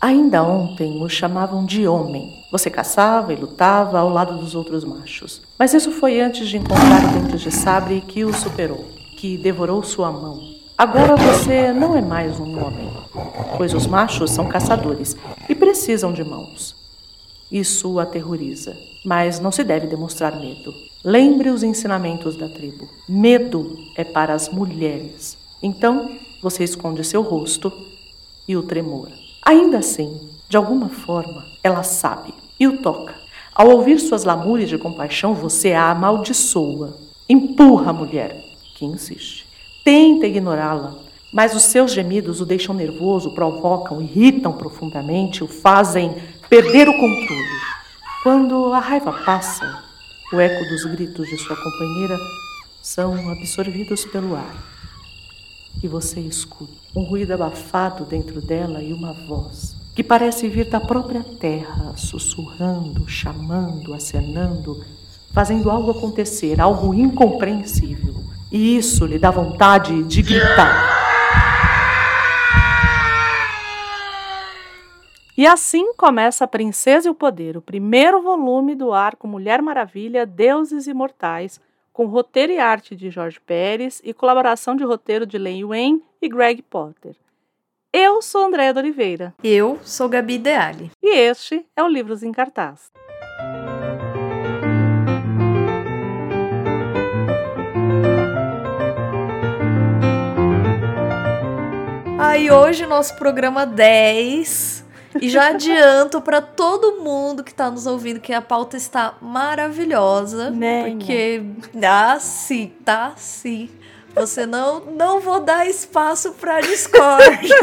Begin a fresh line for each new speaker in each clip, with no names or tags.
Ainda ontem o chamavam de homem. Você caçava e lutava ao lado dos outros machos. Mas isso foi antes de encontrar o dente de sabre que o superou, que devorou sua mão. Agora você não é mais um homem, pois os machos são caçadores e precisam de mãos. Isso o aterroriza, mas não se deve demonstrar medo. Lembre os ensinamentos da tribo. Medo é para as mulheres. Então, você esconde seu rosto e o tremor. Ainda assim, de alguma forma, ela sabe e o toca. Ao ouvir suas lamúrias de compaixão, você a amaldiçoa. Empurra a mulher, que insiste. Tenta ignorá-la, mas os seus gemidos o deixam nervoso, provocam, irritam profundamente, o fazem perder o controle. Quando a raiva passa, o eco dos gritos de sua companheira são absorvidos pelo ar. E você escuta um ruído abafado dentro dela e uma voz que parece vir da própria terra, sussurrando, chamando, acenando, fazendo algo acontecer, algo incompreensível. E isso lhe dá vontade de gritar. E assim começa A Princesa e o Poder, o primeiro volume do arco Mulher Maravilha, Deuses Imortais, com roteiro e arte de Jorge Pérez e colaboração de roteiro de Len Wayne e Greg Potter. Eu sou Andréa de Oliveira.
Eu sou Gabi Deali.
E este é o Livros em Cartaz.
Aí hoje nosso programa 10 e já adianto para todo mundo que está nos ouvindo que a pauta está maravilhosa,
né,
porque ah, sim, tá sim. Você não não vou dar espaço para discórdia.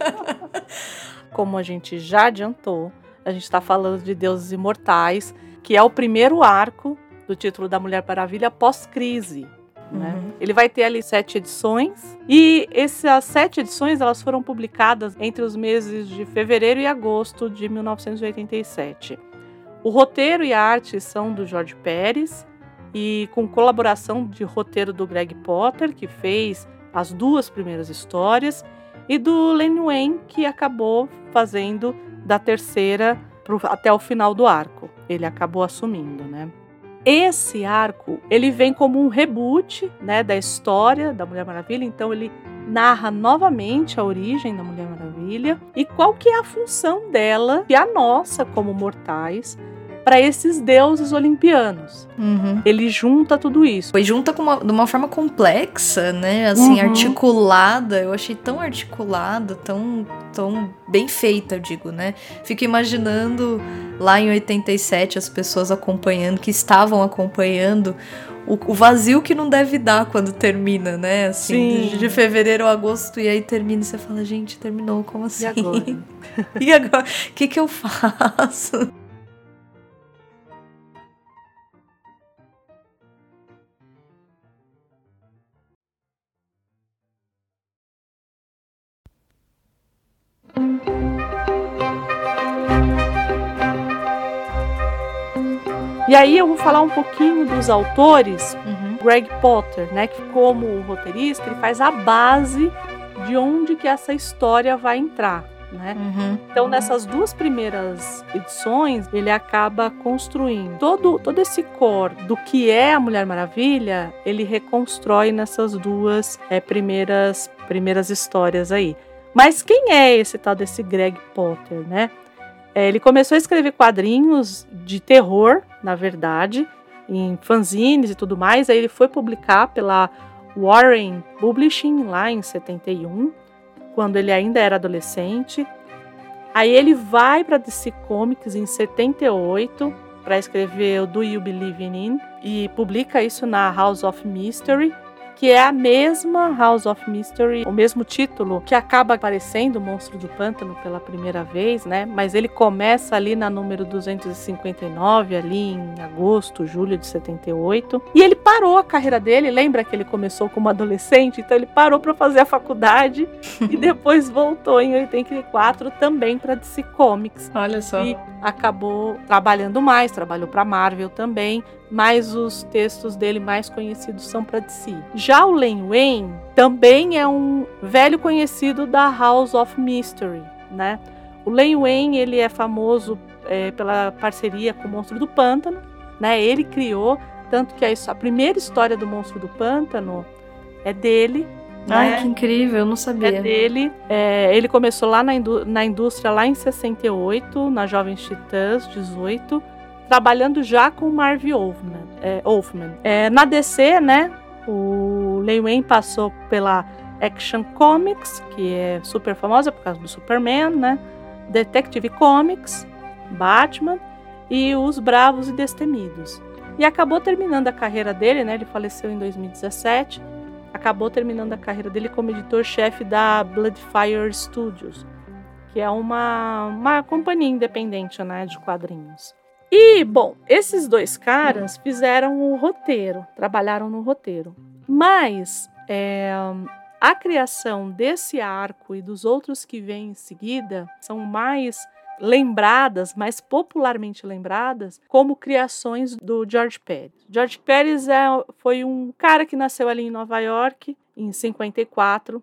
Como a gente já adiantou, a gente está falando de deuses imortais, que é o primeiro arco do título da Mulher Maravilha pós-crise. Né? Uhum. Ele vai ter ali sete edições e essas sete edições elas foram publicadas entre os meses de fevereiro e agosto de 1987. O roteiro e a arte são do Jorge Pérez e com colaboração de roteiro do Greg Potter, que fez as duas primeiras histórias, e do Len Wayne, que acabou fazendo da terceira pro, até o final do arco. Ele acabou assumindo, né? Esse arco, ele vem como um reboot, né, da história da Mulher Maravilha, então ele narra novamente a origem da Mulher Maravilha. E qual que é a função dela e a nossa como mortais para esses deuses olimpianos.
Uhum.
Ele junta tudo isso.
E junta uma, de uma forma complexa, né? Assim, uhum. articulada. Eu achei tão articulada, tão, tão bem feita, eu digo, né? Fico imaginando lá em 87 as pessoas acompanhando, que estavam acompanhando o, vazio que não deve dar quando termina, né? Assim, de, de, fevereiro a agosto, e aí termina e você fala, gente, terminou, como assim?
E agora?
e agora? O que, que eu faço?
E aí eu vou falar um pouquinho dos autores. Uhum. Greg Potter, né, que como roteirista, ele faz a base de onde que essa história vai entrar. Né? Uhum. Então, nessas duas primeiras edições, ele acaba construindo todo, todo esse core do que é a Mulher Maravilha, ele reconstrói nessas duas é, primeiras, primeiras histórias aí. Mas quem é esse tal desse Greg Potter, né? É, ele começou a escrever quadrinhos de terror, na verdade, em fanzines e tudo mais. Aí ele foi publicar pela Warren Publishing lá em 71, quando ele ainda era adolescente. Aí ele vai para DC Comics em 78 para escrever o Do You Believe in e publica isso na House of Mystery que é a mesma House of Mystery, o mesmo título que acaba aparecendo o Monstro do Pântano pela primeira vez, né? Mas ele começa ali na número 259, ali em agosto, julho de 78. E ele parou a carreira dele, lembra que ele começou como adolescente, então ele parou para fazer a faculdade e depois voltou em 84 também para DC Comics.
Olha só.
E acabou trabalhando mais, trabalhou para Marvel também, mas os textos dele mais conhecidos são para DC. Já o Len Wayne também é um velho conhecido da House of Mystery. né? O Len Wayne, ele é famoso é, pela parceria com o Monstro do Pântano, né? Ele criou, tanto que a, a primeira história do Monstro do Pântano é dele.
Ai, né? que incrível, eu não sabia.
É dele. É, ele começou lá na, indú na indústria lá em 68, na Jovens Titãs 18, trabalhando já com o Marv Wolfman. É, Wolfman. É, na DC, né, o Len Wayne passou pela Action Comics, que é super famosa por causa do Superman, né? Detective Comics, Batman e Os Bravos e Destemidos. E acabou terminando a carreira dele, né? Ele faleceu em 2017. Acabou terminando a carreira dele como editor-chefe da Bloodfire Studios, que é uma, uma companhia independente, né, de quadrinhos. E, bom, esses dois caras fizeram o roteiro, trabalharam no roteiro. Mas é, a criação desse arco e dos outros que vêm em seguida são mais lembradas, mais popularmente lembradas, como criações do George Pérez. George Pérez é, foi um cara que nasceu ali em Nova York, em 54.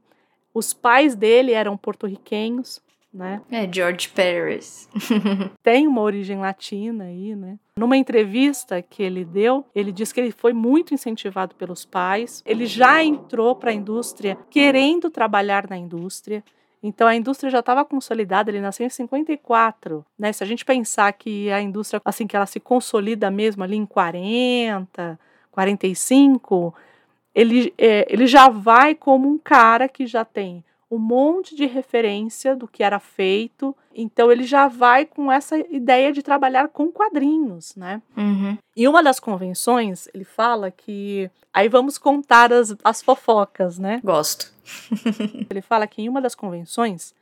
Os pais dele eram porto-riquenhos, né?
É, George Pérez.
Tem uma origem latina aí, né? Numa entrevista que ele deu, ele disse que ele foi muito incentivado pelos pais. Ele já entrou para a indústria querendo trabalhar na indústria. Então a indústria já estava consolidada, ele nasceu em 54, né? Se a gente pensar que a indústria assim que ela se consolida mesmo ali em 40, 45, ele, é, ele já vai como um cara que já tem um monte de referência do que era feito. Então ele já vai com essa ideia de trabalhar com quadrinhos, né?
Uhum.
E uma das convenções, ele fala que. Aí vamos contar as, as fofocas, né?
Gosto.
ele fala que em uma das convenções,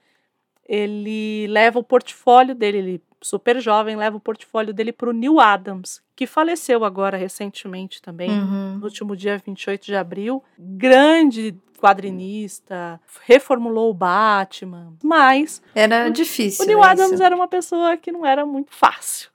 ele leva o portfólio dele, ele super jovem, leva o portfólio dele para o Neil Adams, que faleceu agora recentemente também,
uhum.
no último dia 28 de abril. Grande quadrinista, reformulou o Batman, mas
era difícil.
O Neil Adams isso. era uma pessoa que não era muito fácil.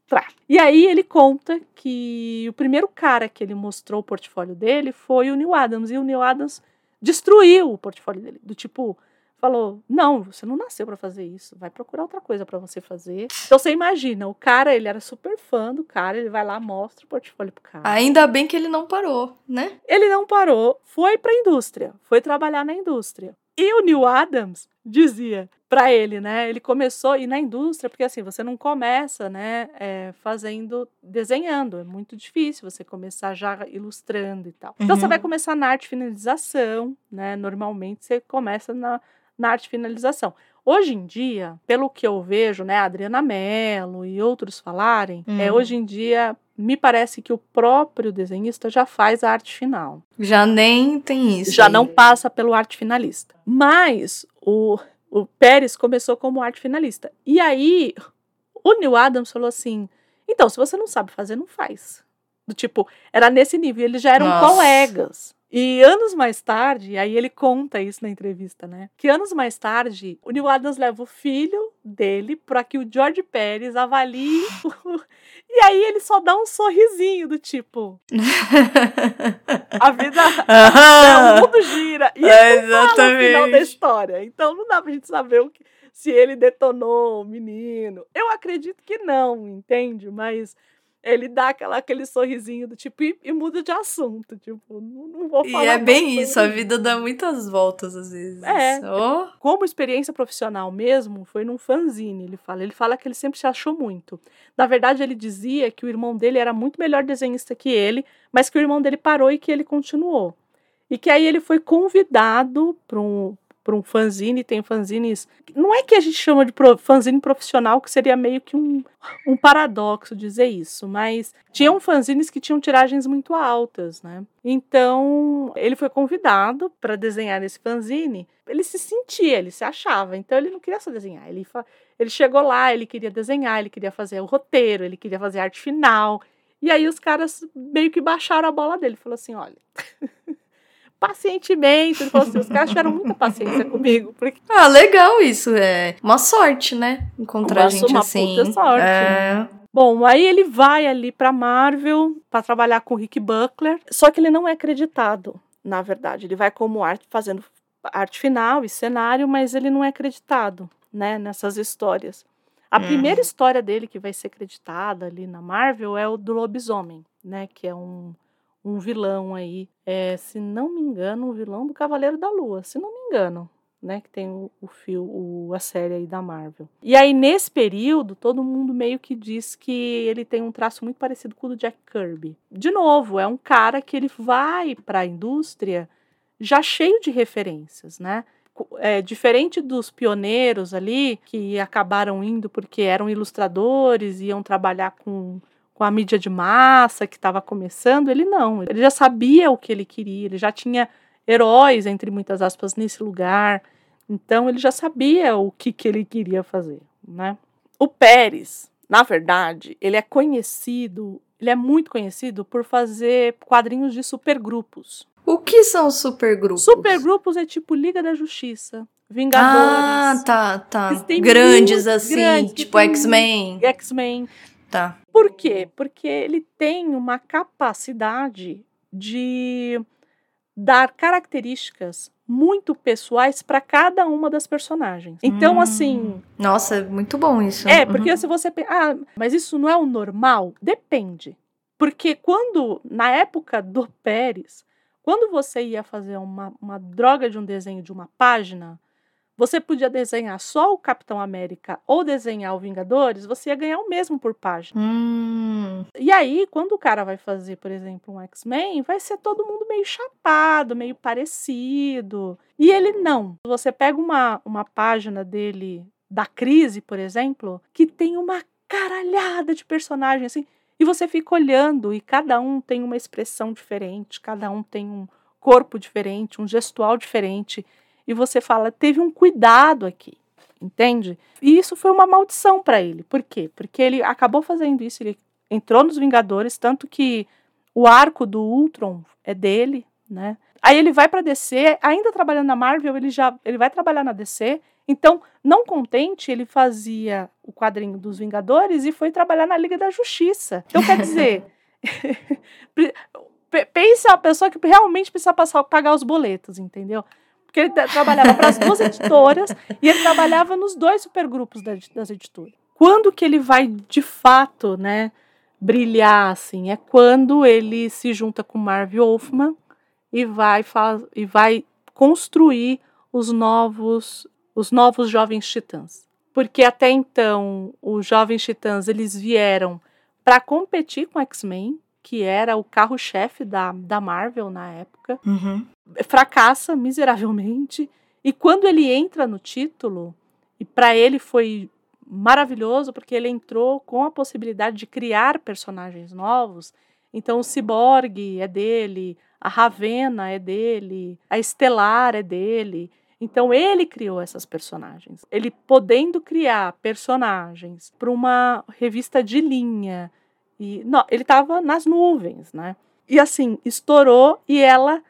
E aí ele conta que o primeiro cara que ele mostrou o portfólio dele foi o Neil Adams e o Neil Adams destruiu o portfólio dele, do tipo, falou: "Não, você não nasceu para fazer isso. Vai procurar outra coisa para você fazer". Então você imagina, o cara, ele era super fã do cara, ele vai lá, mostra o portfólio pro cara.
Ainda bem que ele não parou, né?
Ele não parou, foi para indústria, foi trabalhar na indústria. E o Neil Adams dizia para ele, né? Ele começou e na indústria, porque assim você não começa, né, é, fazendo, desenhando, é muito difícil você começar já ilustrando e tal. Então você vai uhum. começar na arte finalização, né? Normalmente você começa na na arte finalização. Hoje em dia, pelo que eu vejo, né, a Adriana Mello e outros falarem, é, hum. hoje em dia me parece que o próprio desenhista já faz a arte final.
Já nem tem isso.
Já aí. não passa pelo arte finalista. Mas o, o Pérez começou como arte finalista. E aí o Neil Adams falou assim: então, se você não sabe fazer, não faz. Do tipo, era nesse nível. Eles já eram Nossa. colegas. E anos mais tarde, aí ele conta isso na entrevista, né? Que anos mais tarde, o Neil Adams leva o filho dele para que o George Pérez avalie. e aí ele só dá um sorrisinho do tipo. a vida. o mundo gira. E é, exatamente. no final da história. Então não dá pra gente saber o que, se ele detonou o menino. Eu acredito que não, entende? Mas ele dá aquela, aquele sorrisinho do tipo e, e muda de assunto, tipo, não, não vou falar.
E é bem isso, a vida dá muitas voltas às vezes.
É. Oh. Como experiência profissional mesmo, foi num fanzine, ele fala. Ele fala que ele sempre se achou muito. Na verdade, ele dizia que o irmão dele era muito melhor desenhista que ele, mas que o irmão dele parou e que ele continuou. E que aí ele foi convidado para um, para um fanzine, tem fanzines. Não é que a gente chama de fanzine profissional, que seria meio que um, um paradoxo dizer isso, mas tinham fanzines que tinham tiragens muito altas, né? Então ele foi convidado para desenhar esse fanzine. Ele se sentia, ele se achava, então ele não queria só desenhar. Ele, ele chegou lá, ele queria desenhar, ele queria fazer o roteiro, ele queria fazer arte final. E aí os caras meio que baixaram a bola dele, falou assim, olha. pacientemente. Ele falou assim: os caras tiveram muita paciência comigo. Porque...
Ah, legal isso. É uma sorte, né? Encontrar uma, gente
uma
assim.
Puta sorte. É... Bom, aí ele vai ali pra Marvel para trabalhar com o Rick Buckler, só que ele não é acreditado, na verdade. Ele vai como arte, fazendo arte final e cenário, mas ele não é acreditado. né, nessas histórias. A uhum. primeira história dele que vai ser creditada ali na Marvel é o do lobisomem, né, que é um, um vilão aí, é, se não me engano, um vilão do Cavaleiro da Lua, se não me engano, né, que tem o, o fio, o, a série aí da Marvel. E aí nesse período, todo mundo meio que diz que ele tem um traço muito parecido com o do Jack Kirby. De novo, é um cara que ele vai para a indústria já cheio de referências, né? É, diferente dos pioneiros ali, que acabaram indo porque eram ilustradores, iam trabalhar com, com a mídia de massa que estava começando, ele não. Ele já sabia o que ele queria, ele já tinha heróis, entre muitas aspas, nesse lugar. Então ele já sabia o que, que ele queria fazer, né? O Pérez, na verdade, ele é conhecido, ele é muito conhecido por fazer quadrinhos de supergrupos.
O que são supergrupos?
Supergrupos é tipo Liga da Justiça, Vingadores.
Ah, tá, tá. Grandes assim, grande, tipo X-Men.
X-Men.
Tá.
Por quê? Porque ele tem uma capacidade de dar características muito pessoais para cada uma das personagens. Então, hum. assim.
Nossa, muito bom isso.
É, porque uhum. se você. Ah, mas isso não é o normal? Depende. Porque quando, na época do Pérez, quando você ia fazer uma, uma droga de um desenho de uma página, você podia desenhar só o Capitão América ou desenhar o Vingadores, você ia ganhar o mesmo por página.
Hum.
E aí, quando o cara vai fazer, por exemplo, um X-Men, vai ser todo mundo meio chapado, meio parecido. E ele não. Você pega uma, uma página dele, da crise, por exemplo, que tem uma caralhada de personagens, assim, e você fica olhando e cada um tem uma expressão diferente, cada um tem um corpo diferente, um gestual diferente e você fala, teve um cuidado aqui, entende? E isso foi uma maldição para ele. Por quê? Porque ele acabou fazendo isso, ele entrou nos Vingadores, tanto que o arco do Ultron é dele, né? Aí ele vai para DC, ainda trabalhando na Marvel, ele já ele vai trabalhar na DC. Então, não contente, ele fazia o quadrinho dos Vingadores e foi trabalhar na Liga da Justiça. Então, quer dizer, pense a pessoa que realmente precisa passar, pagar os boletos, entendeu? Porque ele trabalhava para as duas editoras e ele trabalhava nos dois supergrupos das editoras. Quando que ele vai de fato, né, brilhar assim? É quando ele se junta com Marv Wolfman e vai e vai construir os novos os novos jovens titãs. Porque até então os jovens titãs eles vieram para competir com X-Men, que era o carro-chefe da, da Marvel na época,
uhum.
fracassa miseravelmente. E quando ele entra no título, e para ele foi maravilhoso, porque ele entrou com a possibilidade de criar personagens novos. Então, o Cyborg é dele, a Ravena é dele, a Estelar é dele. Então, ele criou essas personagens. Ele podendo criar personagens para uma revista de linha e não, ele estava nas nuvens, né? E assim, estourou e ela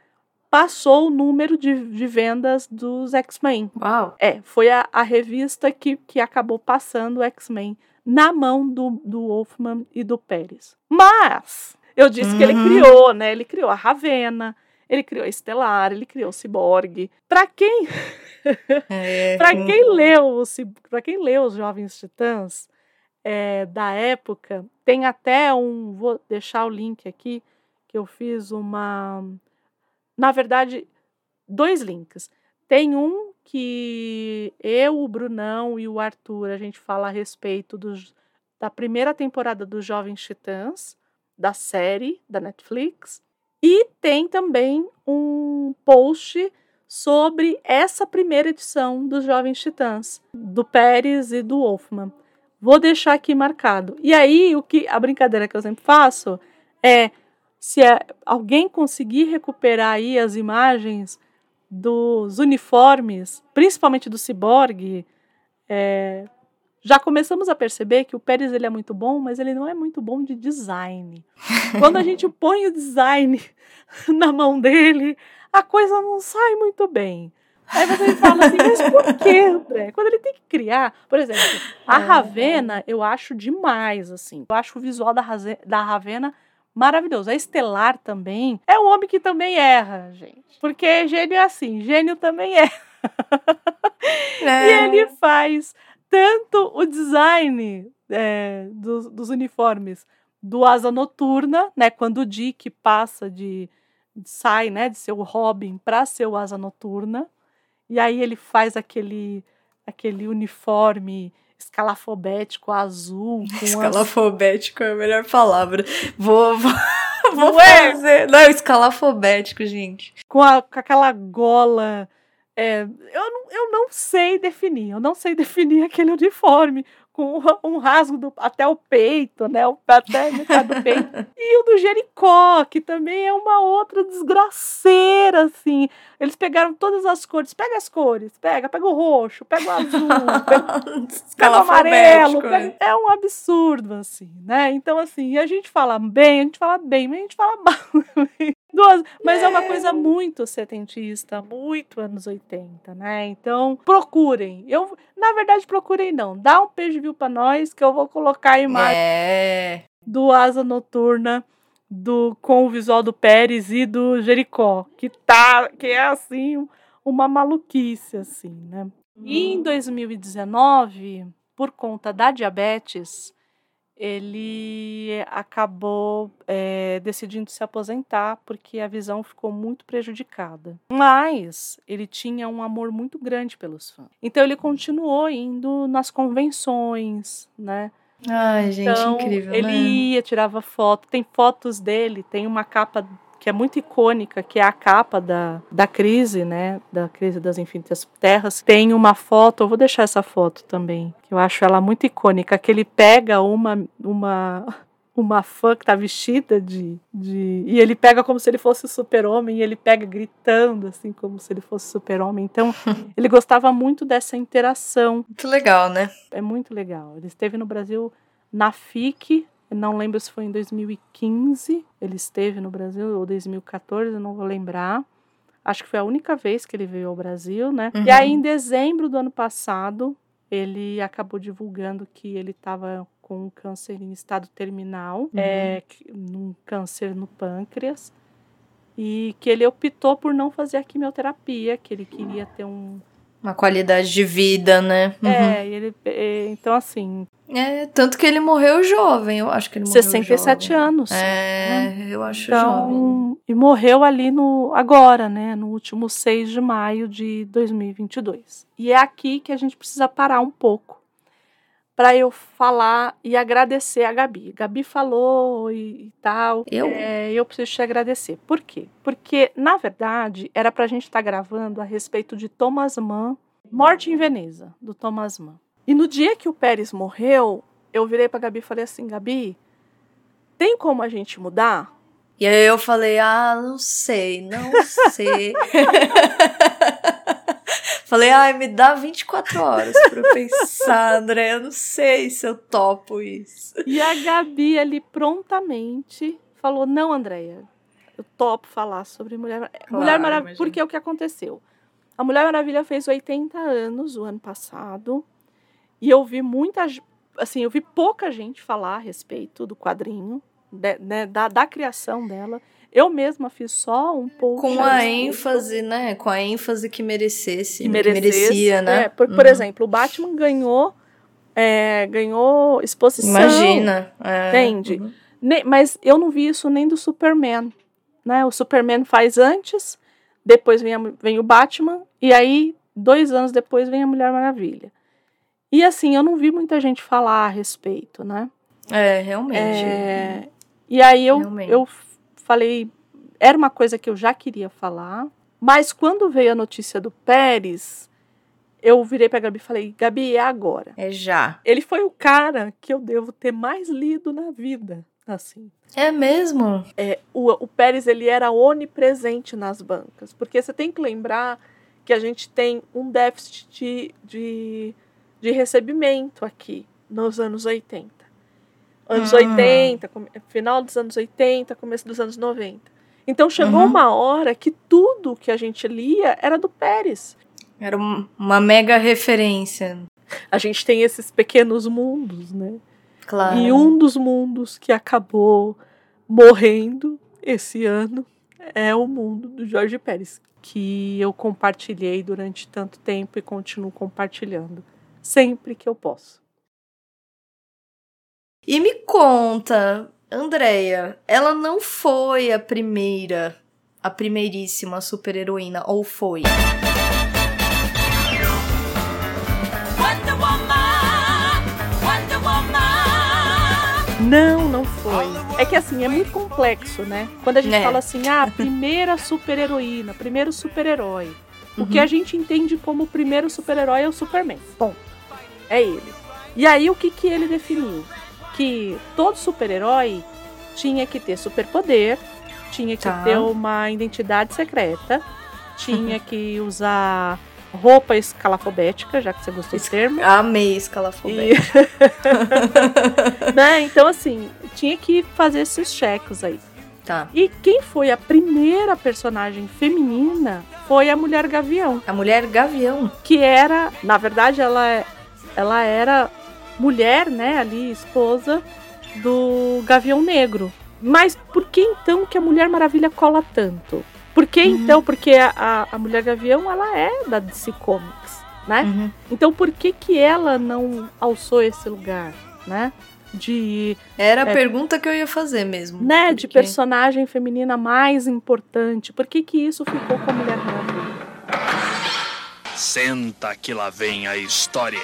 passou o número de, de vendas dos X-Men.
Uau!
É, foi a, a revista que, que acabou passando o X-Men na mão do, do Wolfman e do Pérez. Mas, eu disse uhum. que ele uhum. criou, né? Ele criou a Ravena, ele criou a Estelar, ele criou o Cyborg. Para quem é. para quem leu, para quem leu os Jovens Titãs, é, da época. Tem até um. Vou deixar o link aqui, que eu fiz uma. Na verdade, dois links. Tem um que eu, o Brunão e o Arthur, a gente fala a respeito dos, da primeira temporada dos Jovens Titãs, da série da Netflix. E tem também um post sobre essa primeira edição dos Jovens Titãs, do Pérez e do Wolfman. Vou deixar aqui marcado. E aí, o que a brincadeira que eu sempre faço é se é, alguém conseguir recuperar aí as imagens dos uniformes, principalmente do ciborgue, é, já começamos a perceber que o Pérez ele é muito bom, mas ele não é muito bom de design. Quando a gente põe o design na mão dele, a coisa não sai muito bem. Aí você fala assim, mas por que, André? Quando ele tem que criar, por exemplo, a é. Ravena, eu acho demais, assim. Eu acho o visual da, da Ravena maravilhoso. A Estelar também é um homem que também erra, gente. Porque gênio é assim, gênio também erra. É. E ele faz tanto o design é, dos, dos, uniformes do Asa Noturna, né? Quando o Dick passa de sai, né, de ser o Robin para ser o Asa Noturna, e aí ele faz aquele aquele uniforme escalafobético azul.
escalafobético as... é a melhor palavra. Vou, vou, vou é? fazer. Não, escalafobético, gente.
Com, a, com aquela gola. É, eu, não, eu não sei definir, eu não sei definir aquele uniforme com um rasgo do, até o peito, né? Até metade do peito. E o do Jericó, que também é uma outra desgraceira, assim. Eles pegaram todas as cores. Pega as cores, pega, pega o roxo, pega o azul, pega, pega o amarelo. Pega, é um absurdo, assim, né? Então, assim, a gente fala bem, a gente fala bem, mas a gente fala mal. Duas, mas é. é. uma coisa muito setentista, muito anos 80, né? Então, procurem. Eu, na verdade, procurem não. Dá um page view para nós que eu vou colocar a imagem
é.
do Asa Noturna do com o visual do Pérez e do Jericó, que tá, que é assim uma maluquice assim, né? E em 2019, por conta da diabetes, ele acabou é, decidindo se aposentar porque a visão ficou muito prejudicada. Mas ele tinha um amor muito grande pelos fãs. Então ele continuou indo nas convenções, né?
Ai, gente, então, incrível.
Ele
né?
ia, tirava foto. Tem fotos dele, tem uma capa que é muito icônica, que é a capa da, da crise, né? Da crise das infinitas terras. Tem uma foto, eu vou deixar essa foto também, que eu acho ela muito icônica, que ele pega uma uma uma fã que tá vestida de, de. E ele pega como se ele fosse super-homem, e ele pega gritando, assim, como se ele fosse super-homem. Então, ele gostava muito dessa interação.
Muito legal, né?
É muito legal. Ele esteve no Brasil na FIC, não lembro se foi em 2015 ele esteve no Brasil ou 2014, não vou lembrar. Acho que foi a única vez que ele veio ao Brasil, né? Uhum. E aí, em dezembro do ano passado, ele acabou divulgando que ele estava com um câncer em estado terminal, uhum. é, um câncer no pâncreas, e que ele optou por não fazer a quimioterapia, que ele queria ter um
uma qualidade de vida, né?
Uhum. É, ele, é, então assim.
É, tanto que ele morreu jovem, eu acho que ele morreu
67
jovem.
anos.
É, né? eu acho então, jovem.
E morreu ali no agora, né, no último 6 de maio de 2022. E é aqui que a gente precisa parar um pouco para eu falar e agradecer a Gabi. Gabi falou e, e tal.
Eu?
É, eu preciso te agradecer. Por quê? Porque, na verdade, era para a gente estar tá gravando a respeito de Thomas Mann, Morte em Veneza, do Thomas Mann. E no dia que o Pérez morreu, eu virei para Gabi e falei assim: Gabi, tem como a gente mudar?
E aí eu falei: ah, não sei, não sei. Falei, ai, me dá 24 horas pra eu pensar, André. Eu não sei se eu topo isso.
E a Gabi ali prontamente falou: Não, Andréia, eu topo falar sobre Mulher Maravilha. Claro, Mulher Maravilha. Porque é o que aconteceu. A Mulher Maravilha fez 80 anos o ano passado. E eu vi muita. Assim, eu vi pouca gente falar a respeito do quadrinho, de, né, da, da criação dela. Eu mesma fiz só um pouco.
Com a ênfase, né? Com a ênfase que merecesse. Que, merecesse, que merecia, né?
É, por, uhum. por exemplo, o Batman ganhou. É, ganhou exposição.
Imagina.
É, entende? Uhum. Ne, mas eu não vi isso nem do Superman. Né? O Superman faz antes, depois vem, a, vem o Batman, e aí, dois anos depois, vem a Mulher Maravilha. E assim, eu não vi muita gente falar a respeito, né?
É, realmente.
É, e aí eu, eu falei, era uma coisa que eu já queria falar, mas quando veio a notícia do Pérez, eu virei pra Gabi e falei, Gabi, é agora.
É já.
Ele foi o cara que eu devo ter mais lido na vida, assim.
É mesmo?
É, o, o Pérez, ele era onipresente nas bancas, porque você tem que lembrar que a gente tem um déficit de, de, de recebimento aqui nos anos 80 anos hum. 80, final dos anos 80, começo dos anos 90. Então chegou uhum. uma hora que tudo que a gente lia era do Pérez.
Era uma mega referência.
A gente tem esses pequenos mundos, né?
Claro.
E um dos mundos que acabou morrendo esse ano é o mundo do Jorge Pérez. que eu compartilhei durante tanto tempo e continuo compartilhando sempre que eu posso.
E me conta, Andrea, ela não foi a primeira, a primeiríssima super-heroína, ou foi?
Não, não foi. É que assim, é muito complexo, né? Quando a gente é. fala assim, ah, primeira super-heroína, primeiro super-herói. Uhum. O que a gente entende como o primeiro super-herói é o Superman. Bom, é ele. E aí o que, que ele definiu? Que todo super-herói tinha que ter superpoder, tinha que tá. ter uma identidade secreta, tinha que usar roupa escalafobética, já que você gostou do termo.
Amei escalafobética.
E... né? Então, assim, tinha que fazer esses cheques aí.
Tá.
E quem foi a primeira personagem feminina foi a Mulher Gavião.
A Mulher Gavião?
Que era, na verdade, ela, ela era mulher, né, ali, esposa do Gavião Negro. Mas por que então que a Mulher Maravilha cola tanto? Por que uhum. então? Porque a, a Mulher Gavião, ela é da DC Comics, né? Uhum. Então por que que ela não alçou esse lugar, né? De...
Era a é, pergunta que eu ia fazer mesmo.
Né? Porque... De personagem feminina mais importante. Por que que isso ficou com a Mulher Maravilha?
Senta que lá vem a história.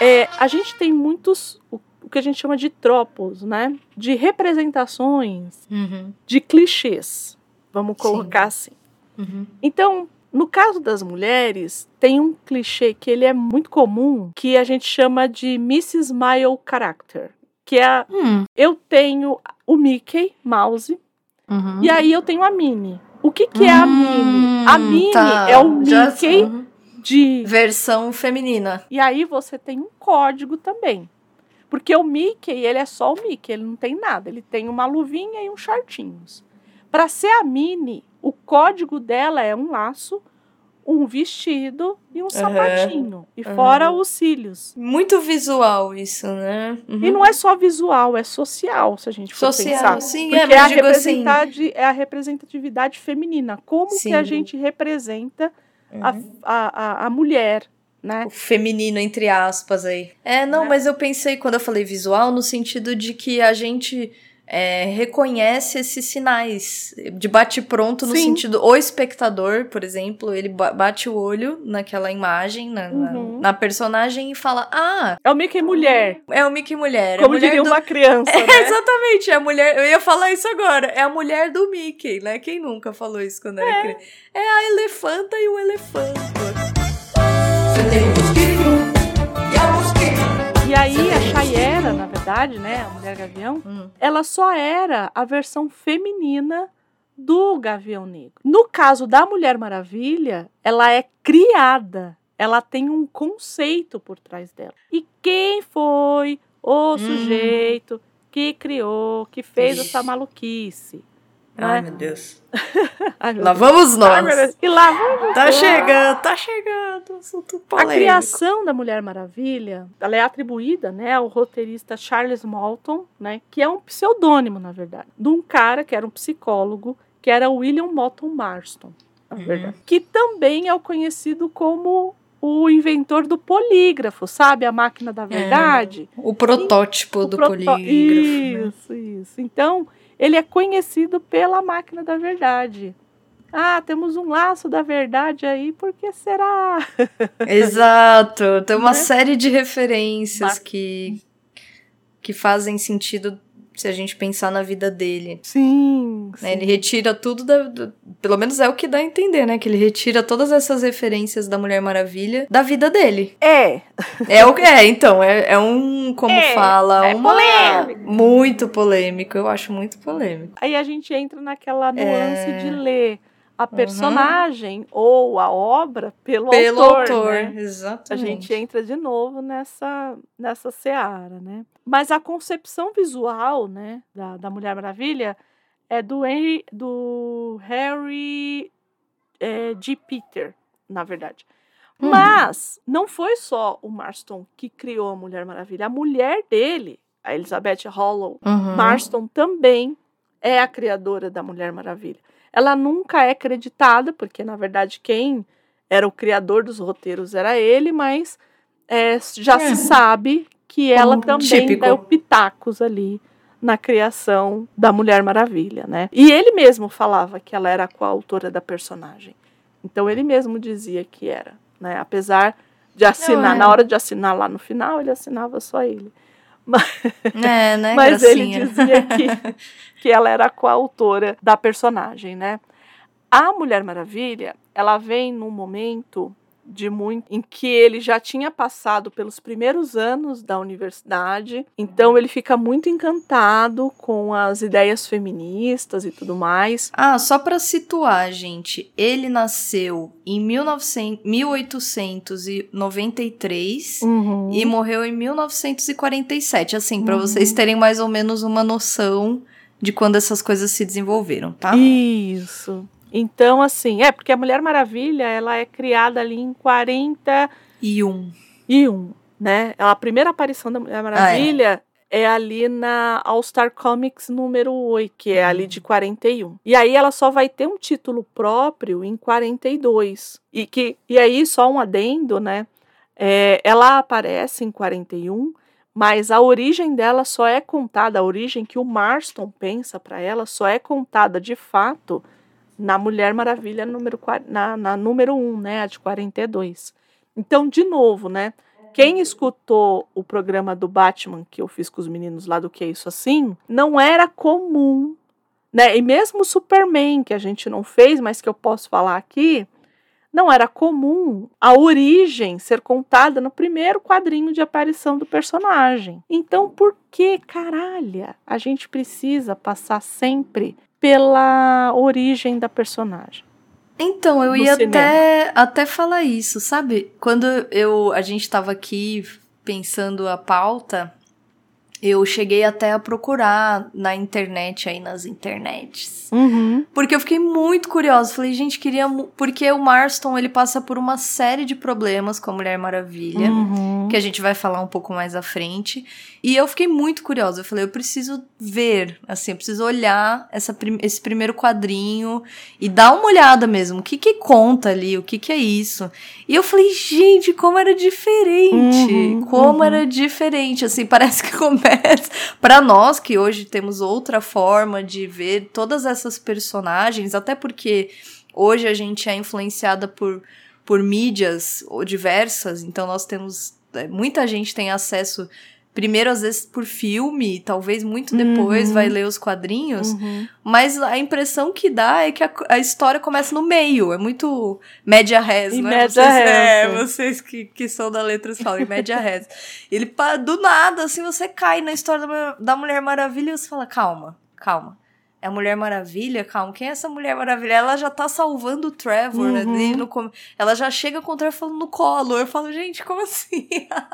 É, a gente tem muitos o que a gente chama de tropos, né? De representações,
uhum.
de clichês, vamos colocar Sim. assim. Uhum. Então, no caso das mulheres, tem um clichê que ele é muito comum, que a gente chama de Mrs. Smile Character, que é hum. eu tenho o Mickey Mouse uhum. e aí eu tenho a Minnie. O que que é a Minnie? A hum, Minnie tá. é o Mickey uhum. De
versão feminina.
E aí você tem um código também. Porque o Mickey, ele é só o Mickey, ele não tem nada. Ele tem uma luvinha e uns shortinhos. Para ser a Minnie, o código dela é um laço, um vestido e um sapatinho. E uhum. fora os cílios.
Muito visual isso, né?
Uhum. E não é só visual, é social, se a gente for social, pensar.
Sim,
Porque
é,
é, a
assim...
é a representatividade feminina. Como sim. que a gente representa uhum. a, a, a mulher, né?
O feminino, entre aspas, aí. É, não, né? mas eu pensei quando eu falei visual, no sentido de que a gente é, reconhece esses sinais de bate-pronto no sentido. O espectador, por exemplo, ele bate o olho naquela imagem, na, uhum. na, na, personagem e fala: Ah.
É o Mickey mulher.
É o Mickey mulher.
É Como
é mulher
diria do... uma criança. É,
né? Exatamente, é a mulher. Eu ia falar isso agora. É a mulher do Mickey, né? Quem nunca falou isso quando era é. criança? É a elefanta e o elefante.
E aí a Chayera, na verdade, né, a Mulher Gavião, hum. ela só era a versão feminina do Gavião Negro. No caso da Mulher Maravilha, ela é criada, ela tem um conceito por trás dela. E quem foi o hum. sujeito que criou, que fez Ixi. essa maluquice?
Ai, né? meu Deus. Ai, meu lá Deus. vamos nós. Ai,
e lá vamos
Tá nós. chegando, tá chegando. Assunto polêmico.
A criação da Mulher Maravilha, ela é atribuída, né, ao roteirista Charles Malton, né, que é um pseudônimo, na verdade, de um cara que era um psicólogo, que era William Moulton Marston, na uhum. verdade, que também é o conhecido como o inventor do polígrafo, sabe? A máquina da é, verdade.
É, o protótipo e, do o proto... polígrafo.
Isso, né? isso. Então, ele é conhecido pela máquina da verdade. Ah, temos um laço da verdade aí, por que será?
Exato, tem uma né? série de referências que, que fazem sentido se a gente pensar na vida dele.
Sim.
Né? Ele retira tudo da. Do, pelo menos é o que dá a entender, né? Que ele retira todas essas referências da Mulher Maravilha da vida dele.
É.
É o que é, então. É, é um, como é, fala,
é
uma.
Polêmico.
Muito polêmico. Eu acho muito polêmico.
Aí a gente entra naquela nuance é... de ler a personagem uhum. ou a obra pelo, pelo autor. autor né?
Exatamente.
A gente entra de novo nessa, nessa seara, né? Mas a concepção visual, né, da, da Mulher Maravilha é do Henry, do Harry é, G. Peter, na verdade. Uhum. Mas não foi só o Marston que criou a Mulher Maravilha. A mulher dele, a Elizabeth Hollow uhum. Marston, também é a criadora da Mulher Maravilha. Ela nunca é creditada, porque na verdade quem era o criador dos roteiros era ele, mas é, já é. se sabe que ela um também típico. deu pitacos ali na criação da Mulher Maravilha, né? E ele mesmo falava que ela era a coautora da personagem. Então ele mesmo dizia que era, né? Apesar de assinar, é. na hora de assinar lá no final, ele assinava só ele. Mas,
é, né,
mas ele dizia que, que ela era a coautora da personagem, né? A Mulher Maravilha, ela vem num momento de muito em que ele já tinha passado pelos primeiros anos da universidade, então ele fica muito encantado com as ideias feministas e tudo mais.
Ah, só para situar, gente, ele nasceu em 1900, 1893 uhum. e morreu em 1947, assim, para uhum. vocês terem mais ou menos uma noção de quando essas coisas se desenvolveram, tá?
Isso. Então, assim, é porque a Mulher Maravilha, ela é criada ali em 41. E um, né? A primeira aparição da Mulher Maravilha ah, é. é. ali na All Star Comics número 8, que é ali de 41. E aí ela só vai ter um título próprio em 42. E, que, e aí, só um adendo, né? É, ela aparece em 41, mas a origem dela só é contada, a origem que o Marston pensa para ela só é contada de fato na Mulher Maravilha número, na, na número 1, né, a de 42. Então, de novo, né, quem escutou o programa do Batman que eu fiz com os meninos lá do Que é Isso Assim, não era comum, né, e mesmo Superman, que a gente não fez, mas que eu posso falar aqui, não era comum a origem ser contada no primeiro quadrinho de aparição do personagem. Então, por que, caralho, a gente precisa passar sempre pela origem da personagem.
Então, eu ia até, até falar isso, sabe? Quando eu a gente estava aqui pensando a pauta, eu cheguei até a procurar na internet, aí nas internets.
Uhum.
Porque eu fiquei muito curiosa. Falei, gente, queria. Porque o Marston ele passa por uma série de problemas com a Mulher Maravilha, uhum. que a gente vai falar um pouco mais à frente. E eu fiquei muito curiosa. Eu falei, eu preciso ver, assim, eu preciso olhar essa, esse primeiro quadrinho e dar uma olhada mesmo. O que que conta ali? O que que é isso? E eu falei, gente, como era diferente. Uhum, como uhum. era diferente. Assim, parece que começa. para nós que hoje temos outra forma de ver todas essas personagens, até porque hoje a gente é influenciada por, por mídias diversas, então nós temos. É, muita gente tem acesso primeiro às vezes por filme, talvez muito depois uhum. vai ler os quadrinhos, uhum. mas a impressão que dá é que a, a, história começa no meio, é muito média res, e né? Média
vocês, res, é,
vocês que, que são da letras falam, média res. Ele, do nada, assim, você cai na história da, da Mulher Maravilha e você fala, calma, calma é a Mulher Maravilha, calma, quem é essa Mulher Maravilha? Ela já tá salvando o Trevor, né, uhum. né? No, ela já chega com o Trevor falando no colo. Eu falo, gente, como assim?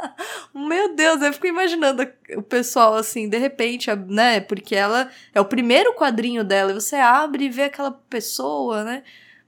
Meu Deus, eu fico imaginando o pessoal assim, de repente, né? Porque ela é o primeiro quadrinho dela, e você abre e vê aquela pessoa, né?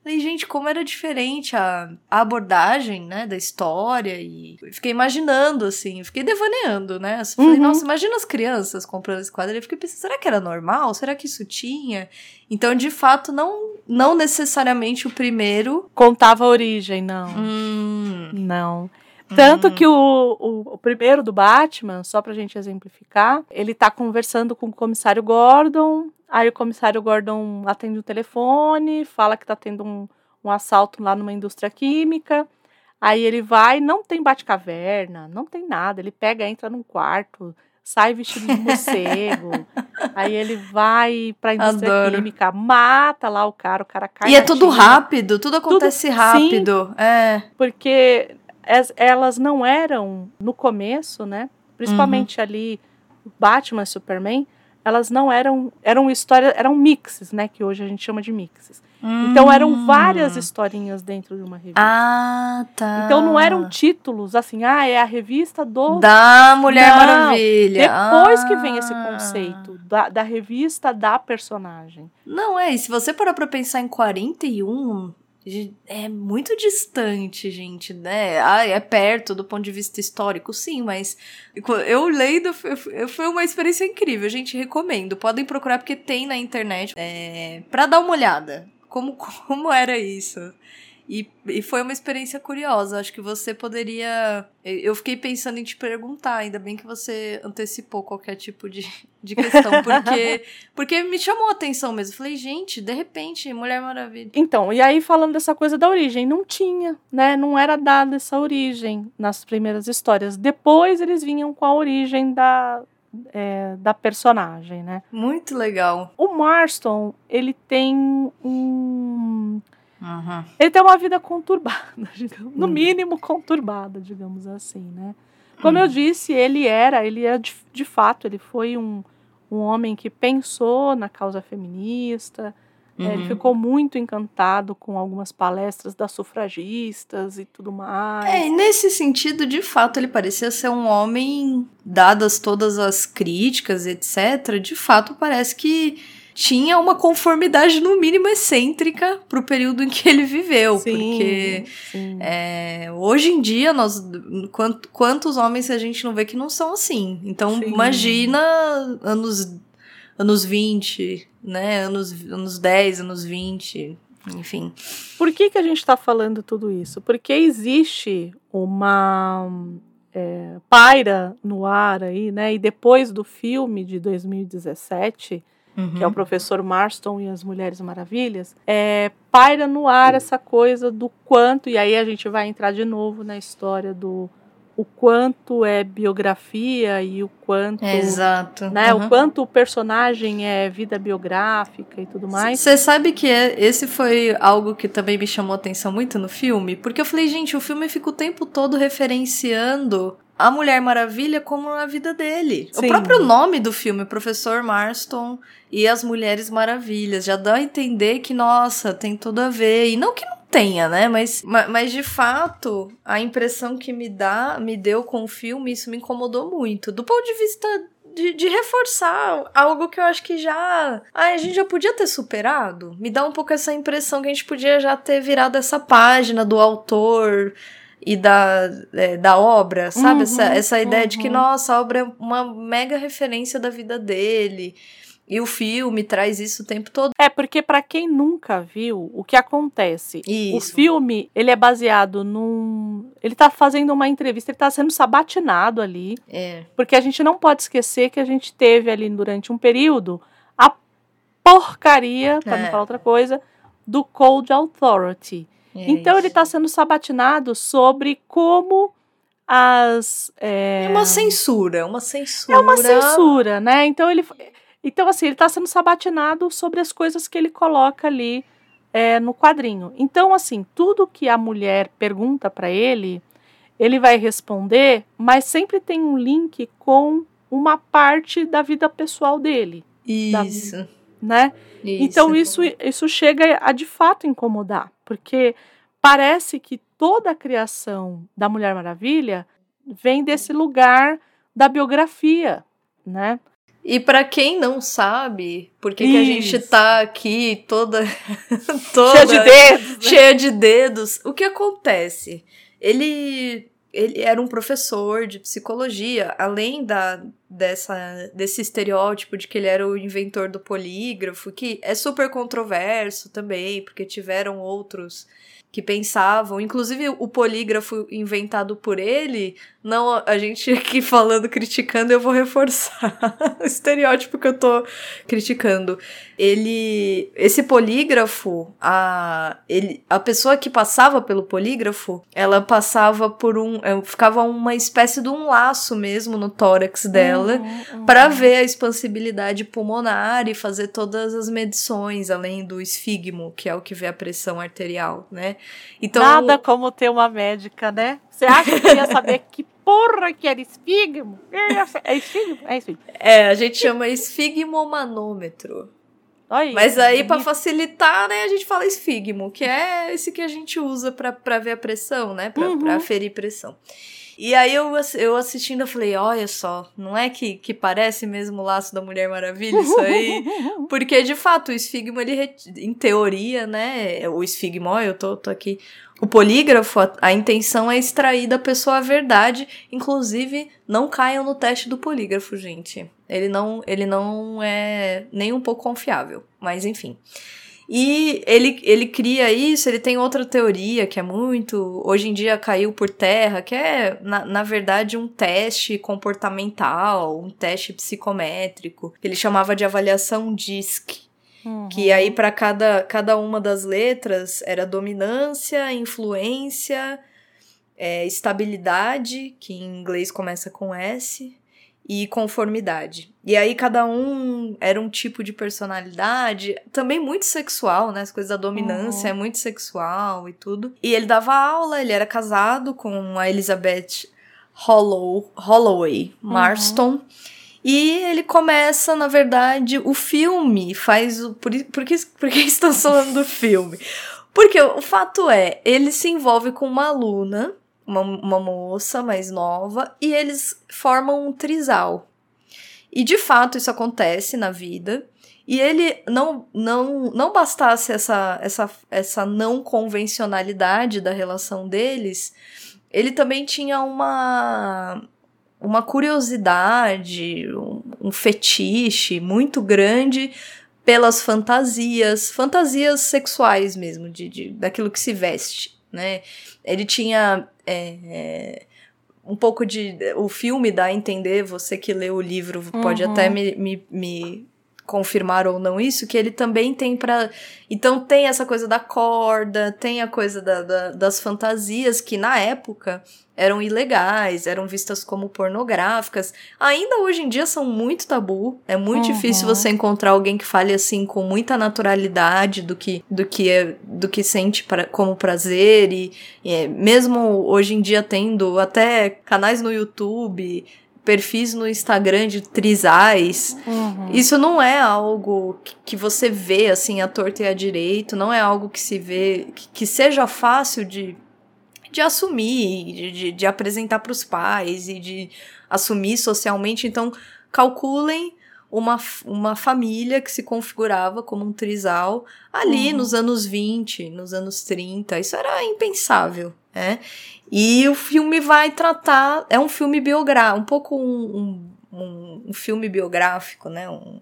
Falei, gente, como era diferente a, a abordagem, né, da história e fiquei imaginando, assim, fiquei devaneando, né? Falei, uhum. nossa, imagina as crianças comprando esse quadro. Eu fiquei pensando, será que era normal? Será que isso tinha? Então, de fato, não, não necessariamente o primeiro...
Contava a origem, não.
Hum.
Não. Tanto hum. que o, o, o, primeiro do Batman, só pra gente exemplificar, ele tá conversando com o comissário Gordon Aí o comissário Gordon atende o telefone, fala que tá tendo um, um assalto lá numa indústria química. Aí ele vai, não tem bate-caverna, não tem nada. Ele pega, entra num quarto, sai vestido de morcego. aí ele vai pra indústria Adoro. química, mata lá o cara, o cara cai.
E é tudo rápido, tudo acontece tudo, rápido. Sim, é.
Porque elas não eram, no começo, né? Principalmente uhum. ali, Batman e Superman, elas não eram eram histórias eram mixes né que hoje a gente chama de mixes hum. então eram várias historinhas dentro de uma revista
ah tá
então não eram títulos assim ah é a revista do
da Mulher não, Maravilha
depois ah. que vem esse ah. conceito da, da revista da personagem
não é e se você parar para pensar em 41 é muito distante, gente, né? Ah, é perto do ponto de vista histórico, sim, mas eu lendo foi uma experiência incrível, gente, recomendo. Podem procurar porque tem na internet é, para dar uma olhada. Como, como era isso? E, e foi uma experiência curiosa. Acho que você poderia. Eu fiquei pensando em te perguntar, ainda bem que você antecipou qualquer tipo de, de questão, porque, porque me chamou a atenção mesmo. Falei, gente, de repente, Mulher Maravilha.
Então, e aí falando dessa coisa da origem, não tinha, né? Não era dada essa origem nas primeiras histórias. Depois eles vinham com a origem da, é, da personagem, né?
Muito legal.
O Marston, ele tem um Uhum. Ele tem uma vida conturbada, digamos, no uhum. mínimo conturbada, digamos assim, né? Como eu disse, ele era, ele é de, de fato, ele foi um, um homem que pensou na causa feminista, uhum. ele ficou muito encantado com algumas palestras das sufragistas e tudo mais.
É, nesse sentido, de fato, ele parecia ser um homem, dadas todas as críticas, etc., de fato parece que tinha uma conformidade, no mínimo, excêntrica pro período em que ele viveu. Sim, porque sim. É, hoje em dia, nós quant, quantos homens a gente não vê que não são assim? Então, sim. imagina anos, anos 20, né? Anos, anos 10, anos 20, enfim.
Por que, que a gente está falando tudo isso? Porque existe uma é, paira no ar aí, né? E depois do filme de 2017 uhum. que é o uhum. professor Marston e as Mulheres Maravilhas, é, paira no ar essa coisa do quanto, e aí a gente vai entrar de novo na história do o quanto é biografia e o quanto
exato
né uhum. o quanto o personagem é vida biográfica e tudo mais
você sabe que é, esse foi algo que também me chamou atenção muito no filme porque eu falei gente o filme fica o tempo todo referenciando a Mulher Maravilha como na vida dele. Sim. O próprio nome do filme, Professor Marston e as Mulheres Maravilhas, já dá a entender que, nossa, tem tudo a ver. E não que não tenha, né? Mas, mas de fato, a impressão que me dá, me deu com o filme, isso me incomodou muito. Do ponto de vista de, de, reforçar algo que eu acho que já. Ah, a gente já podia ter superado. Me dá um pouco essa impressão que a gente podia já ter virado essa página do autor e da, é, da obra, sabe? Uhum, essa, essa ideia uhum. de que, uhum. nossa, a obra é uma mega referência da vida dele. E o filme traz isso o tempo todo.
É, porque para quem nunca viu, o que acontece? Isso. O filme, ele é baseado num... Ele tá fazendo uma entrevista, ele tá sendo sabatinado ali.
É.
Porque a gente não pode esquecer que a gente teve ali durante um período a porcaria, para é. não falar outra coisa, do Cold Authority. É então isso. ele está sendo sabatinado sobre como as. É...
é... uma censura, uma censura.
É uma censura, né? Então ele. Então, assim, ele está sendo sabatinado sobre as coisas que ele coloca ali é, no quadrinho. Então, assim, tudo que a mulher pergunta para ele, ele vai responder, mas sempre tem um link com uma parte da vida pessoal dele.
Isso.
Da, né? Isso. Então, isso, isso chega a de fato incomodar porque parece que toda a criação da Mulher Maravilha vem desse lugar da biografia, né?
E para quem não sabe, por que, a gente tá aqui toda, toda
cheia de dedos, né?
cheia de dedos, o que acontece? Ele ele era um professor de psicologia, além da, dessa, desse estereótipo de que ele era o inventor do polígrafo, que é super controverso também, porque tiveram outros que pensavam, inclusive o polígrafo inventado por ele, não a gente aqui falando, criticando, eu vou reforçar o estereótipo que eu tô criticando. Ele, esse polígrafo, a, ele, a pessoa que passava pelo polígrafo, ela passava por um, é, ficava uma espécie de um laço mesmo no tórax dela, uhum, uhum. para ver a expansibilidade pulmonar e fazer todas as medições, além do esfigmo, que é o que vê a pressão arterial, né?
Então, Nada como ter uma médica, né? Você acha que ia saber que porra que era esfigmo? É esfigmo? É esfigmo.
É, a gente chama esfigmomanômetro.
Aí,
Mas aí, para facilitar, né, a gente fala esfigmo, que é esse que a gente usa para ver a pressão, né? Pra, uhum. pra aferir pressão. E aí eu, eu assistindo, eu falei, olha só, não é que, que parece mesmo o laço da Mulher Maravilha isso aí? Porque, de fato, o esfigmo, ele, em teoria, né, o esfigmo, eu tô, tô aqui, o polígrafo, a, a, intenção é extrair da pessoa a verdade, inclusive, não caiam no teste do polígrafo, gente. Ele não, ele não é nem um pouco confiável, mas enfim. E ele, ele cria isso, ele tem outra teoria que é muito. Hoje em dia caiu por terra, que é, na, na verdade, um teste comportamental, um teste psicométrico, que ele chamava de avaliação DISC. Uhum. Que aí, para cada, cada uma das letras, era dominância, influência, é, estabilidade, que em inglês começa com S, e conformidade. E aí cada um era um tipo de personalidade, também muito sexual, né? As coisas da dominância uhum. é muito sexual e tudo. E ele dava aula, ele era casado com a Elizabeth Hollow, Holloway Marston. Uhum. E ele começa, na verdade, o filme faz o. Por, por, que, por que estão falando do filme? Porque o fato é, ele se envolve com uma aluna uma, uma moça mais nova, e eles formam um trisal. E de fato isso acontece na vida. E ele não não não bastasse essa essa essa não convencionalidade da relação deles, ele também tinha uma uma curiosidade, um, um fetiche muito grande pelas fantasias, fantasias sexuais mesmo, de, de daquilo que se veste, né? Ele tinha é, um pouco de. O filme dá a entender, você que lê o livro pode uhum. até me, me, me confirmar ou não isso, que ele também tem para Então tem essa coisa da corda, tem a coisa da, da, das fantasias que na época eram ilegais, eram vistas como pornográficas. Ainda hoje em dia são muito tabu. É muito uhum. difícil você encontrar alguém que fale assim com muita naturalidade do que do que é, do que sente pra, como prazer e, e é, mesmo hoje em dia tendo até canais no YouTube perfis no Instagram de trisais. Uhum. Isso não é algo que você vê assim à torta e à direito, não é algo que se vê que, seja fácil de, de assumir, de, de, de apresentar para os pais e de assumir socialmente. Então, calculem uma, uma família que se configurava como um trisal ali uhum. nos anos 20, nos anos 30. Isso era impensável, né? E o filme vai tratar. É um filme biográfico, um pouco um, um, um, filme biográfico, né? Um,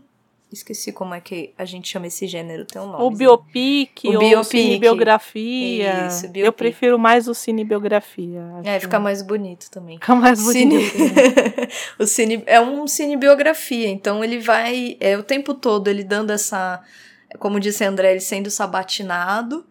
esqueci como é que a gente chama esse gênero, tem um nome.
O biopic, o biopic. cinebiografia. Isso, biopic. Eu prefiro mais o cinebiografia.
É, fica mais bonito também.
Fica mais bonito. Cine...
o cine... É um cinebiografia, então ele vai é, o tempo todo ele dando essa. Como disse André, ele sendo sabatinado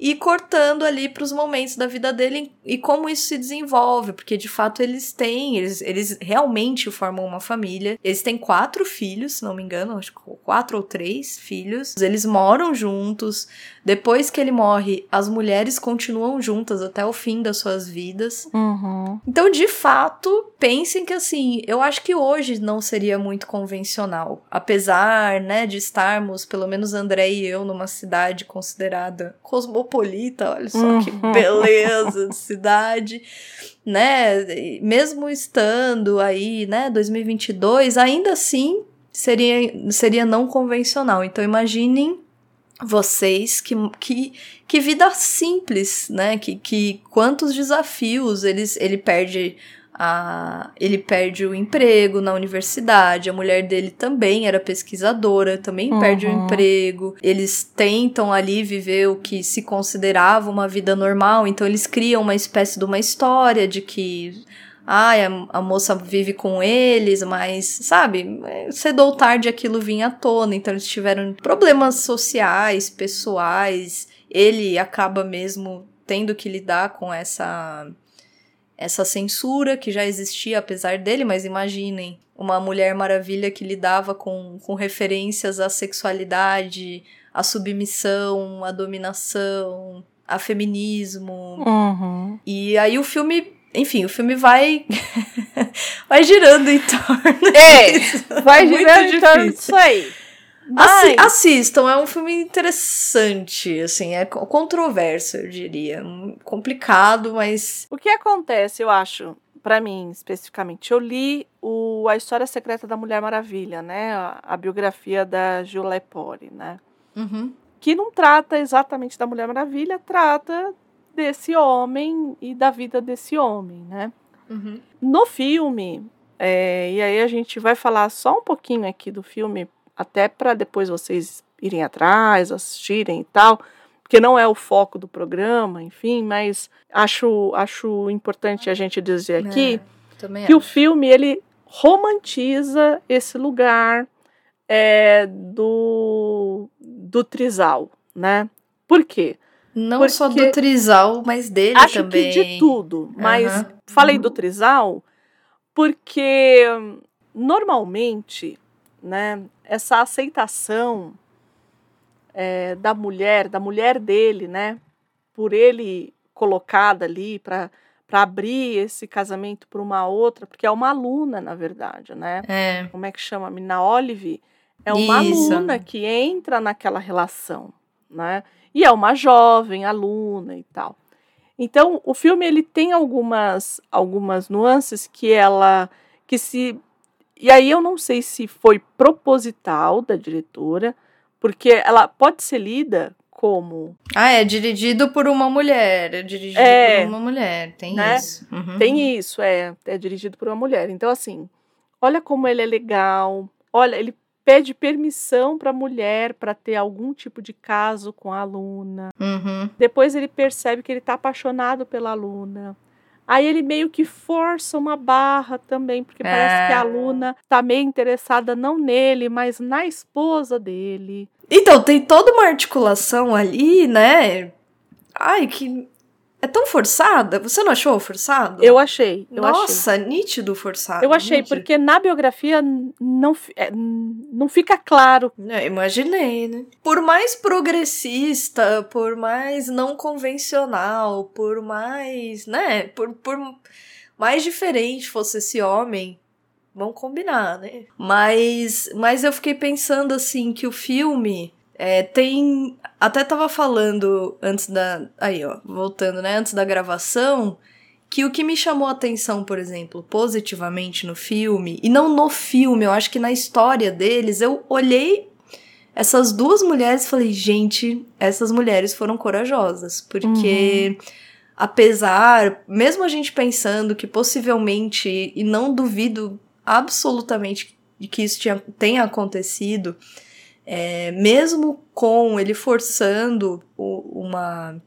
e cortando ali para os momentos da vida dele e como isso se desenvolve, porque de fato eles têm, eles, eles realmente formam uma família. Eles têm quatro filhos, se não me engano, acho que quatro ou três filhos. Eles moram juntos. Depois que ele morre, as mulheres continuam juntas até o fim das suas vidas.
Uhum.
Então, de fato, pensem que assim, eu acho que hoje não seria muito convencional. Apesar, né, de estarmos, pelo menos André e eu, numa cidade considerada cosmopolita, olha só uhum. que beleza de cidade, né? Mesmo estando aí, né, 2022, ainda assim seria, seria não convencional. Então, imaginem vocês que, que, que vida simples, né? Que, que quantos desafios eles, ele perde a, ele perde o emprego na universidade, a mulher dele também era pesquisadora, também uhum. perde o emprego. Eles tentam ali viver o que se considerava uma vida normal, então eles criam uma espécie de uma história de que ah, a, a, moça vive com eles, mas, sabe, cedo ou tarde aquilo vinha à tona, então eles tiveram problemas sociais, pessoais, ele acaba mesmo tendo que lidar com essa essa censura que já existia apesar dele, mas imaginem uma mulher maravilha que lidava com, com referências à sexualidade, à submissão, à dominação, a feminismo.
Uhum.
E aí o filme enfim, o filme vai vai girando em torno
É, disso. vai girando em torno disso aí.
Mas... Assistam, é um filme interessante, assim, é controverso, eu diria. Complicado, mas.
O que acontece, eu acho, para mim especificamente? Eu li o A História Secreta da Mulher Maravilha, né? A, a biografia da Julie Pori, né?
Uhum.
Que não trata exatamente da Mulher Maravilha, trata desse homem e da vida desse homem, né?
Uhum.
No filme, é, e aí a gente vai falar só um pouquinho aqui do filme até para depois vocês irem atrás, assistirem e tal, porque não é o foco do programa, enfim, mas acho, acho importante a gente dizer aqui
é,
que acho. o filme ele romantiza esse lugar é, do, do trisal, né? Por quê?
Não Porque só do trisal, mas dele
acho
também.
Acho que de tudo, mas uhum. falei do trisal porque normalmente, né, essa aceitação é, da mulher, da mulher dele, né, por ele colocada ali para para abrir esse casamento para uma outra, porque é uma aluna, na verdade, né?
É.
Como é que chama? Mina Olive é uma Isso. aluna que entra naquela relação, né? E é uma jovem aluna e tal. Então, o filme ele tem algumas algumas nuances que ela que se e aí eu não sei se foi proposital da diretora, porque ela pode ser lida como.
Ah, é dirigido por uma mulher. É dirigido é, por uma mulher. Tem né? isso.
Uhum. Tem isso, é. É dirigido por uma mulher. Então, assim, olha como ele é legal. Olha, ele pede permissão para a mulher para ter algum tipo de caso com a aluna.
Uhum.
Depois ele percebe que ele está apaixonado pela aluna. Aí ele meio que força uma barra também, porque é. parece que a é. aluna tá meio interessada não nele, mas na esposa dele.
Então, tem toda uma articulação ali, né? Ai, que é tão forçada? Você não achou forçado?
Eu achei. Eu
Nossa,
achei.
nítido forçado.
Eu achei,
nítido.
porque na biografia não, é, não fica claro.
É, imaginei, né? Por mais progressista, por mais não convencional, por mais, né? Por, por mais diferente fosse esse homem, vamos combinar, né? Mas, mas eu fiquei pensando assim que o filme é, tem. Até tava falando antes da. Aí, ó, voltando, né? Antes da gravação. Que o que me chamou a atenção, por exemplo, positivamente no filme, e não no filme, eu acho que na história deles, eu olhei essas duas mulheres e falei, gente, essas mulheres foram corajosas, porque uhum. apesar, mesmo a gente pensando que possivelmente, e não duvido absolutamente de que isso tinha, tenha acontecido, é, mesmo com ele forçando uma,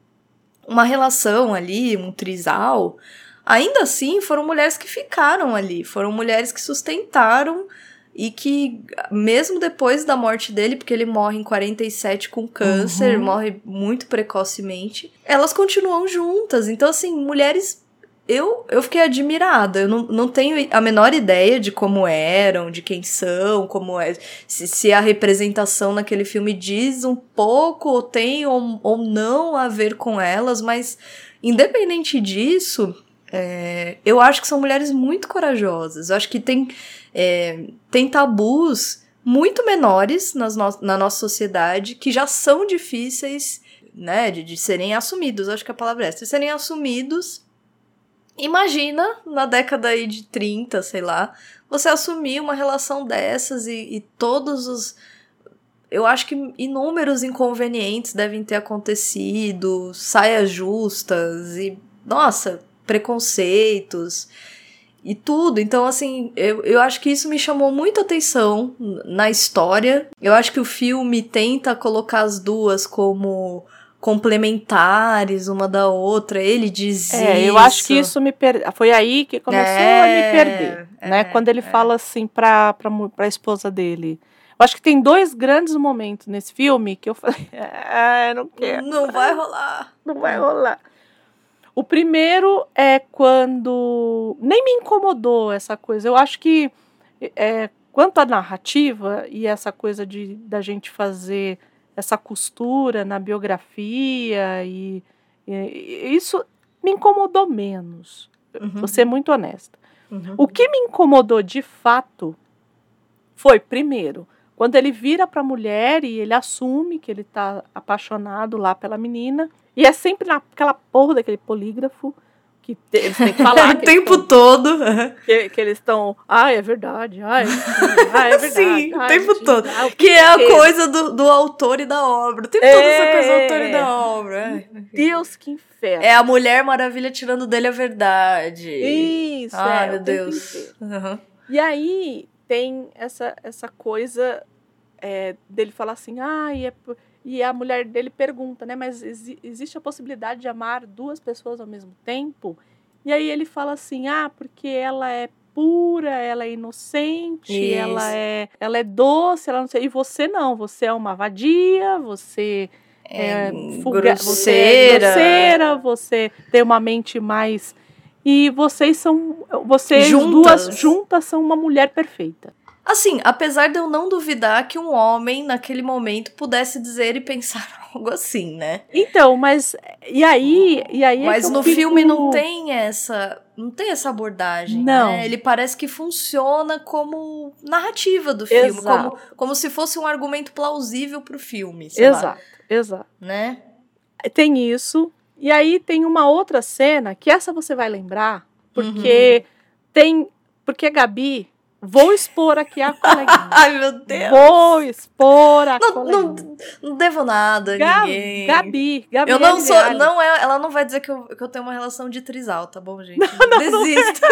uma relação ali, um trisal, ainda assim foram mulheres que ficaram ali, foram mulheres que sustentaram e que, mesmo depois da morte dele, porque ele morre em 47 com câncer, uhum. morre muito precocemente, elas continuam juntas. Então, assim, mulheres eu, eu fiquei admirada. Eu não, não tenho a menor ideia de como eram, de quem são, como é. Se, se a representação naquele filme diz um pouco, ou tem ou, ou não a ver com elas, mas independente disso, é, eu acho que são mulheres muito corajosas. Eu acho que tem, é, tem tabus muito menores nas no, na nossa sociedade que já são difíceis né, de, de serem assumidos. Acho que a palavra é essa, de serem assumidos Imagina, na década aí de 30, sei lá, você assumir uma relação dessas e, e todos os. Eu acho que inúmeros inconvenientes devem ter acontecido, saias justas e, nossa, preconceitos e tudo. Então, assim, eu, eu acho que isso me chamou muita atenção na história. Eu acho que o filme tenta colocar as duas como complementares uma da outra. Ele diz
é,
isso.
eu acho que isso me per... foi aí que começou é, a me perder, é, né? Quando ele é. fala assim para para esposa dele. Eu acho que tem dois grandes momentos nesse filme que eu falei, ah, não quero.
Não vai rolar.
Não vai rolar. O primeiro é quando nem me incomodou essa coisa. Eu acho que é, quanto à narrativa e essa coisa de da gente fazer essa costura na biografia e, e isso me incomodou menos. Uhum. Vou ser muito honesta. Uhum. O que me incomodou de fato foi, primeiro, Quando ele vira para a mulher e ele assume que ele está apaixonado lá pela menina, e é sempre naquela porra daquele polígrafo que eles têm que falar.
o tempo tão, todo.
Que, que eles estão. Ah, é verdade. Ai, ah, é verdade.
Sim, ai, o tempo gente, todo. Ai, que é a coisa do, do autor e da obra. O tempo é, todo essa coisa do autor e da obra.
Deus, que inferno.
É a Mulher Maravilha tirando dele a verdade.
Isso.
Ai, é, meu Deus.
Uhum. E aí tem essa, essa coisa é, dele falar assim, ah, é, e a mulher dele pergunta, né, mas ex existe a possibilidade de amar duas pessoas ao mesmo tempo? E aí ele fala assim, ah, porque ela é pura, ela é inocente, Isso. ela é, ela é doce, ela não sei, e você não, você é uma vadia, você é, é fuga, você é grosseira, você tem uma mente mais e vocês são vocês juntas. duas juntas são uma mulher perfeita.
Assim, apesar de eu não duvidar que um homem, naquele momento, pudesse dizer e pensar algo assim, né?
Então, mas. E aí. E aí
é mas é no fico... filme não tem essa. Não tem essa abordagem. Não. Né? Ele parece que funciona como narrativa do filme. Como, como se fosse um argumento plausível pro filme.
exato,
lá.
exato.
Né?
Tem isso. E aí tem uma outra cena, que essa você vai lembrar, porque uhum. tem. Porque a Gabi Vou expor aqui a coleguinha.
Ai, meu Deus.
Vou expor a
não,
coleguinha.
Não, não devo nada,
Ga
ninguém.
Gabi, Gabi.
Eu não sou, não é, ela não vai dizer que eu, que eu tenho uma relação de trisal, tá bom, gente?
Não, não,
Desisto.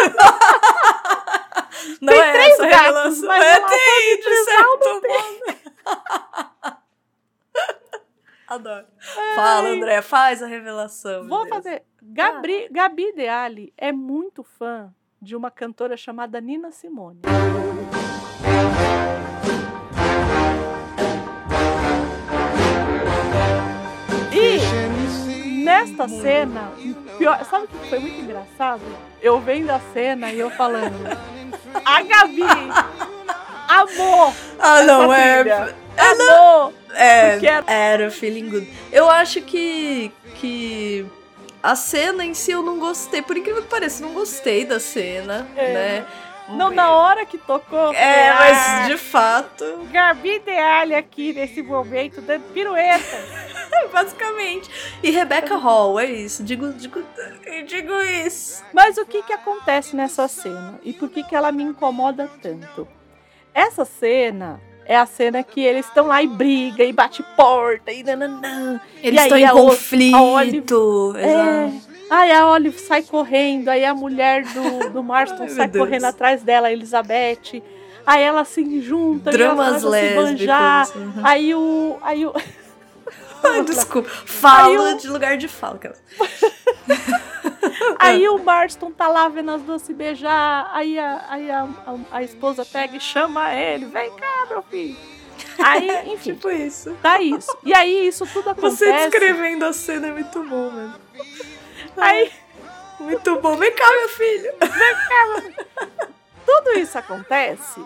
Não,
não
é três essa gatos, relação. Mas
é, tem, de, de certo modo. Adoro. Ai. Fala, André, faz a revelação.
Vou fazer. Gabri, ah. Gabi Deali é muito fã de uma cantora chamada Nina Simone. E nesta cena, pior, sabe o que foi muito engraçado? Eu vendo a cena e eu falando, a Gabi amou.
Ah, não é.
Amou.
É, era... era feeling good. Eu acho que que a cena em si eu não gostei. Por incrível que pareça, não gostei da cena, é. né?
Não, na hora que tocou.
É, ah, mas de fato.
Gabi Dealha aqui nesse momento, dando pirueta.
Basicamente. E Rebecca Hall, é isso. Digo, digo, digo isso.
Mas o que que acontece nessa cena? E por que que ela me incomoda tanto? Essa cena é a cena que eles estão lá e briga e bate porta e nananã.
Eles estão em conflito. Olive,
é, aí a Olive sai correndo, aí a mulher do, do Marston Ai, sai correndo atrás dela, a Elizabeth. Aí ela se junta,
Dramas lésbicos.
Uhum. Aí o. Aí o...
Ai, desculpa. Fala de lugar de fala.
aí o Marston tá lá vendo as duas se beijar. Aí a, aí a, a, a esposa pega e chama ele: vem cá, meu filho. Aí, enfim.
tipo isso.
Tá isso. E aí isso tudo acontece.
Você descrevendo a cena é muito bom, mano.
Aí.
Muito bom. Vem cá, meu filho.
Vem cá, meu filho. Tudo isso acontece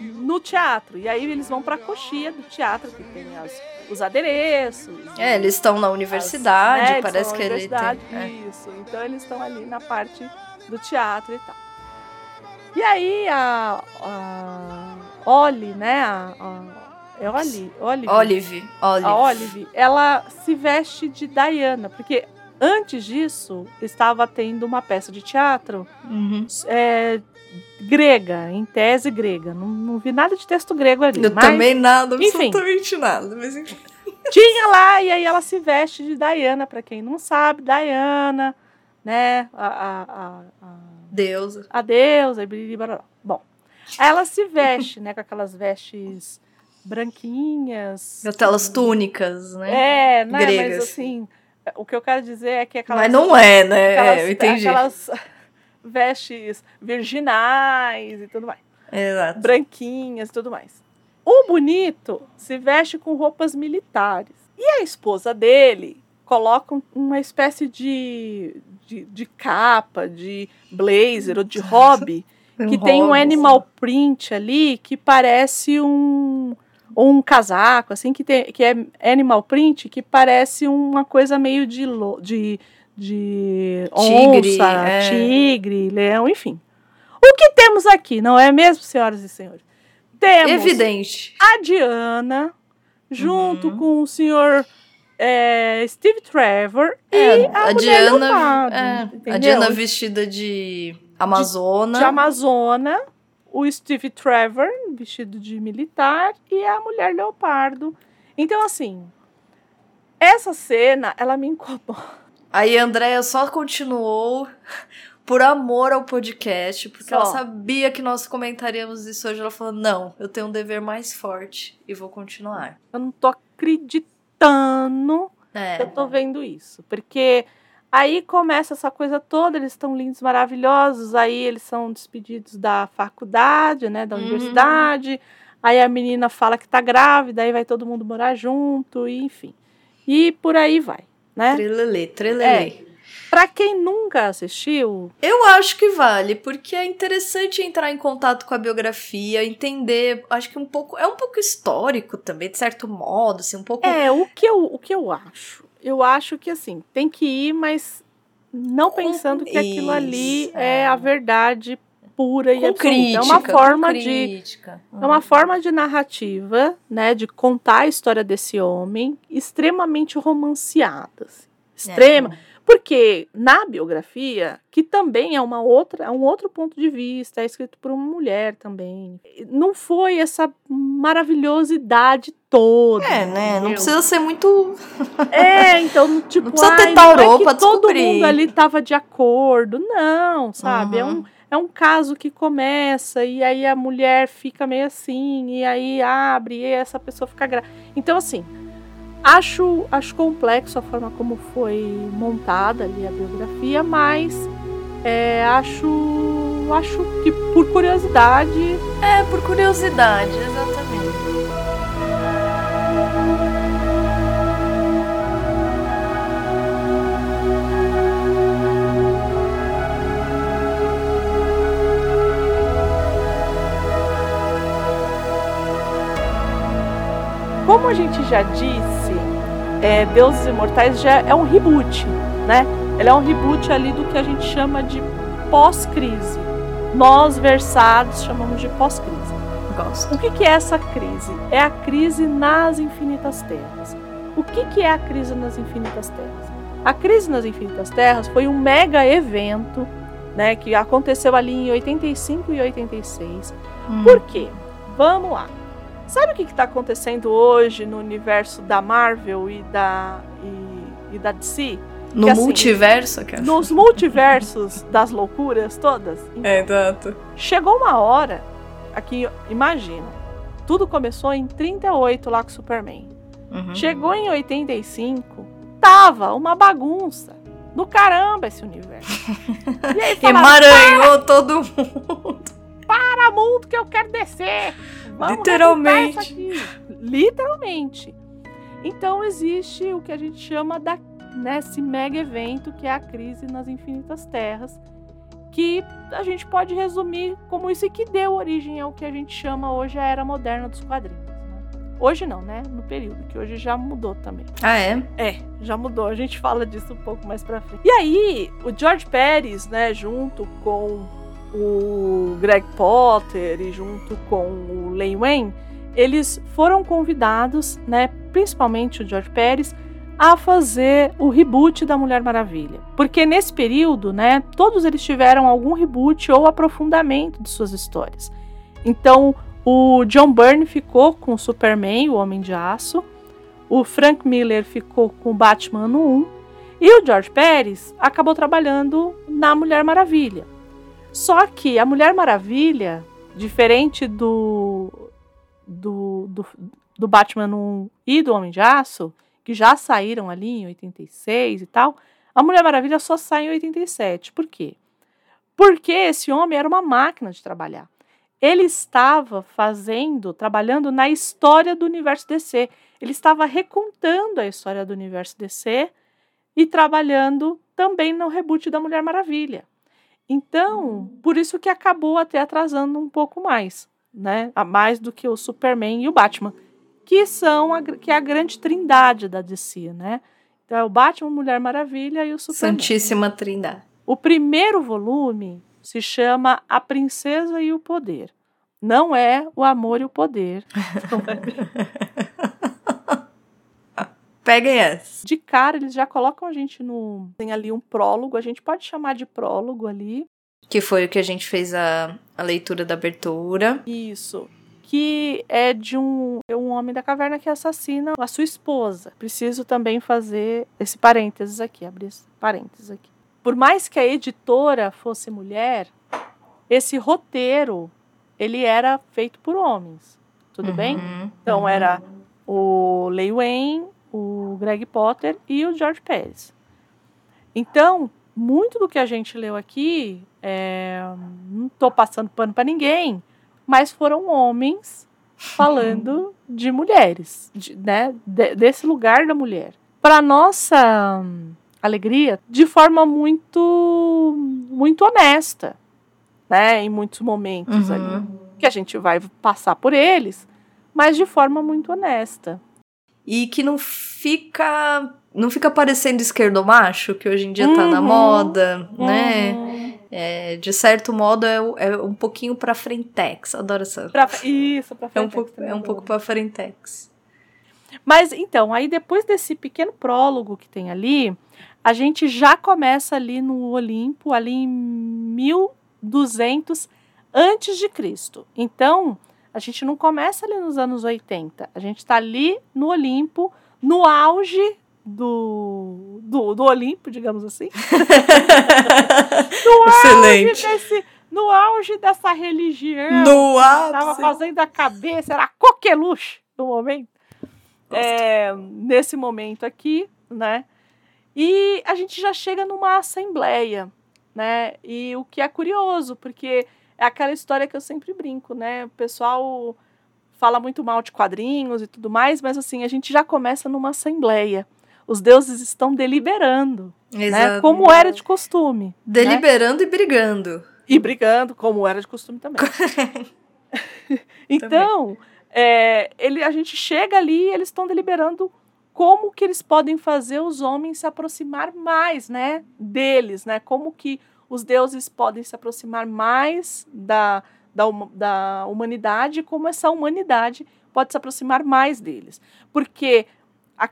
no teatro. E aí eles vão pra coxia do teatro, que tem as os adereços.
É, eles estão na universidade, as, né, parece que ele tem.
É. Isso, então eles estão ali na parte do teatro e tal. E aí a, a Oli, né, a, a é Oli, Olive,
Olive, Olive.
A Olive, ela se veste de Diana, porque antes disso estava tendo uma peça de teatro
uhum.
é, grega, em tese grega. Não, não vi nada de texto grego ali.
Eu
mas,
também nada, absolutamente enfim, nada. Mas enfim.
Tinha lá, e aí ela se veste de Diana, para quem não sabe, Diana, né? A, a, a, a
deusa.
A deusa, e Bom, aí ela se veste, né, com aquelas vestes branquinhas.
Aquelas túnicas, né?
É, né? Gregas. Mas assim, o que eu quero dizer é que aquelas.
Mas não é, né? Aquelas, é, eu entendi.
Aquelas vestes virginais e tudo mais.
Exato.
Branquinhas e tudo mais. O bonito se veste com roupas militares. E a esposa dele coloca uma espécie de, de, de capa, de blazer ou de hobby, que tem um animal print ali que parece um um casaco assim que tem que é animal print que parece uma coisa meio de de de tigre, onça, é. tigre, leão, enfim. O que temos aqui, não é mesmo, senhoras e senhores? Temos
Evidente.
a Diana, junto
Uhum.
com o senhor é, Steve Trevor
É,
e a,
a Diana, é, a? Diana vestida de Amazona.
de Amazona, o Steve Trevor vestido de militar e a mulher leopardo. Então, assim, essa cena, ela me incomoda.
Aí a Andrea só continuou por amor ao podcast, porque
Só.
ela sabia que nós comentaríamos isso hoje. Ela falou: não, eu tenho um dever mais forte e vou continuar.
Eu não tô acreditando
É.
que eu tô vendo isso. Porque aí começa essa coisa toda, eles estão lindos, maravilhosos, aí eles são despedidos da faculdade, né, da
Uhum.
universidade. Aí a menina fala que tá grávida, aí vai todo mundo morar junto, e enfim. E por aí vai, né?
Trelelê, trelelê.
Pra quem nunca assistiu,
Eu acho que vale, porque é interessante entrar em contato com a biografia, entender. Acho que um pouco. É um pouco histórico também, de certo modo, assim, um pouco.
é o que eu, o que eu acho. Eu acho que assim, tem que ir, mas não pensando que aquilo ali
Isso.
é a verdade pura e
com
absoluta.
crítica.
é uma forma de
crítica.
É uma forma de narrativa, né, de contar a história desse homem, extremamente romanceada. assim. Extrema. Porque na biografia, que também é uma outra, é um outro ponto de vista, é escrito por uma mulher também. Não foi essa maravilhosidade toda.
É, né? Não
entendeu?
precisa ser muito.
É, então, tipo,
Não precisa ter
ai, não é todo
descobrir.
mundo ali tava de acordo. Não, sabe? É, um,
Uhum.
É um caso que começa e aí a mulher fica meio assim, e aí abre e essa pessoa fica grávida. Então, assim, acho, acho complexo a forma como foi montada ali a biografia, mas é, acho, acho que por curiosidade
É, por curiosidade, exatamente.
Como a gente já disse, é, Deuses Imortais já é um reboot, né? Ele é um reboot ali do que a gente chama de pós-crise. Nós, versados, chamamos de pós-crise.
Gosto.
O que, que é essa crise? É a crise nas infinitas terras. O que, que é a crise nas infinitas terras? A crise nas infinitas terras foi um mega evento né, que aconteceu ali em 85 e 86.
Hum.
Por quê? Vamos lá. Sabe o que está acontecendo hoje no universo da Marvel e da, e, e da DC?
No
que assim,
multiverso, cara.
Nos multiversos das loucuras todas? Então,
É, exato.
Chegou uma hora, aqui, imagina, tudo começou em 38 lá com o Superman.
Uhum.
Chegou em 85, tava uma bagunça. Do caramba esse universo. E aí falaram,
Emaranhou todo mundo.
Para mundo que eu quero descer. Vamos
Literalmente.
rebutar isso aqui." Literalmente. Então existe o que a gente chama da nesse mega evento que é a crise nas infinitas terras, que a gente pode resumir como isso e que deu origem ao que a gente chama hoje a era moderna dos quadrinhos. né? Hoje não, né? No período, que hoje já mudou também.
Ah, é?
É, já mudou. A gente fala disso um pouco mais pra frente. E aí, o George Pérez, né, junto com o Greg Potter e junto com o Len Wayne, eles foram convidados, né, principalmente o George Pérez, a fazer o reboot da Mulher Maravilha. Porque nesse período, né, todos eles tiveram algum reboot ou aprofundamento de suas histórias. Então, o John Byrne ficou com o Superman, o Homem de Aço, o Frank Miller ficou com o Batman no 1 e o George Pérez acabou trabalhando na Mulher Maravilha. Só que a Mulher Maravilha, diferente do, do, do, do Batman no 1 e do Homem de Aço, que já saíram ali em 86 e tal, a Mulher Maravilha só sai em 87. Por quê? Porque esse homem era uma máquina de trabalhar. Ele estava fazendo, trabalhando na história do universo DC. Ele estava recontando a história do universo DC e trabalhando também no reboot da Mulher Maravilha. Então, por isso que acabou até atrasando um pouco mais, né? A mais do que o Superman e o Batman, que são a, que é a grande trindade da DC, né? Então, é o Batman, Mulher Maravilha e o Superman.
Santíssima Trindade.
O primeiro volume se chama A Princesa e o Poder. Não é o amor e o poder.
Peguem essa.
De cara, eles já colocam a gente no. Tem ali um prólogo, a gente pode chamar de prólogo ali.
Que foi o que a gente fez a, a leitura da abertura.
Isso. Que é de um, um homem da caverna que assassina a sua esposa. Preciso também fazer esse parênteses aqui, abrir esse parênteses aqui. Por mais que a editora fosse mulher, esse roteiro ele era feito por homens. Tudo uhum, bem? Então uhum. era o Lei Wayne, o Greg Potter e o George Pérez. Então, muito do que a gente leu aqui, é, não estou passando pano para ninguém, mas foram homens falando de mulheres, de, né, de, desse lugar da mulher. Para nossa alegria, de forma muito, muito honesta, né, em muitos momentos uhum. ali, que a gente vai passar por eles, mas de forma muito honesta
e que não fica não fica parecendo esquerdo macho, que hoje em dia uhum. tá na uhum. moda, né? uhum. né? É, de certo modo é, é, um pouquinho pra frentex, adoro essa.
Pra, isso, pra
frentex. É um pouco, é um pouco pra frentex.
Mas então, aí depois desse pequeno prólogo que tem ali, a gente já começa ali no Olimpo, ali em 1200 antes de Cristo. Então, a gente não começa ali nos anos 80. A gente está ali no Olimpo, no auge do, do, do Olimpo, digamos assim. no Excelente. Auge desse, no auge dessa religião.
No ápice.
Estava fazendo a cabeça, era coqueluche no momento. É, nesse momento aqui, né? E a gente já chega numa assembleia, né? E o que é curioso, porque é aquela história que eu sempre brinco, né? O pessoal fala muito mal de quadrinhos e tudo mais, mas assim, a gente já começa numa assembleia. Os deuses estão deliberando, Exato. né? Como era de costume. Né?
Deliberando né? e brigando.
E brigando, como era de costume também. então, também. É, ele, a gente chega ali e eles estão deliberando como que eles podem fazer os homens se aproximar mais, né, deles, né? Como que os deuses podem se aproximar mais da, da, da humanidade, como essa humanidade pode se aproximar mais deles. Porque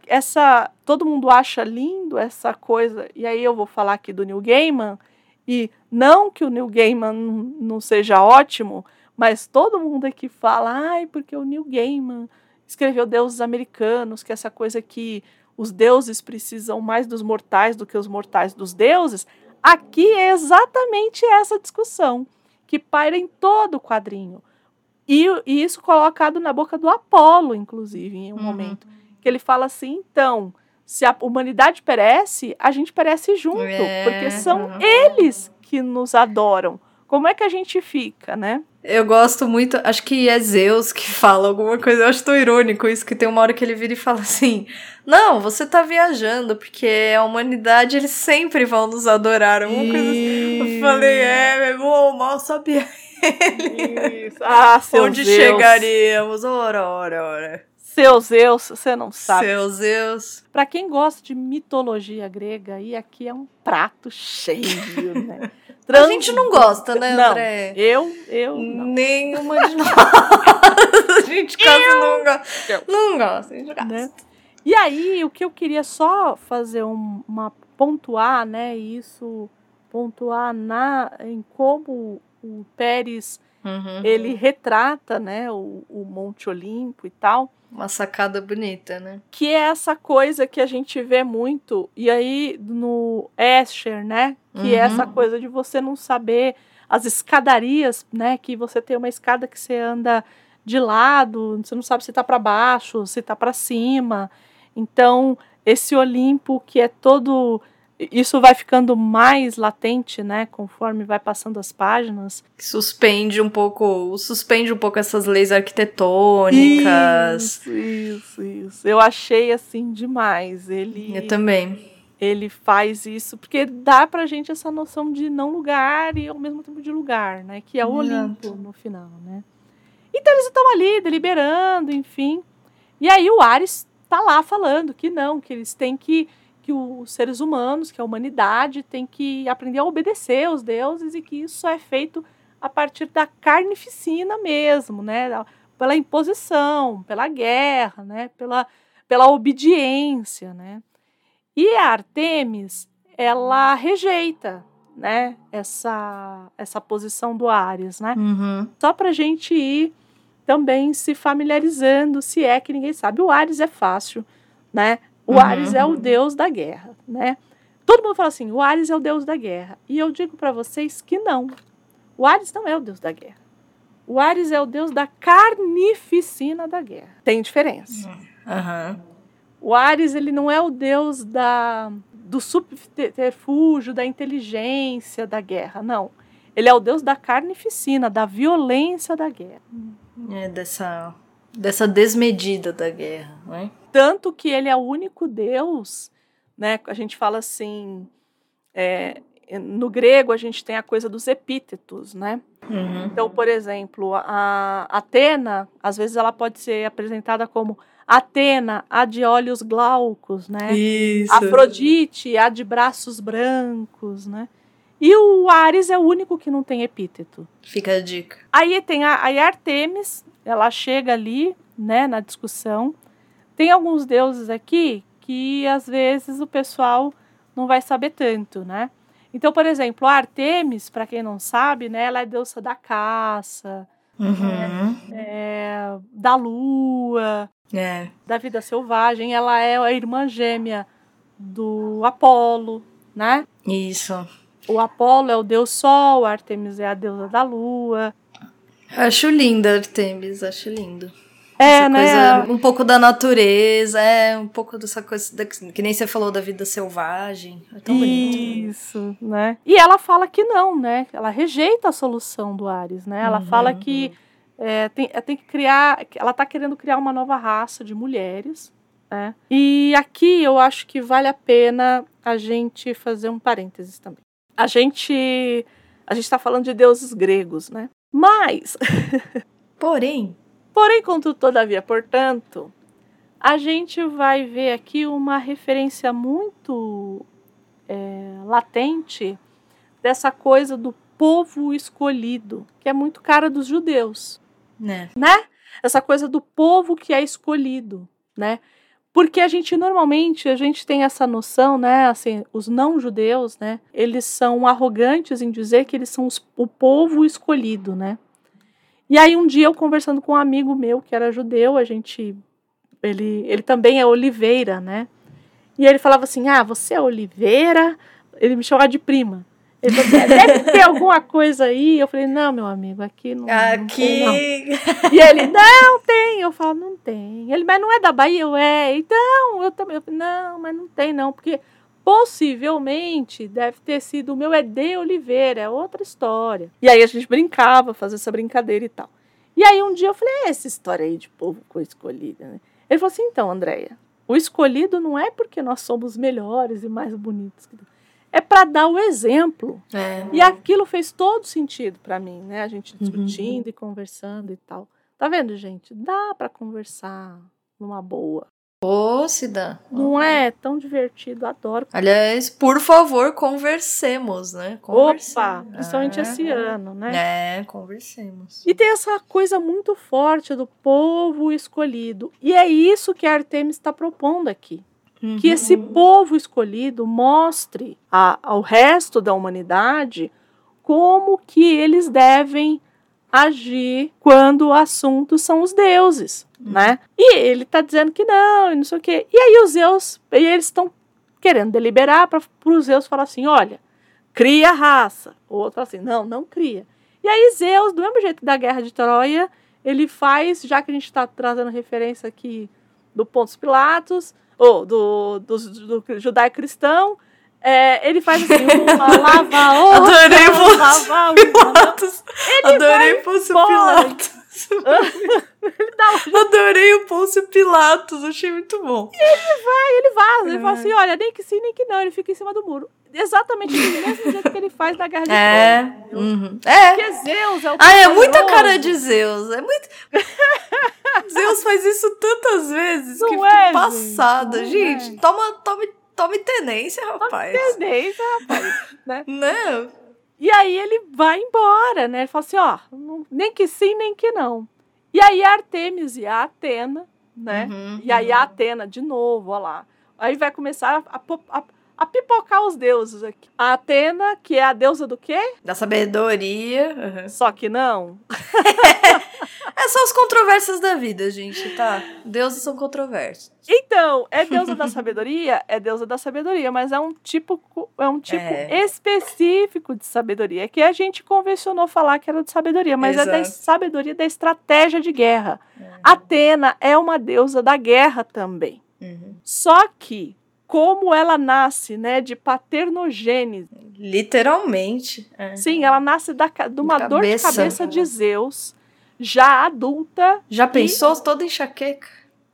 essa todo mundo acha lindo essa coisa, e aí eu vou falar aqui do Neil Gaiman, e não que o Neil Gaiman não seja ótimo, mas todo mundo aqui fala, ai, porque o Neil Gaiman escreveu Deuses Americanos, que é essa coisa que os deuses precisam mais dos mortais do que os mortais dos deuses. Aqui é exatamente essa discussão que paira em todo o quadrinho. E, e isso colocado na boca do Apolo, inclusive, em um uhum. momento. Que ele fala assim: então, se a humanidade perece, a gente perece junto, é, porque são eles que nos adoram. Como é que a gente fica, né?
Eu gosto muito, acho que é Zeus que fala alguma coisa, eu acho tão irônico isso, que tem uma hora que ele vira e fala assim: Não, você tá viajando, porque a humanidade eles sempre vão nos adorar. Alguma e... coisa assim. Eu falei, é, meu irmão, mal sabia ele. Isso. Ah, Onde Zeus. chegaríamos? Ora, ora, ora.
Seu Zeus, você não sabe.
Seu Zeus.
Para quem gosta de mitologia grega, e aqui é um prato cheio, né?
Trans... A gente não gosta, né, André?
Não, eu, eu.
Não. Nenhuma de nós. a gente quase eu, não gosta. Não gosta, a gente gosta. Né?
E aí, o que eu queria só fazer um, uma pontuar, né? Isso, pontuar na, em como o Pérez uhum. ele retrata, né, o, o Monte Olimpo e tal.
Uma sacada bonita, né?
Que é essa coisa que a gente vê muito, e aí no Escher, né? Que uhum. é essa uhum. coisa de você não saber as escadarias, né? Que você tem uma escada que você anda de lado, você não sabe se tá para baixo, se tá para cima. Então, esse Olimpo que é todo isso vai ficando mais latente, né, conforme vai passando as páginas.
Suspende um pouco, suspende um pouco essas leis arquitetônicas.
Isso, isso, isso. Eu achei assim demais. Ele
Eu também.
Ele faz isso porque dá pra gente essa noção de não lugar e ao mesmo tempo de lugar, né, que é o Olimpo no final, né? Então eles estão ali deliberando, enfim. E aí o Ares tá lá falando que não, que eles têm que que os seres humanos, que a humanidade tem que aprender a obedecer aos deuses e que isso é feito a partir da carnificina mesmo, né? Pela imposição, pela guerra, né? Pela, pela obediência, né? E a Artemis, ela rejeita, né? Essa, essa posição do Ares, né?
Uhum.
Só para a gente ir também se familiarizando, se é que ninguém sabe. O Ares é fácil, né? O uhum. Ares é o deus da guerra, né? Todo mundo fala assim, o Ares é o deus da guerra. E eu digo para vocês que não. O Ares não é o deus da guerra. O Ares é o deus da carnificina da guerra. Tem diferença.
Uhum.
O Ares, ele não é o deus da, do subterfúgio, da inteligência da guerra, não. Ele é o deus da carnificina, da violência da guerra.
É, dessa, dessa desmedida da guerra, né?
Tanto que ele é o único deus, né? A gente fala assim, é, no grego a gente tem a coisa dos epítetos, né?
Uhum.
Então, por exemplo, a Atena, às vezes ela pode ser apresentada como Atena, a de olhos glaucos, né?
Isso.
Afrodite, a de braços brancos, né? E o Ares é o único que não tem epíteto.
Fica a dica.
Aí tem a, a Artemis, ela chega ali, né, na discussão. Tem alguns deuses aqui que às vezes o pessoal não vai saber tanto, né? Então, por exemplo, a Artemis, para quem não sabe, né, ela é deusa da caça,
uhum.
é, da lua,
é.
da vida selvagem. Ela é a irmã gêmea do Apolo, né?
Isso.
O Apolo é o deus Sol, a Artemis é a deusa da lua.
Acho linda Artemis, acho lindo.
É,
Essa
né?
Coisa, um pouco da natureza, é um pouco dessa coisa da, que nem você falou da vida selvagem. É tão bonito.
Isso, né? E ela fala que não, né? Ela rejeita a solução do Ares, né? Ela
Uhum.
fala que é, tem, é, tem que criar. Ela tá querendo criar uma nova raça de mulheres. Né? E aqui eu acho que vale a pena a gente fazer um parênteses também. A gente. A gente está falando de deuses gregos, né? Mas
Porém,
Porém, contudo, todavia, portanto, a gente vai ver aqui uma referência muito é, latente dessa coisa do povo escolhido, que é muito cara dos judeus,
né?
né? Essa coisa do povo que é escolhido, né? Porque a gente normalmente a gente tem essa noção, né? Assim, os não judeus, né? Eles são arrogantes em dizer que eles são os, o povo escolhido, né? E aí um dia eu conversando com um amigo meu que era judeu, a gente ele ele também é Oliveira, né? E ele falava assim: "Ah, você é Oliveira?" Ele me chamava de prima. Ele falou, assim, deve ter alguma coisa aí. Eu falei, não, meu amigo, aqui não. não tem, não."
Aqui.
E ele, não tem. Eu falo, não tem. Ele, mas não é da Bahia? Eu, é. Então, eu também. Eu falei, não, mas não tem, não. Porque possivelmente deve ter sido o meu é de Oliveira, é outra história. E aí a gente brincava, fazia essa brincadeira e tal. E aí um dia eu falei, é essa história aí de povo com escolhida, né? Ele falou assim, então, Andréia, o escolhido não é porque nós somos melhores e mais bonitos. É para dar o exemplo.
É.
E aquilo fez todo sentido para mim, né? A gente discutindo e conversando e tal. Tá vendo, gente? Dá para conversar numa boa.
Ô, Cida.
Não é tão divertido, adoro.
Aliás, por favor, conversemos, né? Conversemos.
Opa, principalmente
É.
esse ano, né?
É, conversemos.
E tem essa coisa muito forte do povo escolhido. E é isso que a Artemis está propondo aqui. Que esse povo escolhido mostre a- ao resto da humanidade como que eles devem agir quando o assunto são os deuses, né? E ele tá dizendo que não, e não sei o quê. E aí os Zeus, e eles estão querendo deliberar para os Zeus falar assim, olha, cria a raça. O outro fala assim, não, não cria. E aí Zeus, do mesmo jeito da Guerra de Troia, ele faz, já que a gente está trazendo referência aqui do Pontos Pilatos, ou do, do, do judaico-cristão, é, ele faz assim, uma lava outra,
Adorei
lava uma.
Pilatos. Adorei o Pôncio. Pilatos. Adorei o Pôncio Pilatos, achei muito bom.
Ele vaza, ele fala assim, olha, nem que sim, nem que não, ele fica em cima do muro. Exatamente do mesmo jeito que ele faz na Guerra de
É. Uhum. É.
Porque Zeus é o
Ah, é muita cara de Zeus. É muito. Zeus faz isso tantas vezes
Não
que
é,
fico passada.
gente,
Gente,
é.
toma, tome, tome tenência, rapaz.
Tendência, rapaz, né?
Não.
E aí ele vai embora, né? Ele fala assim, ó, nem que sim, nem que não. E aí a Artemis e a Atena, né? Uhum, e aí a Atena de novo, ó lá. Aí vai começar a, a, a pipocar os deuses aqui. A Atena, que é a deusa do quê?
Da sabedoria.
Uhum. Só que não.
é só as controvérsias da vida, gente, tá? Deuses são controversos.
Então, é deusa da sabedoria? É deusa da sabedoria, mas é um tipo, é um tipo é. específico de sabedoria, que a gente convencionou falar que era de sabedoria, mas Exato. é da sabedoria da estratégia de guerra. É. Atena é uma deusa da guerra também. Uhum. Só que como ela nasce, né, de paternogênese.
Literalmente.
É. Sim, ela nasce da, de uma dor de cabeça de Zeus, já adulta.
Já e... pensou toda enxaqueca?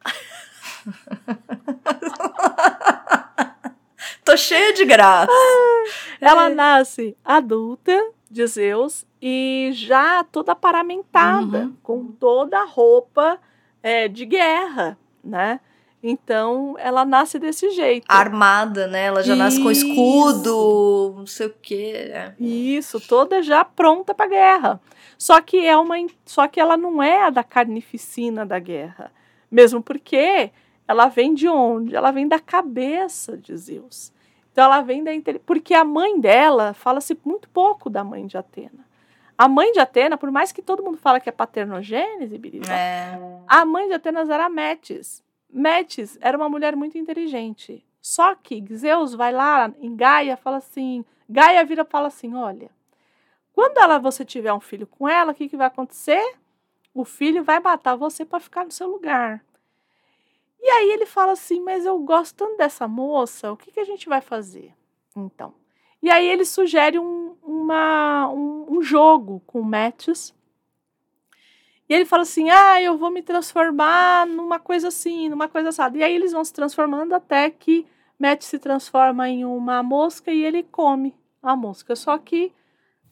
Tô cheia de graça.
Ela é. nasce adulta de Zeus e já toda paramentada, uhum. com toda a roupa é, de guerra, né? Então, ela nasce desse jeito.
Armada, né? Ela já Isso. nasce com escudo, não sei o quê. É.
Isso, toda já pronta para guerra. Só que é uma só que ela não é a da carnificina da guerra. Mesmo porque ela vem de onde? Ela vem da cabeça de Zeus. Então ela vem da porque a mãe dela fala-se muito pouco da mãe de Atena. A mãe de Atena, por mais que todo mundo fala que é paternogênese, é. a mãe de Atenas era Metis. Metis era uma mulher muito inteligente. Só que Zeus vai lá em Gaia fala assim, Gaia vira e fala assim, olha, quando ela você tiver um filho com ela, o que, que vai acontecer? O filho vai matar você para ficar no seu lugar. E aí ele fala assim, mas eu gosto tanto dessa moça, o que, que a gente vai fazer? Então, e aí ele sugere um, uma, um, um jogo com Metis e ele fala assim: ah, eu vou me transformar numa coisa assim, numa coisa assada. E aí eles vão se transformando até que Matt se transforma em uma mosca e ele come a mosca. Só que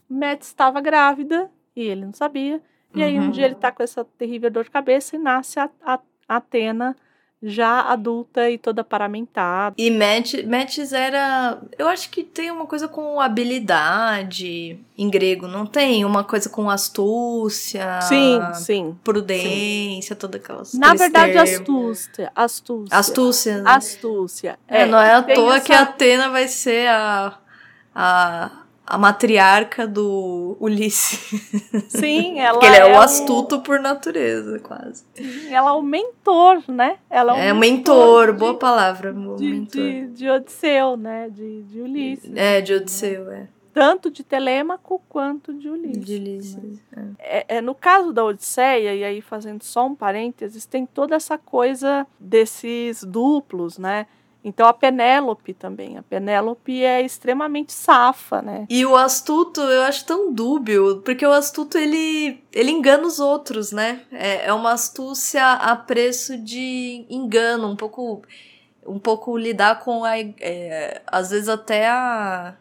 Matt estava grávida e ele não sabia. E uhum. aí um dia ele tá com essa terrível dor de cabeça e nasce a, a, a Atena já adulta e toda paramentada.
E Metis era. Eu acho que tem uma coisa com habilidade em grego, não tem? Uma coisa com astúcia.
Sim, sim.
Prudência, sim. toda aquela
Na verdade, astúcia. Astúcia.
Astúcia. Né?
Astúcia.
É, é, não é à toa essa... que a Atena vai ser a. a a matriarca do Ulisses.
Sim, ela
Porque ele é, é o astuto por natureza, quase.
Sim, ela é o mentor, né? Ela
é, é o mentor, mentor de, boa palavra.
De, mentor. De, de, Odisseu, né? De, de Ulisses.
É, de Odisseu, é.
Tanto de Telêmaco quanto de Ulisses.
De Ulisses,
é. É, é. No caso da Odisseia, e aí fazendo só um parênteses, tem toda essa coisa desses duplos, né? Então a Penélope também. A Penélope é extremamente safa, né?
E o astuto eu acho tão dúbio, porque o astuto ele, ele engana os outros, né? É, é uma astúcia a preço de engano, um pouco um pouco lidar com a é, às vezes até a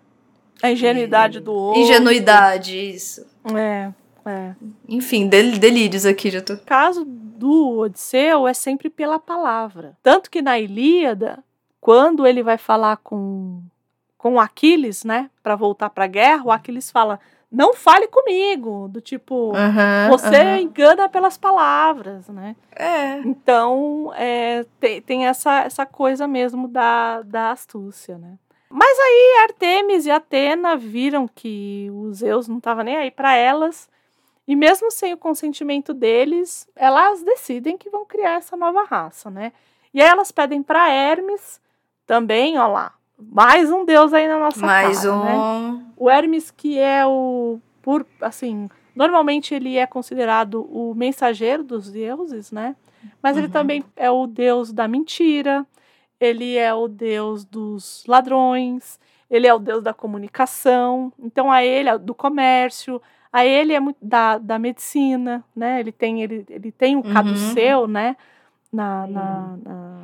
a ingenuidade do outro.
Ingenuidade, isso.
É, é.
Enfim, del delírios aqui já tô.
O caso do Odisseu é sempre pela palavra. Tanto que na Ilíada quando ele vai falar com com Aquiles, né, para voltar para a guerra, o Aquiles fala: "Não fale comigo", do tipo, você engana pelas palavras, né?
É.
Então, é, tem, tem essa, essa coisa mesmo da, da astúcia, né? Mas aí Artemis e Atena viram que os Zeus não estavam nem aí para elas, e mesmo sem o consentimento deles, elas decidem que vão criar essa nova raça, né? E aí elas pedem para Hermes também, ó lá, mais um deus aí na nossa
mais
cara,
um.
Né? O Hermes, que é o. Por, assim, normalmente ele é considerado o mensageiro dos deuses, né? Mas uhum. ele também é o deus da mentira, ele é o deus dos ladrões, ele é o deus da comunicação, então a ele, do comércio, a ele é muito da, da medicina, né? Ele tem, ele, ele tem o caduceu, uhum. né? Na, na, na,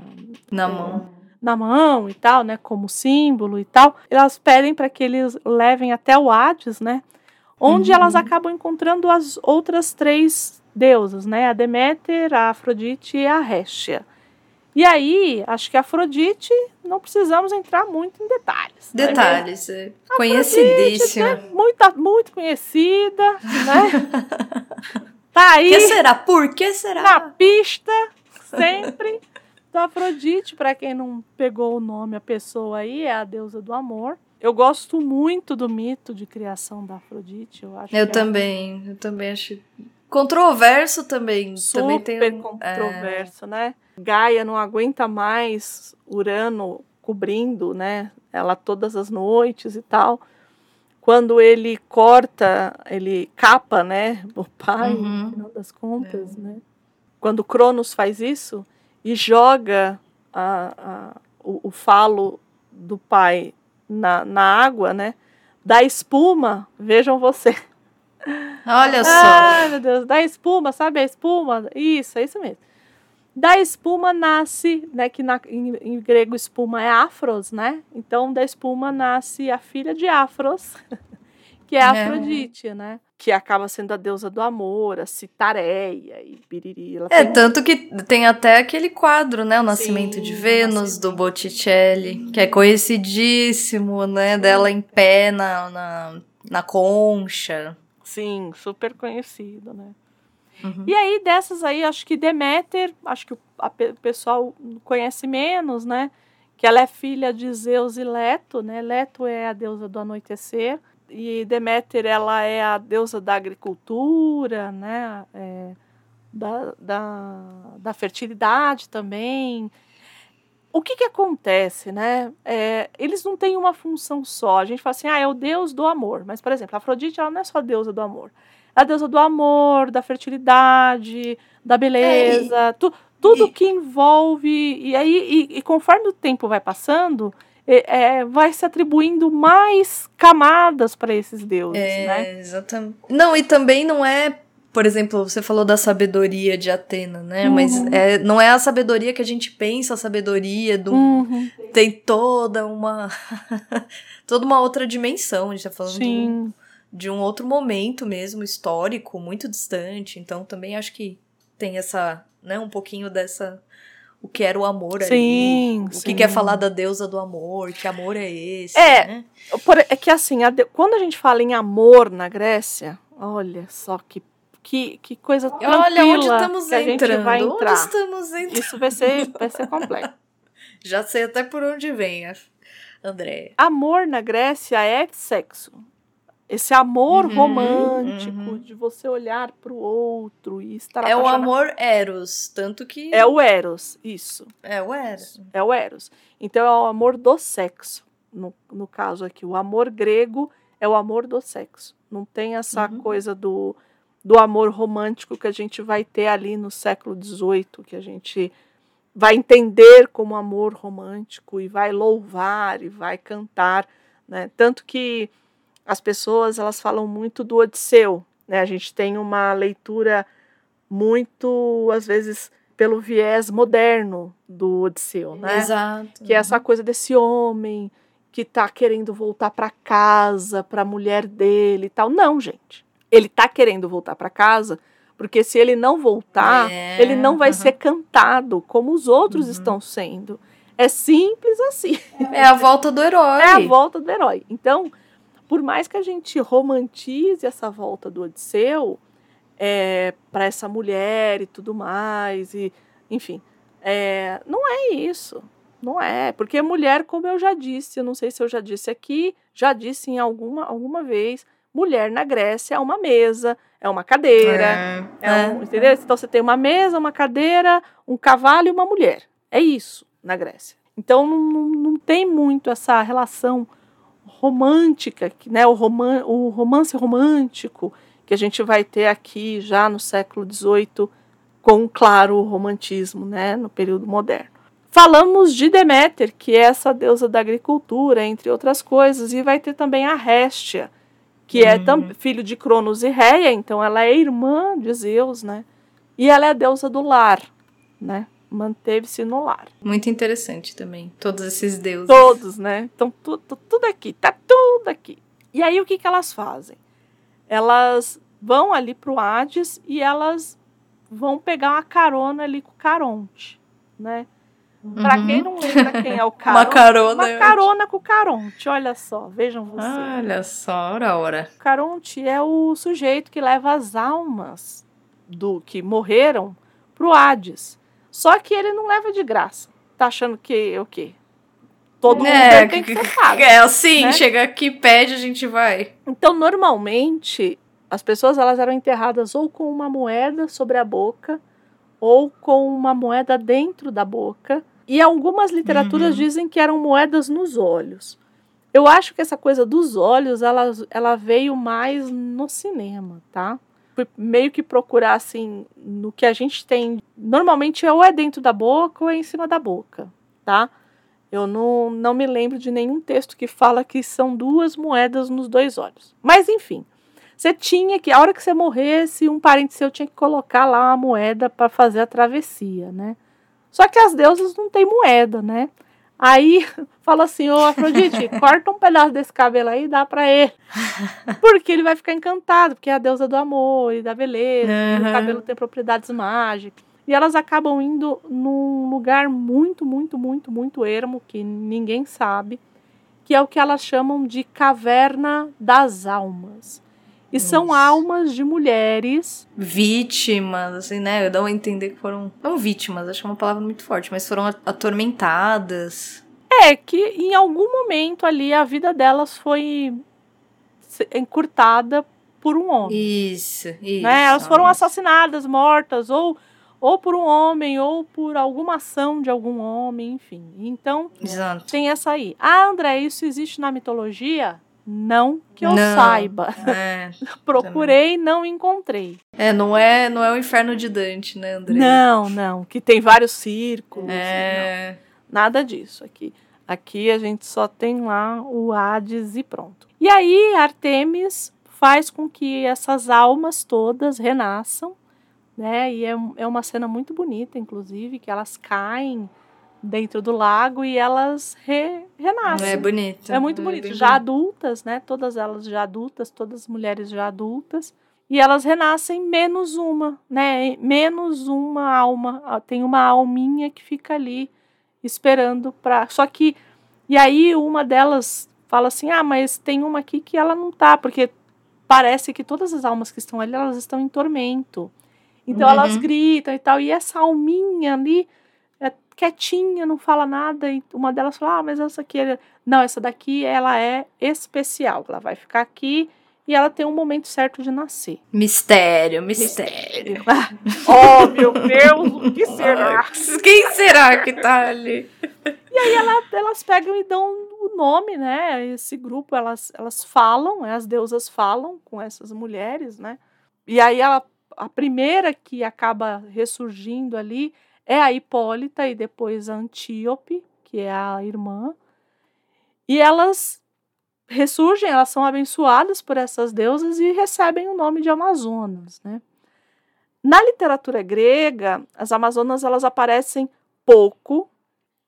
na é, mão
na mão e tal, né, como símbolo e tal, elas pedem para que eles levem até o Hades, né, onde uhum. elas acabam encontrando as outras três deusas, né, a Deméter, a Afrodite e a Réstia. E aí, acho que a Afrodite, não precisamos entrar muito em detalhes.
Né? Detalhes, né? é. conhecidíssima.
Né? Muito, muito conhecida, né? tá aí.
que será? Por que será?
Na pista, sempre. Então, Afrodite, para quem não pegou o nome, a pessoa aí é a deusa do amor. Eu gosto muito do mito de criação da Afrodite. Eu acho.
Eu é também, é... eu também acho controverso também.
Super
também
tem um, controverso, é... né? Gaia não aguenta mais Urano cobrindo, né? Ela todas as noites e tal. Quando ele corta, ele capa, né? O pai, uhum. no final das contas, é. né? Quando Cronos faz isso e joga a, a, o, o falo do pai na, na água, né? Da espuma, vejam você.
Olha só.
Ai, meu Deus, da espuma, sabe a espuma? Isso, é isso mesmo. Da espuma nasce, né, que na, em, em, grego espuma é afros, né? Então da espuma nasce a filha de Afros, que é, é. Afrodite, né? Que acaba sendo a deusa do amor, a Citareia e Biriri.
é, tem... tanto que tem até aquele quadro, né? O Nascimento Sim, de Vênus, do Botticelli, que é conhecidíssimo, né? Dela em pé na, na, na concha.
Sim, super conhecido, né? Uhum. E aí, dessas aí, acho que Deméter, acho que o a, pessoal conhece menos, né? Que ela é filha de Zeus e Leto, né? Leto é a deusa do anoitecer. E Deméter, ela é a deusa da agricultura, né? É, da, da, da fertilidade também. O que que acontece, né? É, eles não têm uma função só. A gente fala assim, ah, é o deus do amor. Mas, por exemplo, a Afrodite, ela não é só a deusa do amor a deusa do amor, da fertilidade, da beleza, é, e, tu, tudo e, que envolve. E aí, e, e, conforme o tempo vai passando, é, é vai se atribuindo mais camadas para esses deuses, é, né?
Exatamente. Não, e também não é por exemplo, você falou da sabedoria de Atena, né? Uhum. Mas é, não é a sabedoria que a gente pensa, a sabedoria do. Uhum. Tem toda uma. toda uma outra dimensão. A gente tá falando Sim de um outro momento mesmo histórico, muito distante. Então também acho que tem essa, né, um pouquinho dessa o que era o amor sim, ali, sim. o que quer falar da deusa do amor, que amor é esse,
é,
né?
é que assim, a de, quando a gente fala em amor na Grécia, olha só que que, que coisa tranquila Olha onde estamos que a entrando. gente vai entrar.
Onde estamos entrando?
Isso vai ser, vai ser complexo.
Já sei até por onde vem, André.
Amor na Grécia é sexo. Esse amor uhum, romântico uhum. de você olhar para o outro e estar
É apaixonado. o amor eros, tanto que
É o eros, isso.
É o eros.
É o eros. Então é o amor do sexo. No, no caso aqui, o amor grego é o amor do sexo. Não tem essa uhum. coisa do, do amor romântico que a gente vai ter ali no século XVIII, que a gente vai entender como amor romântico e vai louvar e vai cantar, né? Tanto que as pessoas elas falam muito do Odisseu, né? A gente tem uma leitura muito, às vezes, pelo viés moderno do Odisseu, né?
Exato.
Que é essa coisa desse homem que tá querendo voltar para casa, para a mulher dele e tal. Não, gente. Ele tá querendo voltar para casa porque se ele não voltar, é, ele não vai ser cantado como os outros uhum. estão sendo. É simples assim.
É a volta do herói.
É a volta do herói. Então, por mais que a gente romantize essa volta do Odisseu é, para essa mulher e tudo mais, e enfim, é, não é isso. Não é, porque mulher, como eu já disse, eu não sei se eu já disse aqui, já disse em alguma, alguma vez, mulher na Grécia é uma mesa, é uma cadeira, é, é um, entendeu? Então você tem uma mesa, uma cadeira, um cavalo e uma mulher. É isso na Grécia. Então não, não, não tem muito essa relação romântica, né, o, roman o romance romântico que a gente vai ter aqui já no século XVIII, com claro romantismo, né, no período moderno. Falamos de Deméter, que é essa deusa da agricultura, entre outras coisas, e vai ter também a Réstia, que é uhum. é filho de Cronos e Reia, então ela é irmã de Zeus, né? E ela é a deusa do lar, né? Manteve-se no lar.
Muito interessante também, todos esses deuses.
Todos, né? Então, tudo, tudo aqui, tá tudo aqui. E aí, o que, que elas fazem? Elas vão ali pro Hades e elas vão pegar uma carona ali com o Caronte, né? Uhum. Para quem não lembra quem é o Caronte.
uma carona.
Uma carona com o Caronte, olha só, vejam vocês.
Olha só, ora, ora.
O Caronte é o sujeito que leva as almas do que morreram pro Hades. Só que ele não leva de graça. Tá achando que o quê? Todo é, mundo tem que ser pago.
É assim, né? chega aqui, pede, a gente vai.
Então, normalmente, as pessoas elas eram enterradas ou com uma moeda sobre a boca ou com uma moeda dentro da boca. E algumas literaturas uhum. dizem que eram moedas nos olhos. Eu acho que essa coisa dos olhos, ela, ela veio mais no cinema, tá? Meio que procurar assim no que a gente tem. Normalmente ou é dentro da boca ou é em cima da boca, tá? Eu não, não me lembro de nenhum texto que fala que são duas moedas nos dois olhos. Mas enfim, você tinha que, a hora que você morresse, um parente seu tinha que colocar lá uma moeda para fazer a travessia, né? Só que as deusas não têm moeda, né? Aí fala assim, ô Afrodite, corta um pedaço desse cabelo aí e dá para ele. Porque ele vai ficar encantado, porque é a deusa do amor e da beleza, uhum. e o cabelo tem propriedades mágicas. E elas acabam indo num lugar muito, muito, muito, muito ermo, que ninguém sabe, que é o que elas chamam de caverna das almas. E Nossa. são almas de mulheres.
Vítimas, assim, né? Dão a entender que foram. Não vítimas, acho que é uma palavra muito forte, mas foram atormentadas.
É, que em algum momento ali a vida delas foi encurtada por um homem.
Isso, isso.
Né? Elas foram assassinadas, mortas, ou, ou por um homem, ou por alguma ação de algum homem, enfim. Então,
Exato.
tem essa aí. Ah, André, isso existe na mitologia? Não que eu não, saiba. É, Procurei e não encontrei.
É, não é, não é o inferno de Dante, né, André?
Não, não, que tem vários círculos. É. Não. Nada disso aqui. Aqui a gente só tem lá o Hades e pronto. E aí Artemis faz com que essas almas todas renasçam, né? E é, é uma cena muito bonita, inclusive, que elas caem dentro do lago e elas re, renascem.
É bonito.
É muito é bonito. Já adultas, né? Todas elas já adultas, todas as mulheres já adultas. E elas renascem menos uma, né? Menos uma alma. Tem uma alminha que fica ali esperando para. Só que. E aí uma delas fala assim: ah, mas tem uma aqui que ela não tá, porque parece que todas as almas que estão ali, elas estão em tormento. Então uhum. elas gritam e tal. E essa alminha ali quietinha, não fala nada. E uma delas fala: Ah, mas essa aqui. É... Não, essa daqui ela é especial. Ela vai ficar aqui e ela tem um momento certo de nascer.
Mistério, mistério.
oh, meu Deus, o que será?
Quem será que tá ali?
E aí ela, elas pegam e dão o nome, né? Esse grupo, elas, elas falam, né? as deusas falam com essas mulheres, né? E aí ela, a primeira que acaba ressurgindo ali é a Hipólita e depois a Antíope, que é a irmã. E elas ressurgem, elas são abençoadas por essas deusas e recebem o nome de Amazonas, né? Na literatura grega, as Amazonas elas aparecem pouco.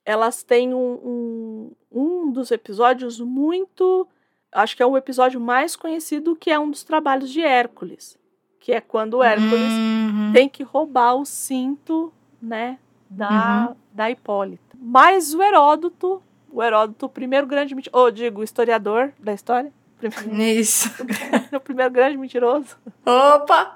Elas têm um, um, um dos episódios muito. Acho que é o episódio mais conhecido, que é um dos trabalhos de Hércules. Que é quando Hércules uhum. tem que roubar o cinto né, da, uhum. da Hipólita. Mas o Heródoto, o Heródoto, o primeiro grande mentiroso, ou digo, historiador da história.
Isso.
o primeiro grande mentiroso.
Opa!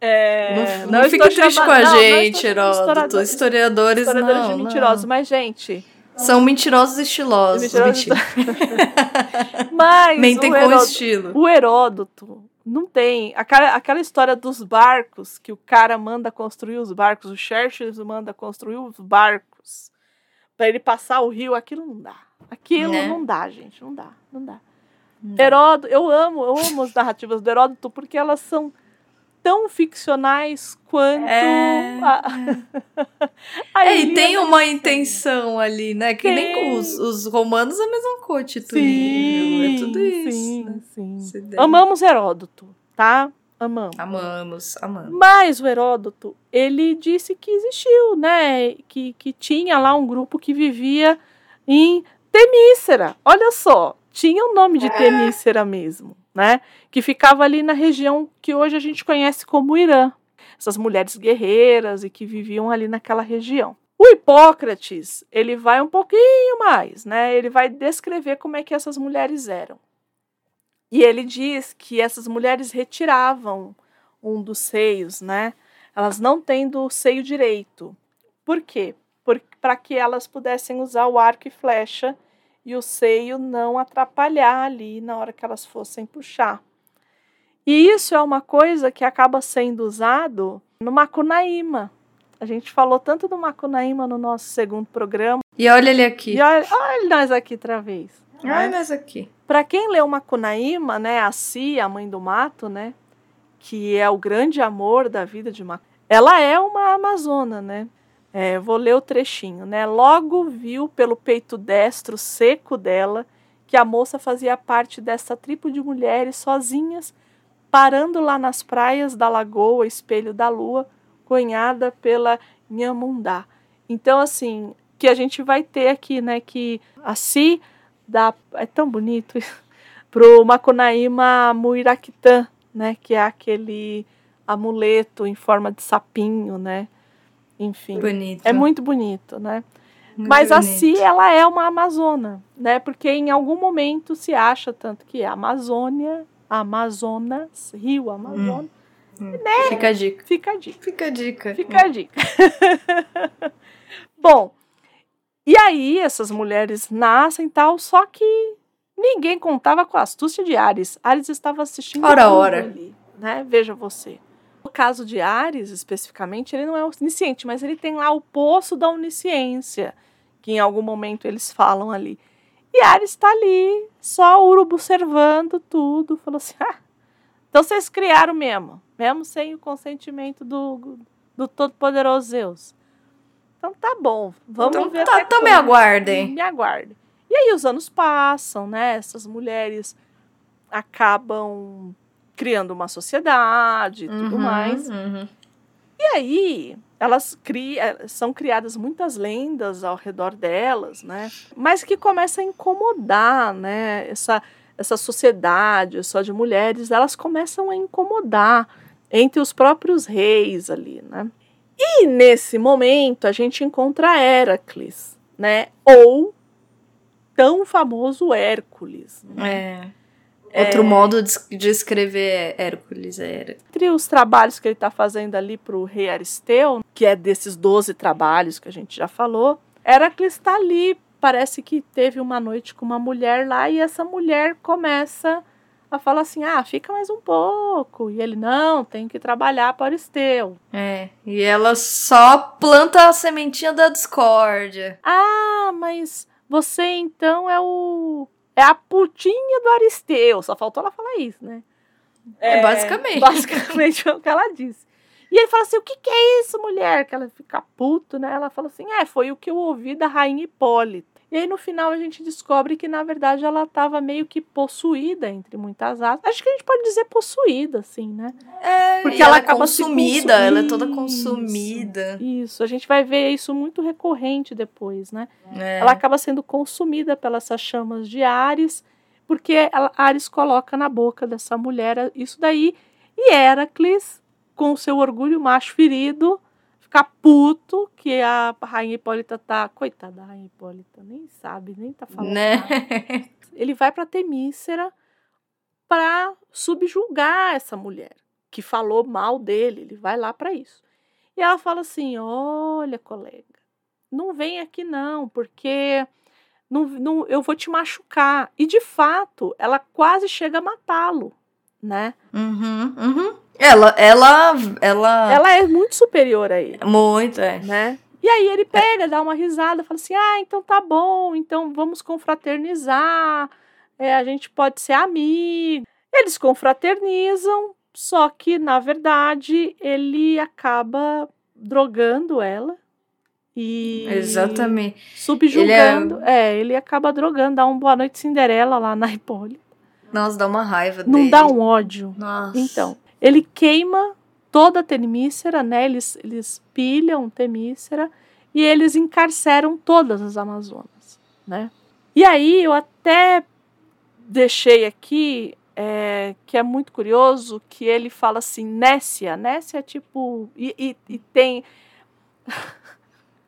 É,
não, não, não fica triste com a não, gente, Heródoto. Historiadores, historiadores não,
mentirosos. Mas, gente,
são mentirosos estilosos. Mentirosos.
Mas
Mentem com Heródoto, estilo.
O Heródoto, não tem. Aquela, aquela história dos barcos, que o cara manda construir os barcos, o Churchill manda construir os barcos para ele passar o rio, aquilo não dá. Aquilo né? não dá, gente, não dá, não dá. Não. Heródoto, eu amo, eu amo as narrativas do Heródoto porque elas são tão ficcionais quanto. É, a...
é e tem uma intenção ali, né? Que tem. nem com os, os romanos a mesma coisa, sim, é tudo isso. Sim, né?
sim. Amamos Heródoto, tá? Amamos.
Amamos, amamos.
Mas o Heródoto, ele disse que existiu, né? Que, que tinha lá um grupo que vivia em Temícera. Olha só, tinha o nome de é. Temícera mesmo né? Que ficava ali na região que hoje a gente conhece como Irã. Essas mulheres guerreiras e que viviam ali naquela região. O Hipócrates, ele vai um pouquinho mais, né? Ele vai descrever como é que essas mulheres eram. E ele diz que essas mulheres retiravam um dos seios, né? Elas não tendo o seio direito. Por quê? Para que elas pudessem usar o arco e flecha e o seio não atrapalhar ali na hora que elas fossem puxar. E isso é uma coisa que acaba sendo usado no Macunaíma. A gente falou tanto do Macunaíma no nosso segundo programa.
E olha ele aqui.
E olha, olha nós aqui outra vez.
Olha né? nós aqui.
Para quem leu Macunaíma, né, a Cia, a mãe do mato, né, que é o grande amor da vida de Macunaíma, ela é uma amazona, né? É, vou ler o trechinho, né? Logo viu pelo peito destro seco dela que a moça fazia parte dessa tribo de mulheres sozinhas, parando lá nas praias da lagoa Espelho da Lua, cunhada pela Nhamundá. Então, assim, que a gente vai ter aqui, né? Que a Si dá. É tão bonito pro Macunaíma Muiraquitã, né? Que é aquele amuleto em forma de sapinho, né? Enfim.
Bonito.
É muito bonito, né? Muito Mas bonito. assim ela é uma amazona, né? Porque em algum momento se acha tanto que a Amazônia, Amazonas, Rio Amazonas,
hum. né? Fica a dica.
Fica a dica.
Fica a dica.
Fica a dica. Bom, e aí essas mulheres nascem e tal, só que ninguém contava com a astúcia de Ares. Ares estava assistindo
ora, ora.
ali, né? Veja você. Caso de Ares, especificamente, ele não é onisciente, mas ele tem lá o poço da onisciência, que em algum momento eles falam ali. E Ares está ali, só o urubu observando tudo, falou assim: ah, então vocês criaram mesmo, mesmo sem o consentimento do, do Todo-Poderoso Zeus. Então tá bom, vamos então, ver.
Tá, então me aguardem.
Me aguardem. E aí os anos passam, né? Essas mulheres acabam criando uma sociedade e uhum, tudo mais. Uhum. E aí, elas criam, eh, são criadas muitas lendas ao redor delas, né? Mas que começa a incomodar, né? Essa, essa sociedade só de mulheres, elas começam a incomodar entre os próprios reis ali, né? E nesse momento a gente encontra Heracles, né? Ou tão famoso Hércules.
Né? É. Outro é... modo de escrever Hércules era.
Entre os trabalhos que ele está fazendo ali para o rei Aristeu, que é desses 12 trabalhos que a gente já falou, Hércules está ali. Parece que teve uma noite com uma mulher lá e essa mulher começa a falar assim: ah, fica mais um pouco. E ele, não, tem que trabalhar para Aristeu.
É, e ela só planta a sementinha da discórdia.
Ah, mas você então é o é a putinha do Aristeu. Só faltou ela falar isso, né?
É, é basicamente.
Basicamente é o que ela disse. E ele fala assim: o que, que é isso, mulher? Que ela fica puto, né? Ela fala assim: é, foi o que eu ouvi da rainha Hipólita. E aí no final a gente descobre que na verdade ela estava meio que possuída, entre muitas aspas. Acho que a gente pode dizer possuída, assim, né?
É, porque ela, ela é acaba consumida, ela é toda consumida.
Isso, isso, a gente vai ver isso muito recorrente depois, né? É. Ela acaba sendo consumida pelas chamas de Ares, porque Ares coloca na boca dessa mulher isso daí. E Heracles, com o seu orgulho macho ferido, ficar puto que a rainha Hipólita tá. Coitada da rainha Hipólita, nem sabe, nem tá falando. Né? Nada. Ele vai pra Temícera para subjugar essa mulher que falou mal dele. Ele vai lá para isso. E ela fala assim: Olha, colega, não vem aqui não, porque não, não, eu vou te machucar. E de fato, ela quase chega a matá-lo, né?
Uhum, uhum. Ela, ela, ela.
Ela é muito superior a ele.
Muito, é.
Né? E aí ele pega, dá uma risada, fala assim: ah, então tá bom, então vamos confraternizar, é, a gente pode ser amigo. Eles confraternizam, só que na verdade ele acaba drogando ela e
exatamente
subjugando. Ele é... é... ele acaba drogando, dá um boa noite Cinderela lá na Hipólita.
Nossa, dá uma raiva
Não
dele.
dá um ódio.
Nossa.
Então, ele queima toda a Temícera, né? Eles, eles pilham Temícera e eles encarceram todas as Amazonas, né? E aí eu até deixei aqui é, que é muito curioso que ele fala assim, Nécia. Nécia é tipo. E, e, e tem.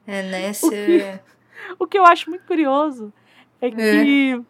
É, Nessia. O que,
o que eu acho muito curioso é, é. que é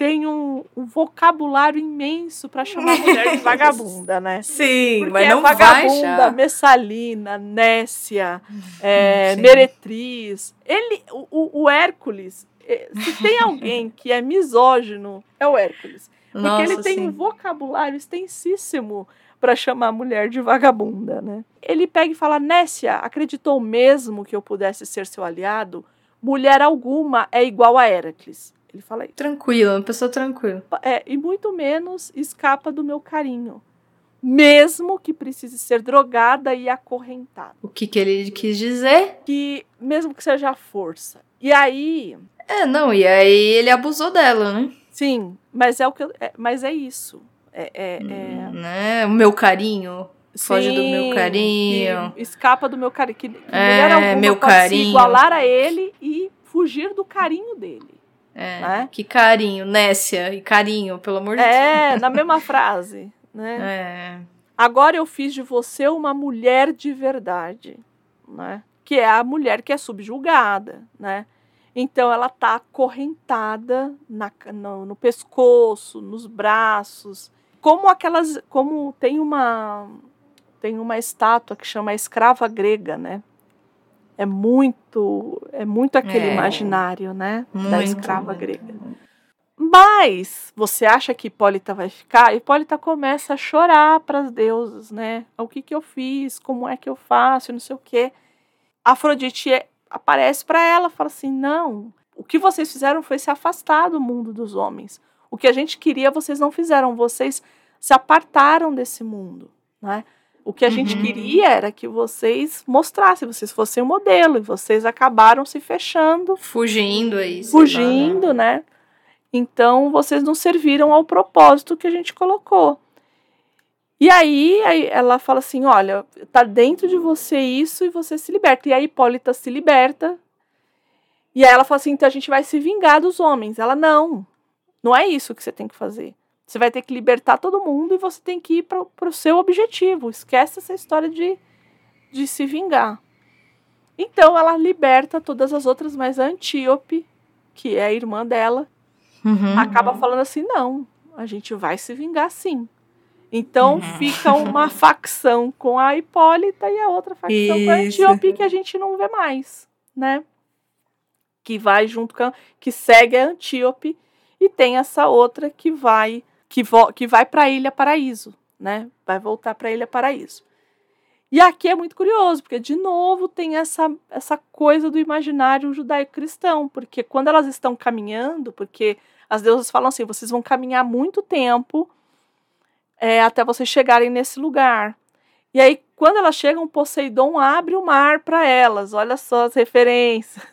tem um, um vocabulário imenso para chamar a mulher de vagabunda, né?
Sim,
Porque
mas não
é vagabunda, vai Messalina, Nécia, é, Meretriz. Ele, o, o Hércules, é, se tem alguém que é misógino, é o Hércules. Porque Nossa, ele tem sim. um vocabulário extensíssimo para chamar a mulher de vagabunda, né? Ele pega e fala: Nécia, acreditou mesmo que eu pudesse ser seu aliado? Mulher alguma é igual a Hércules. Ele fala isso.
Tranquila, uma pessoa tranquila.
É, e muito menos escapa do meu carinho. Mesmo que precise ser drogada e acorrentada.
O que, que ele quis dizer?
Que, mesmo que seja a força. E aí.
É, não, e aí ele abusou dela, né?
Sim, mas é o que eu, é, mas é isso. É, é, é...
Né? O meu carinho. Foge Sim, do meu carinho.
Escapa do meu carinho. Que, que é, mulher meu carinho. se igualar a ele e fugir do carinho dele.
É, né? Que carinho, Nécia e carinho, pelo amor de
é,
Deus.
É, na mesma frase, né?
É.
Agora eu fiz de você uma mulher de verdade, né? Que é a mulher que é subjugada, né? Então ela tá acorrentada na, no, no pescoço, nos braços, como aquelas, como tem uma tem uma estátua que chama a escrava grega, né? É muito é muito aquele é, imaginário, né, muito, da escrava grega. Mas você acha que Hipólita vai ficar? Hipólita começa a chorar para as deusas, né? O que que eu fiz? Como é que eu faço? Não sei o quê. Afrodite aparece para ela, fala assim: "Não, o que vocês fizeram foi se afastar do mundo dos homens. O que a gente queria vocês não fizeram, vocês se apartaram desse mundo, né? O que a uhum. gente queria era que vocês mostrassem, vocês fossem o um modelo, e vocês acabaram se fechando.
Fugindo aí.
Fugindo, né? Então vocês não serviram ao propósito que a gente colocou. E aí, aí ela fala assim: olha, tá dentro de você isso e você se liberta. E a Hipólita se liberta. E aí ela fala assim: então a gente vai se vingar dos homens. Ela, não, não é isso que você tem que fazer. Você vai ter que libertar todo mundo e você tem que ir para o seu objetivo. Esquece essa história de, de se vingar. Então ela liberta todas as outras, mas a Antíope, que é a irmã dela, uhum. acaba falando assim: não, a gente vai se vingar sim. Então uhum. fica uma facção com a Hipólita e a outra facção Isso. com a Antíope que a gente não vê mais, né? Que vai junto com a, que segue a Antíope e tem essa outra que vai que, que vai para a Ilha Paraíso, né? Vai voltar para a Ilha Paraíso. E aqui é muito curioso, porque de novo tem essa, essa coisa do imaginário judaico-cristão, porque quando elas estão caminhando, porque as deusas falam assim, vocês vão caminhar muito tempo é, até vocês chegarem nesse lugar. E aí, quando elas chegam, Poseidon abre o mar para elas. Olha só as referências.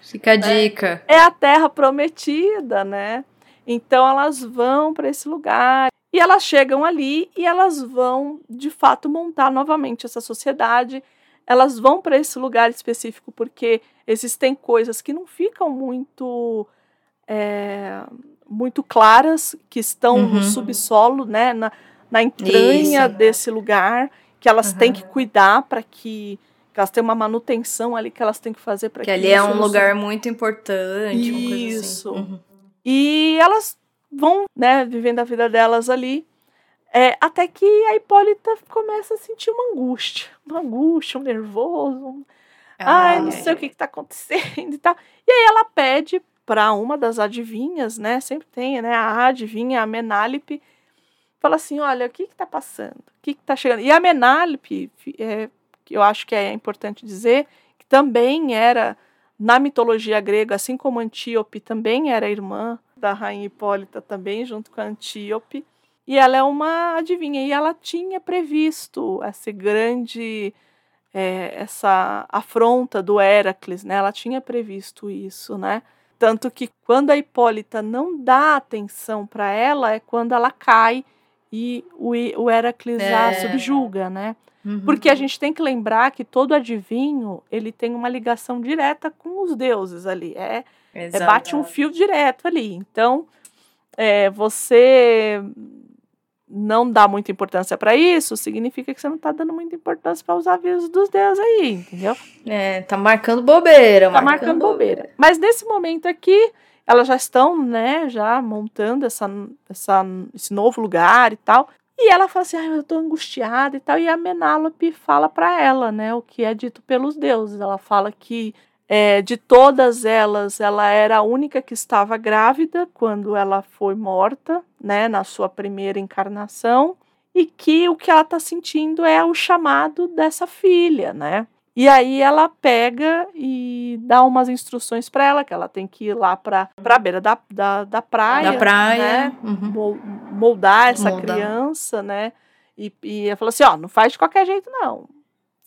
Fica a dica.
É, é a terra prometida, né? Então elas vão para esse lugar e elas chegam ali e elas vão de fato montar novamente essa sociedade. Elas vão para esse lugar específico porque existem coisas que não ficam muito é, muito claras, que estão uhum. no subsolo, né, na, na entranha Isso. desse lugar, que elas uhum. têm que cuidar para que, que, elas têm uma manutenção ali que elas têm que fazer para
que, que ali é um lugar muito importante.
Assim. Isso. Assim. Uhum. E elas vão, né, vivendo a vida delas ali. É, até que a Hipólita começa a sentir uma angústia, uma angústia, um nervoso. Um... Ah, Ai, não sei o que está acontecendo e tal. E aí ela pede para uma das adivinhas, né? Sempre tem, né? A adivinha, a Menálipe, fala assim: olha, o que está passando? O que está chegando? E a Menálipe, é, que eu acho que é importante dizer, que também era, na mitologia grega, assim como Antíope, também era irmã da rainha Hipólita também, junto com a Antíope. E ela é uma adivinha, e ela tinha previsto esse grande, é, essa afronta do Heracles, né? Ela tinha previsto isso, né? Tanto que quando a Hipólita não dá atenção para ela, é quando ela cai e o, o Heracles é. a subjuga, né? Uhum. Porque a gente tem que lembrar que todo adivinho ele tem uma ligação direta com os deuses ali. É, é bate um fio direto ali. Então, é, você não dá muita importância para isso, significa que você não tá dando muita importância para os avisos dos deuses aí, entendeu?
É, tá marcando bobeira.
Tá marcando, marcando bobeira. bobeira. Mas nesse momento aqui, elas já estão, né, já montando essa, essa, esse novo lugar e tal. E ela fala assim, eu tô angustiada e tal. E a Menálope fala para ela, né, o que é dito pelos deuses. Ela fala que é, de todas elas, ela era a única que estava grávida quando ela foi morta, né, na sua primeira encarnação, e que o que ela está sentindo é o chamado dessa filha, né? E aí ela pega e dá umas instruções para ela, que ela tem que ir lá para a beira da, da, da praia.
Da praia.
Né? Uhum. Moldar essa Moldar. criança, né? E, e ela falou assim, ó, não faz de qualquer jeito, não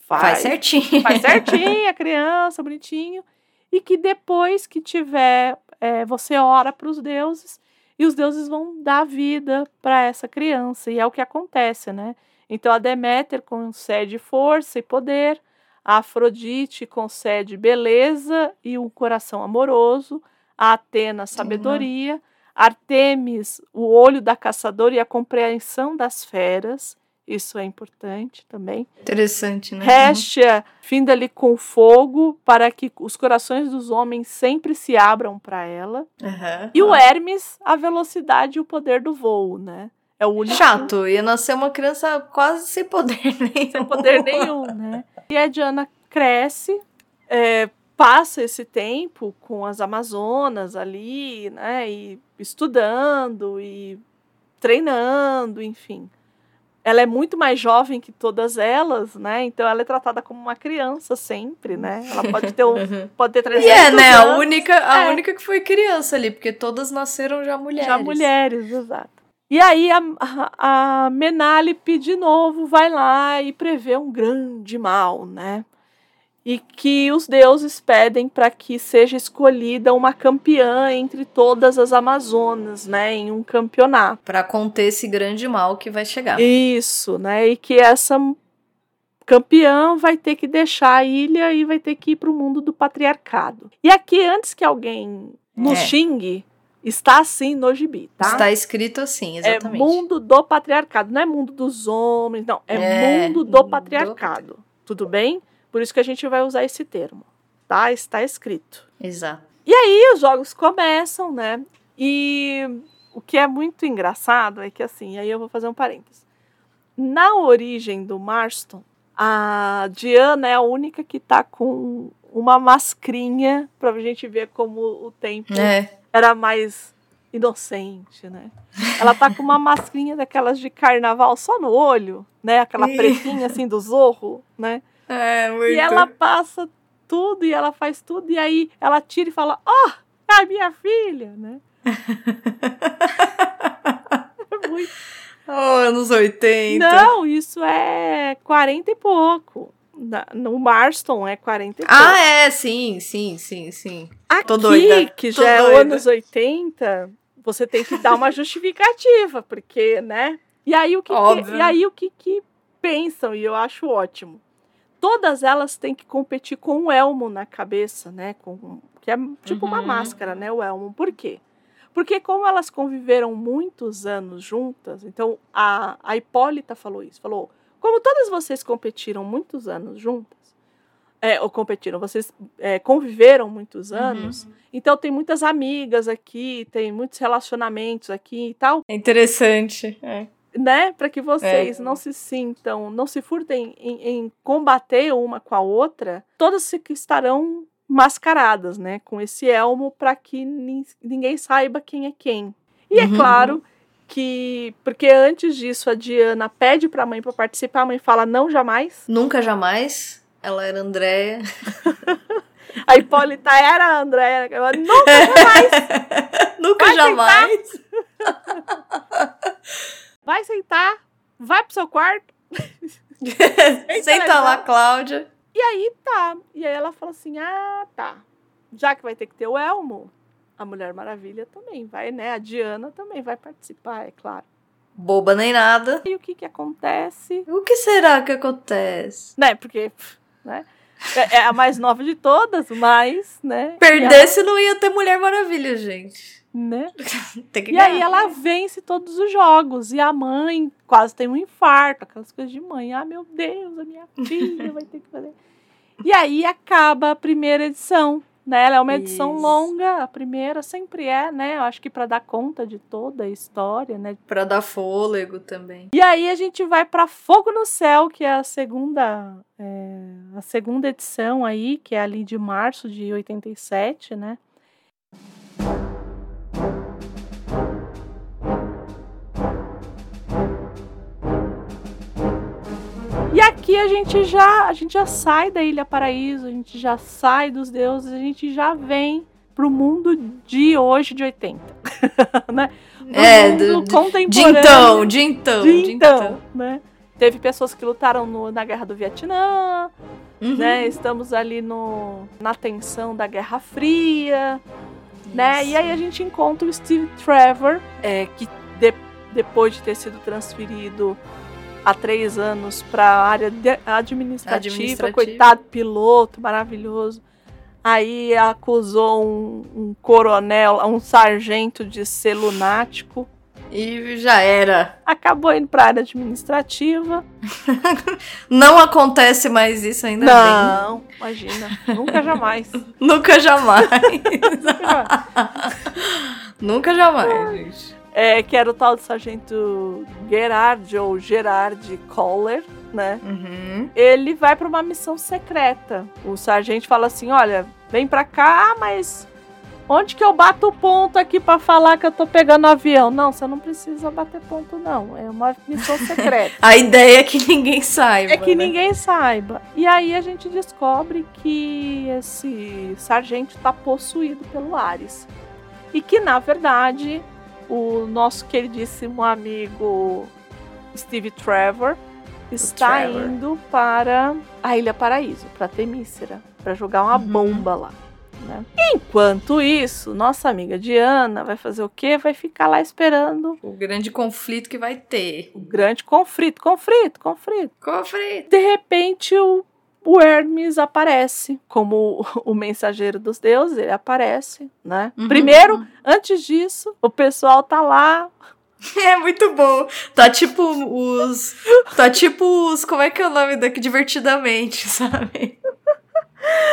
Faz, faz certinho.
Faz certinho, a criança, bonitinho. E que depois que tiver, é, você ora para os deuses e os deuses vão dar vida para essa criança. E é o que acontece, né? Então a Deméter concede força e poder, a Afrodite concede beleza e um coração amoroso, a Atena sabedoria, Artemis o olho da caçadora e a compreensão das feras, isso é importante também.
Interessante, né?
Réstia, finda-lhe com fogo para que os corações dos homens sempre se abram para ela.
Uhum,
e o Hermes, a velocidade e o poder do voo, né? É o único.
Chato, ia nascer uma criança quase sem poder nenhum.
Sem poder nenhum, né? E a Diana cresce, é, passa esse tempo com as Amazonas ali, né? E estudando e treinando, enfim ela é muito mais jovem que todas elas, né? Então ela é tratada como uma criança sempre, né? Ela pode ter um, uhum. pode ter 300
E é, né? Anos. A única, a é. única que foi criança ali, porque todas nasceram já mulheres.
Já mulheres, exato. E aí a, a, a Menálipe de novo vai lá e prevê um grande mal, né? e que os deuses pedem para que seja escolhida uma campeã entre todas as Amazonas, né, em um campeonato.
Para conter esse grande mal que vai chegar.
Isso, né, e que essa campeã vai ter que deixar a ilha e vai ter que ir para o mundo do patriarcado. E aqui, antes que alguém nos é. xingue, está assim no gibi, tá?
Está escrito assim, é exatamente.
É mundo do patriarcado, não é mundo dos homens, não, é, é mundo do patriarcado. Do... Tudo bem? Por isso que a gente vai usar esse termo, tá? Está escrito.
Exato.
E aí os jogos começam, né? E o que é muito engraçado é que assim, aí eu vou fazer um parênteses. Na origem do Marston, a Diana é a única que tá com uma mascrinha pra gente ver como o tempo é. Era mais inocente, né? Ela tá com uma mascrinha daquelas de carnaval só no olho, né? Aquela pretinha assim do zorro, né?
É, muito.
E ela passa tudo e ela faz tudo, e aí ela tira e fala: Ó, oh, é a minha filha, né?
é muito. Oh, anos 80.
Não, isso é 40 e pouco. No Marston é 40 e
pouco. Ah, é, sim, sim, sim, sim.
Aqui, Tô doida. que já Tô é doida. anos 80, você tem que dar uma justificativa, porque, né? E aí o que, que e aí o que, que pensam, e eu acho ótimo todas elas têm que competir com um elmo na cabeça, né? Com, que é tipo uhum. uma máscara, né? O elmo. Por quê? Porque como elas conviveram muitos anos juntas, então a, a Hipólita falou isso, falou, como todas vocês competiram muitos anos juntas, é, ou competiram, vocês é, conviveram muitos uhum. anos, uhum. então tem muitas amigas aqui, tem muitos relacionamentos aqui e tal.
É interessante, é
né, para que vocês é. não se sintam, não se furtem em, em, combater uma com a outra, todas que estarão mascaradas, né, com esse elmo para que ninguém saiba quem é quem. E é uhum. é claro que porque antes disso a Diana pede para a mãe para participar, a mãe fala não jamais.
Nunca jamais. Ela era Andréia.
a Hipólita era a Andréia. Nunca jamais.
Nunca Vai jamais.
vai sentar, vai pro seu quarto.
Senta lá, Cláudia.
E aí tá. E aí ela fala assim: ah, tá. Já que vai ter que ter o Elmo, a Mulher Maravilha também vai, né? A Diana também vai participar, é claro.
Boba nem nada.
E o que que acontece?
O que será que acontece?
Né, porque, né? É, é a mais nova de todas, mas, né?
Perdesse ela... não ia ter Mulher Maravilha, gente.
né?
Tem que
E aí
ganhar.
ela vence todos os jogos. E a mãe quase tem um infarto, aquelas coisas de mãe. Ah, meu Deus, a minha filha vai ter que fazer. E aí acaba a primeira edição. Né? Ela é uma edição
Isso.
longa, a primeira sempre é, né? Eu acho que para dar conta de toda a história, né?
Pra dar fôlego também.
E aí a gente vai para Fogo no Céu, que é a segunda, é, a segunda edição aí, que é ali de março de 87, né? E aqui a gente já a gente já sai da Ilha Paraíso, a gente já sai dos deuses, a gente já vem pro mundo de hoje de 80, né? Do
É, do- de
contemporâneo
então, de então,
de
de
então, né? Teve pessoas que lutaram no- na Guerra do Vietnã,
Uhum.
né? Estamos ali no, na tensão da Guerra Fria, né? E aí a gente encontra o Steve Trevor, é, que de- depois de ter sido transferido há três anos para a área administrativa,
Administrativa.
coitado, piloto, maravilhoso. Aí acusou um, um coronel, um sargento de ser lunático.
E já era.
Acabou indo para a área administrativa.
Não acontece mais isso ainda
Não, imagina.
Bem. Nunca jamais.
Nunca jamais.
Nunca jamais, gente.
É, que era o tal do sargento Gerard ou Gerard Kohler, né?
Uhum.
Ele vai para uma missão secreta. O sargento fala assim: olha, vem pra cá, mas onde que eu bato o ponto aqui pra falar que eu tô pegando avião? Não, você não precisa bater ponto, não. É uma missão secreta.
A ideia é que ninguém saiba.
É que
né?
ninguém saiba. E aí a gente descobre que esse sargento tá possuído pelo Ares. E que, na verdade, o nosso queridíssimo amigo Steve Trevor está
Trevor.
indo para a Ilha Paraíso, para Temícera, para jogar uma
Uhum.
bomba lá. né? Enquanto isso, nossa amiga Diana vai fazer o quê? Vai ficar lá esperando
O grande conflito que vai ter.
o grande conflito, conflito, conflito.
Conflito.
De repente, o, o Hermes aparece como o, mensageiro dos deuses, ele aparece, né?
Uhum.
Primeiro, antes disso, o pessoal tá lá.
É muito bom. Tá tipo os. Tá tipo os. Como é que é o nome daqui? Divertidamente, sabe?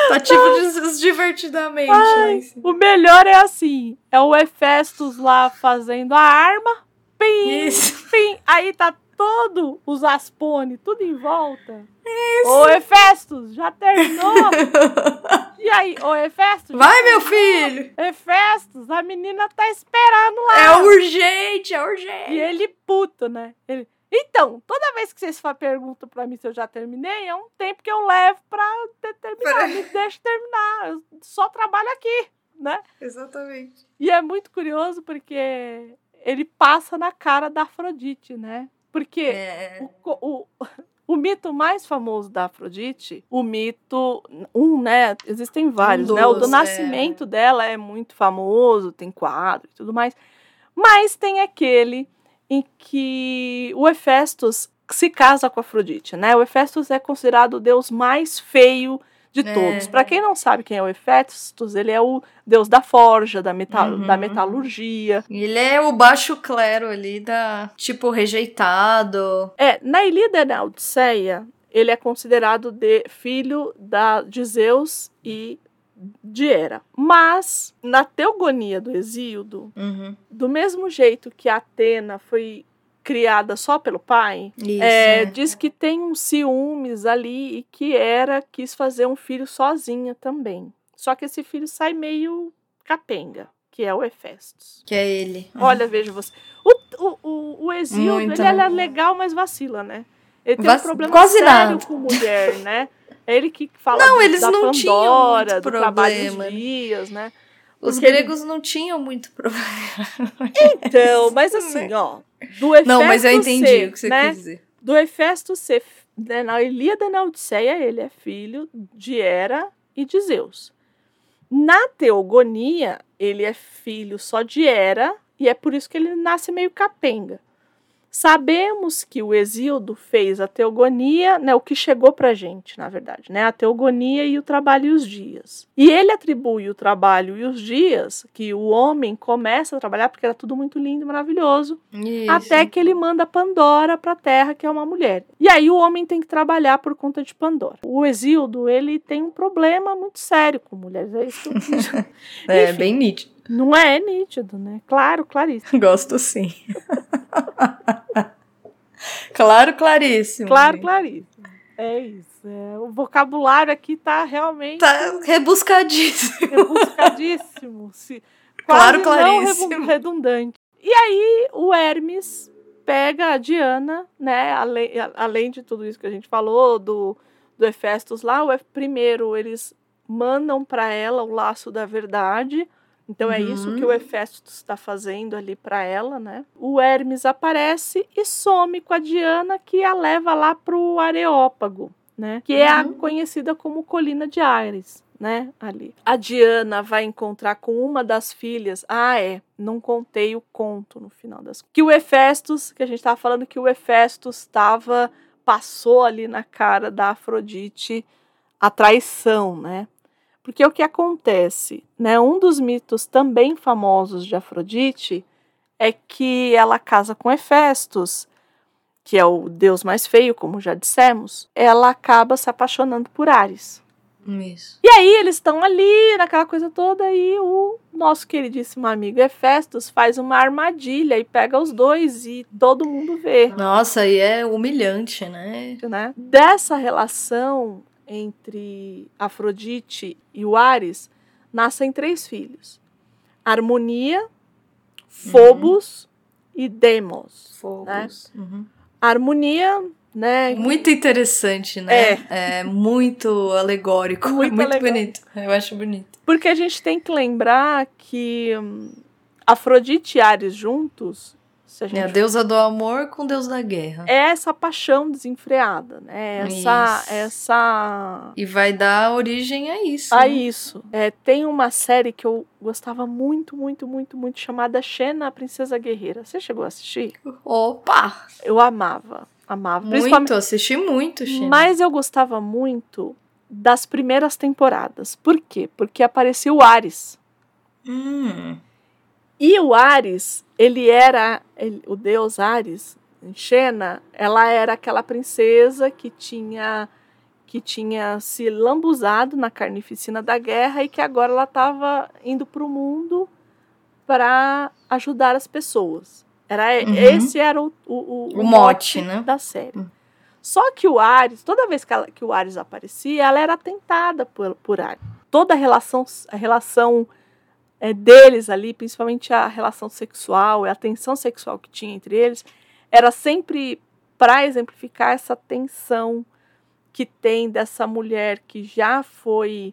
Tá tipo os divertidamente.
Ai,
assim.
o melhor é assim: é o Hefestos lá fazendo a arma, pim,
Isso.
pim. Aí tá todo os Aspone, tudo em volta. Ô, Hefestos, já terminou? e aí, ô, Hefestos? já
Vai, meu filho!
Hefestos, a menina tá esperando lá.
É urgente, é urgente.
E ele puto, né? Ele, então, toda vez que vocês perguntam pra mim se eu já terminei, é um tempo que eu levo pra ter- terminar. Me deixa terminar. Eu só trabalho aqui, né?
Exatamente.
E é muito curioso porque ele passa na cara da Afrodite, né? Porque
É.
o, o, o mito mais famoso da Afrodite, o mito, um, né? Existem vários,
Um
né? O do
dos, é.
nascimento dela é muito famoso, tem quadro e tudo mais. Mas tem aquele em que o Hefestos se casa com a Afrodite, né? O Hefestos é considerado o deus mais feio de
É.
todos. Para quem não sabe quem é o Hefestos, ele é o deus da forja, da, metal,
Uhum.
da metalurgia.
Ele é o baixo clero ali da. Tipo, rejeitado.
É, na Ilíada na Odisseia, ele é considerado de filho da, de Zeus e de Hera. Mas, na Teogonia do Exíodo,
Uhum.
do mesmo jeito que Atena foi criada só pelo pai,
Isso.
é,
é.
diz que tem uns ciúmes ali e que Hera quis fazer um filho sozinha também. Só que esse filho sai meio capenga, que é o Hefestos.
Que é ele.
Olha, veja você. O, o, o, o
Muito,
ele, é legal, mas vacila, né? Ele tem
Vac-
um problema
quase
sério
nada.
com mulher, né? É ele que fala
Não,
do-
eles
da
não
Pandora,
tinham
do trabalho
problema.
dos dias, né?
Os
Porque ele-
gregos não tinham muito problema.
Então, mas assim, ó, do Hefesto
Não, mas eu entendi
ser,
o que você
né?
quis dizer.
Do Hefesto ser, né, na Ilíada e na Odisseia, ele é filho de Hera e de Zeus. Na Teogonia, ele é filho só de Hera, e é por isso que ele nasce meio capenga. Sabemos que o Exildo fez a teogonia, né, o que chegou para a gente, na verdade, né, a teogonia e o trabalho e os dias. E ele atribui o trabalho e os dias que o homem começa a trabalhar, porque era tudo muito lindo e maravilhoso, Isso. até que ele manda Pandora para a Terra, que é uma mulher. E aí o homem tem que trabalhar por conta de Pandora. O Exildo, ele tem um problema muito sério com mulheres, é isso que
É, Enfim, bem nítido.
Não é nítido, né? Claro, claríssimo.
Gosto sim. claro, claríssimo.
Claro, claríssimo. É isso. É, o vocabulário aqui tá realmente.
Tá rebuscadíssimo.
Rebuscadíssimo. Se, claro, claríssimo. redundante. E aí, o Hermes pega a Diana, né? Além, além de tudo isso que a gente falou, do, do Hefestos lá, o, primeiro eles mandam para ela o laço da verdade então uhum. é isso que o Hefestos está fazendo ali para ela, né? O Hermes aparece e some com a Diana que a leva lá pro Areópago, né? Que é a uhum. conhecida como Colina de Ares. Né, ali. A Diana vai encontrar com uma das filhas. Ah, é, não contei o conto no final das Que o Hefestos, que a gente estava falando que o Hefestos estava passou ali na cara da Afrodite a traição, né? Porque o que acontece, né? Um dos mitos também famosos de Afrodite é que ela casa com Hefestos, que é o deus mais feio, como já dissemos. Ela acaba se apaixonando por Ares.
Isso.
E aí eles estão ali, naquela coisa toda, e o nosso queridíssimo amigo Hefestos faz uma armadilha e pega os dois e todo mundo vê.
Nossa, e é humilhante, né?
né? Dessa relação entre Afrodite e o Ares, nascem três filhos: Harmonia, Phobos uhum. e Demos.
Phobos.
Né? Uhum. Harmonia, né?
Muito interessante, né? É, é muito alegórico, muito, muito alegórico. bonito. Eu acho bonito.
Porque a gente tem que lembrar que hum, Afrodite e Ares juntos
se a, gente... é a deusa do amor com o deus da guerra.
É essa paixão desenfreada, né? Essa, essa.
E vai dar origem a isso.
A
né?
isso. É, tem uma série que eu gostava muito, muito, muito, muito, chamada Xena, a Princesa Guerreira. Você chegou a assistir?
Opa!
Eu amava. Amava.
Muito, assisti muito,
Xena. Mas eu gostava muito das primeiras temporadas. Por quê? Porque apareceu o Ares.
Hum.
E o Ares, ele era, ele, o deus Ares, em Xena, ela era aquela princesa que tinha que tinha se lambuzado na carnificina da guerra e que agora ela estava indo para o mundo para ajudar as pessoas. Era uhum. esse era o, o, o,
o mote, mote, né?
da série. Uhum. Só que o Ares, toda vez que, ela, que o Ares aparecia, ela era tentada por, por Ares. Toda a relação, a relação é, deles ali, principalmente a relação sexual, a tensão sexual que tinha entre eles, era sempre para exemplificar essa tensão que tem dessa mulher que já foi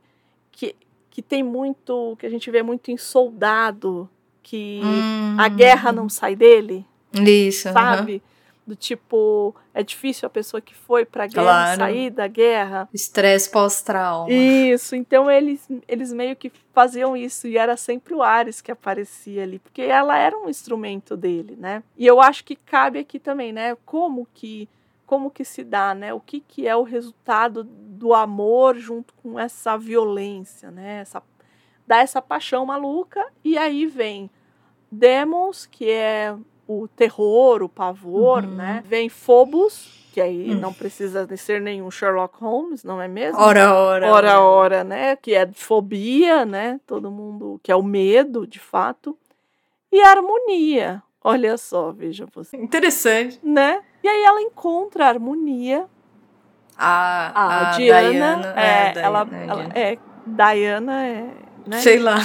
que, que tem muito que a gente vê muito em soldado que hum. a guerra não sai dele
isso
sabe uhum do tipo, é difícil a pessoa que foi pra guerra claro. sair da guerra.
Estresse pós-trauma.
Isso, então eles, eles meio que faziam isso e era sempre o Ares que aparecia ali, porque ela era um instrumento dele, né? E eu acho que cabe aqui também, né? Como que como que se dá, né? O que que é o resultado do amor junto com essa violência, né? Essa dá essa paixão maluca e aí vem Demos, que é o terror, o pavor, uhum. né? Vem Phobos, que aí uhum. não precisa ser nenhum Sherlock Holmes, não é mesmo?
Ora, ora.
Ora, ora, né? Que é fobia, né? Todo mundo, que é o medo, de fato. E a harmonia. Olha só, veja você.
Interessante.
Né? E aí ela encontra a harmonia.
A, a, a Diana, Diana,
é, é ela, ela, é, Diana é né?
Sei lá.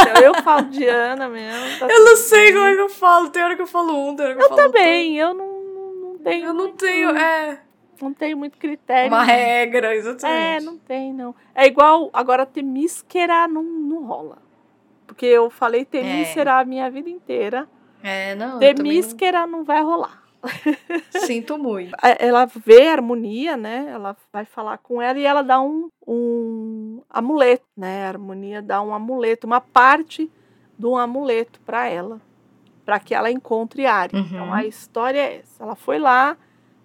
Então, eu falo Diana mesmo. Tá
eu não sei como é que eu falo. Tem hora que eu falo um, tem hora que eu, eu
falo também. Eu não, não tenho.
Eu não muito, tenho. É.
Não tenho muito critério.
Uma regra, exatamente.
É, não tem, não. É igual. Agora, Temísquera não, não rola. Porque eu falei Temísquera é. a minha vida inteira.
É, não.
Temísquera não... não vai rolar.
Sinto muito.
Ela vê a harmonia, né? Ela vai falar com ela e ela dá um, um amuleto, né? A harmonia dá um amuleto, uma parte de um amuleto para ela. para que ela encontre Ares. Então,
Uhum.
a história é essa. Ela foi lá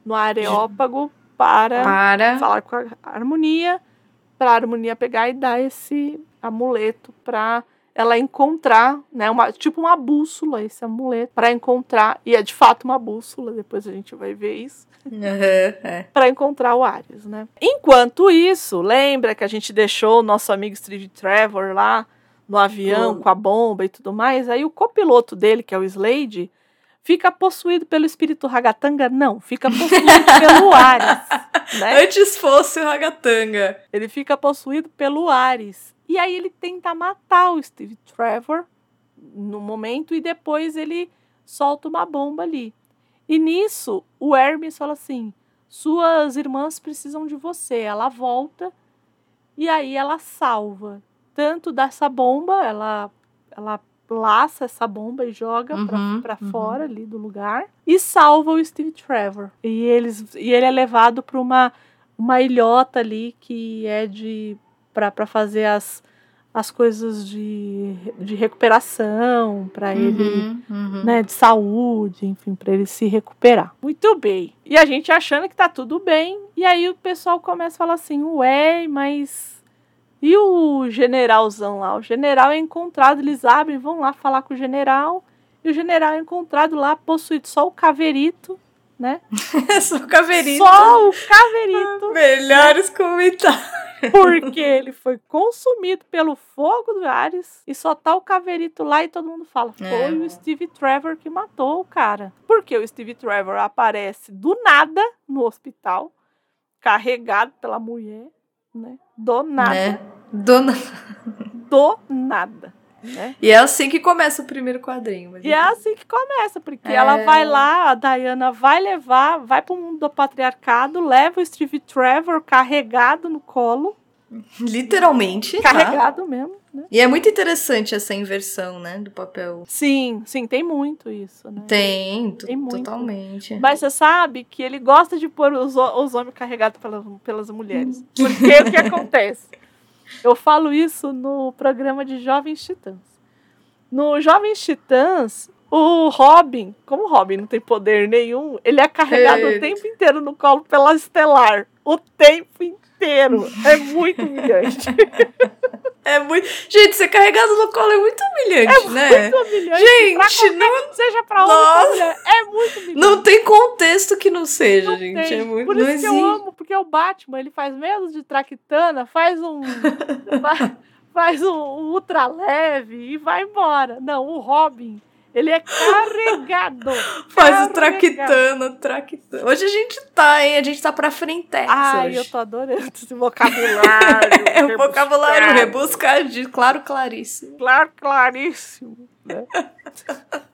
no Areópago para
Para.
falar com a harmonia, para a harmonia pegar e dar esse amuleto para ela encontrar, né, uma, tipo uma bússola esse amuleto para encontrar e é de fato uma bússola, depois a gente vai ver isso,
Uhum, é.
para encontrar o Ares, né? Enquanto isso, lembra que a gente deixou o nosso amigo Steve Trevor lá no avião
Uhum.
com a bomba e tudo mais, aí o copiloto dele, que é o Slade, fica possuído pelo espírito Ragatanga? Não, fica possuído pelo Ares, né?
Antes fosse o Ragatanga.
Ele fica possuído pelo Ares. E aí ele tenta matar o Steve Trevor no momento e depois ele solta uma bomba ali. E nisso, o Hermes fala assim: suas irmãs precisam de você. Ela volta e aí ela salva tanto dessa bomba, ela, ela laça essa bomba e joga
Uhum,
pra, pra
uhum.
fora ali do lugar e salva o Steve Trevor. E, eles, e ele é levado para uma, uma ilhota ali que é de para fazer as, as coisas de, de recuperação, para ele
Uhum, uhum.
né, de saúde, enfim, para ele se recuperar. Muito bem. E a gente achando que tá tudo bem, e aí o pessoal começa a falar assim: "Ué, mas e o generalzão lá? O general é encontrado, eles abrem, vão lá falar com o general, e o general é encontrado lá possuído só o caverito, né?
Só o caverito.
Só o caverito,
Melhores comentários.
porque ele foi consumido pelo fogo do Ares e só tá o caverito lá e todo mundo fala: foi
É.
o Steve Trevor que matou o cara. Porque o Steve Trevor aparece do nada no hospital, carregado pela mulher, né? Do nada.
Né? Dona...
Do nada. Né?
E é assim que começa o primeiro quadrinho.
E é assim que começa, porque
É.
ela vai lá, a Diana vai levar, vai pro mundo do patriarcado, leva o Steve Trevor carregado no colo,
Literalmente. tá?
carregado mesmo, né?
E é muito interessante essa inversão, né? Do papel.
Sim, sim, tem muito isso, né?
Tem,
Tem muito.
totalmente.
Mas você sabe que ele gosta de pôr os, os homens carregados pelas, pelas mulheres. Porque o que acontece? Eu falo isso no programa de Jovens Titãs. No Jovens Titãs, o Robin, como o Robin não tem poder nenhum, ele é carregado o
Eita.
tempo inteiro no colo pela Estelar. O tempo inteiro. É muito humilhante.
É muito. Gente, ser carregado no colo é muito humilhante, né?
muito humilhante.
Gente, não,
seja pra homem ou
Nossa.
pra mulher. É muito humilhante.
não tem contexto que não seja,
Não
gente.
tem.
É muito.
Por isso que eu amo, porque o Batman, ele faz menos de traquitana, faz um. fa- faz um, um ultra leve e vai embora. Não, o Robin, ele é carregado.
Faz
carregado.
o traquitana, traquitana. Hoje a gente tá, hein? A gente tá pra frente.
Ai,
hoje.
eu tô adorando esse vocabulário.
É o vocabulário
rebuscado.
claro, claríssimo.
Claro, claríssimo. né?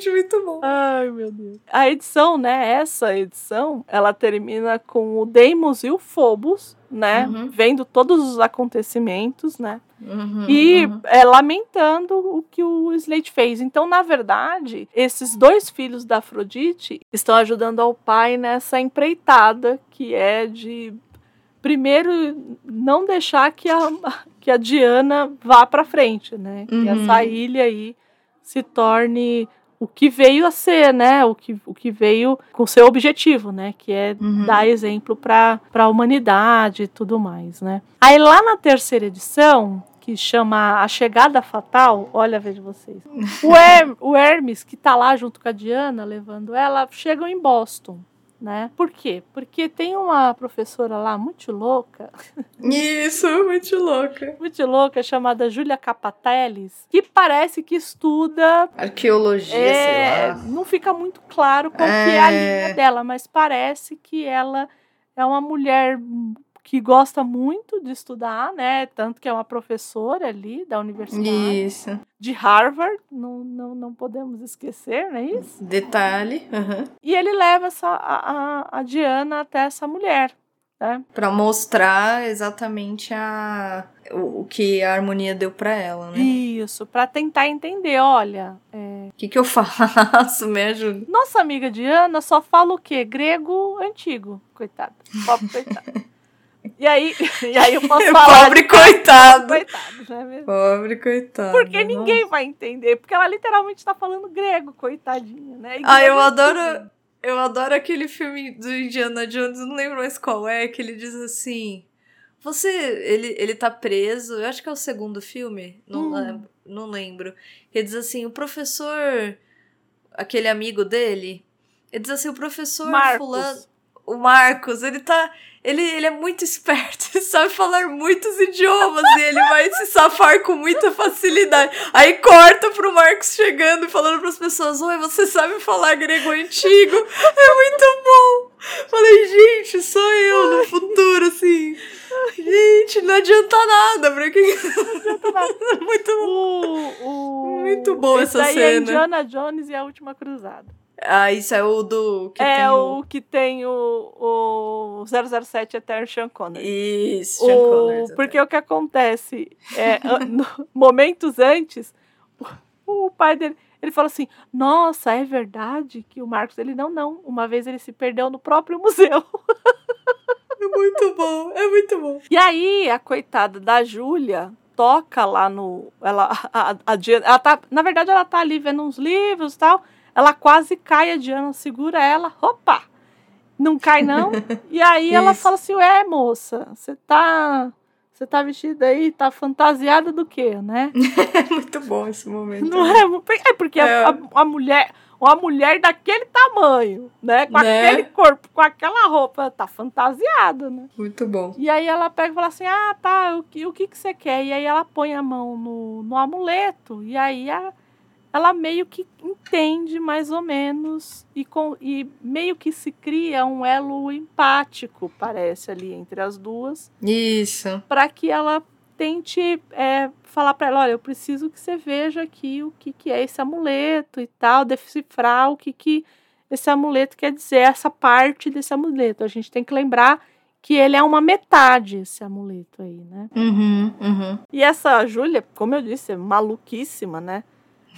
Gente, muito bom.
Ai, meu Deus. A edição, né? Essa edição, ela termina com o Deimos e o Phobos, né?
Uhum.
Vendo todos os acontecimentos, né?
Uhum,
e
uhum.
é, lamentando o que o Slade fez. Então, na verdade, esses dois filhos da Afrodite estão ajudando ao pai nessa empreitada que é de primeiro não deixar que a, que a Diana vá para frente, né? Que
Uhum.
essa ilha aí se torne o que veio a ser, né? O que, o que veio com seu objetivo, né? Que é
Uhum.
dar exemplo para a humanidade e tudo mais, né? Aí lá na terceira edição, que chama A Chegada Fatal, olha, veja vocês. O, Her o Hermes, que tá lá junto com a Diana, levando ela, chegam em Boston. Né? Por quê? Porque tem uma professora lá muito louca,
Isso, muito louca.
muito louca, chamada Julia Capateles, que parece que estuda
Arqueologia,
é,
sei lá.
não fica muito claro qual que é a
É.
linha dela, mas parece que ela é uma mulher que gosta muito de estudar, né? Tanto que é uma professora ali da universidade
Isso.
de Harvard, não, não, não podemos esquecer, não é isso?
Detalhe. uhum.
E ele leva essa, a, a, a Diana até essa mulher, né?
Pra mostrar exatamente a, o, o que a harmonia deu pra ela, né?
Isso, para tentar entender, olha, é,
O que, que eu faço? Me ajuda.
nossa amiga Diana só fala o quê? Grego antigo, coitada, pobre coitada. E aí, e aí eu posso falar.
Pobre coitado.
Coitado, não é mesmo?
Pobre coitado.
Porque ninguém vai entender. Porque ela literalmente tá falando grego, coitadinha, né?
Ah, eu adoro. Eu adoro aquele filme do Indiana Jones, não lembro mais qual é, que ele diz assim. Você. Ele, ele tá preso, eu acho que é o segundo filme, não, hum. não lembro. Ele diz assim: o professor. Aquele amigo dele. Ele diz assim: o professor
Marcos.
Fulano. O Marcos, ele tá. Ele, ele é muito esperto, ele sabe falar muitos idiomas e ele vai se safar com muita facilidade. Aí corta pro Marcos chegando e falando pras pessoas: Oi, você sabe falar grego antigo? É muito bom! Falei, gente, sou eu no futuro, assim. Gente, não adianta nada, pra que. Não adianta nada. Muito bom.
O, o...
Muito bom essa
Esse
cena.
É Indiana Jones e a Última Cruzada.
Ah, isso é o do. Que
é
tem
o... o que tem o, o 007 Eterno Sean Connery.
Isso, Sean
o...
Connery.
Porque o que acontece é, no, momentos antes, o, o pai dele. Ele fala assim: Nossa, é verdade que o Marcos. Ele não, não. Uma vez ele se perdeu no próprio museu.
É muito bom, é muito bom.
E aí, a coitada da Júlia toca lá no. Ela, a, a, a, ela tá, na verdade, ela tá ali vendo uns livros e tal. Ela quase cai, a Diana segura ela. Opa! Não cai, não. E aí ela fala assim: Ué, moça, você tá. Você tá vestida aí, tá fantasiada do quê, né?
É muito bom esse momento.
Não é? É porque é. A, a, mulher, uma mulher daquele tamanho, né? Com né? aquele corpo, com aquela roupa, tá fantasiada, né?
Muito bom.
E aí ela pega e fala assim: ah, tá, o que, o que, que você quer? E aí ela põe a mão no, no amuleto, e aí a, ela meio que entende mais ou menos e, com, e meio que se cria um elo empático, parece, ali entre as duas.
Isso.
Para que ela tente é, falar para ela: olha, eu preciso que você veja aqui o que, que é esse amuleto e tal, decifrar o que, que esse amuleto quer dizer, essa parte desse amuleto. A gente tem que lembrar que ele é uma metade, esse amuleto aí, né?
Uhum, uhum.
E essa Júlia, como eu disse, é maluquíssima, né?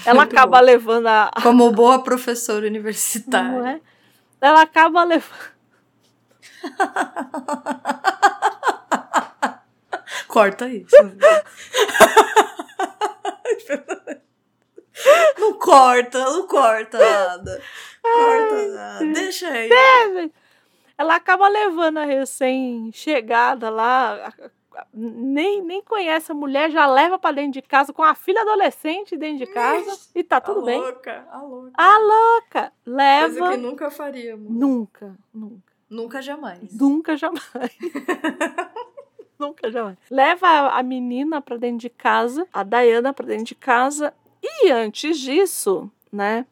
Ela Muito acaba bom. levando a.
Como boa professora universitária.
Não é? Ela acaba levando.
Corta isso. não corta, não corta nada. Corta nada. Deixa aí.
Ela acaba levando a recém-chegada lá, nem, nem conhece a mulher, já leva para dentro de casa com a filha adolescente dentro de casa e tá tudo
a
bem.
Louca, a louca.
A louca. Leva.
Coisa que nunca faríamos.
Nunca, nunca.
Nunca jamais.
Nunca jamais. nunca jamais. Leva a menina para dentro de casa, a Diana para dentro de casa e antes disso, né?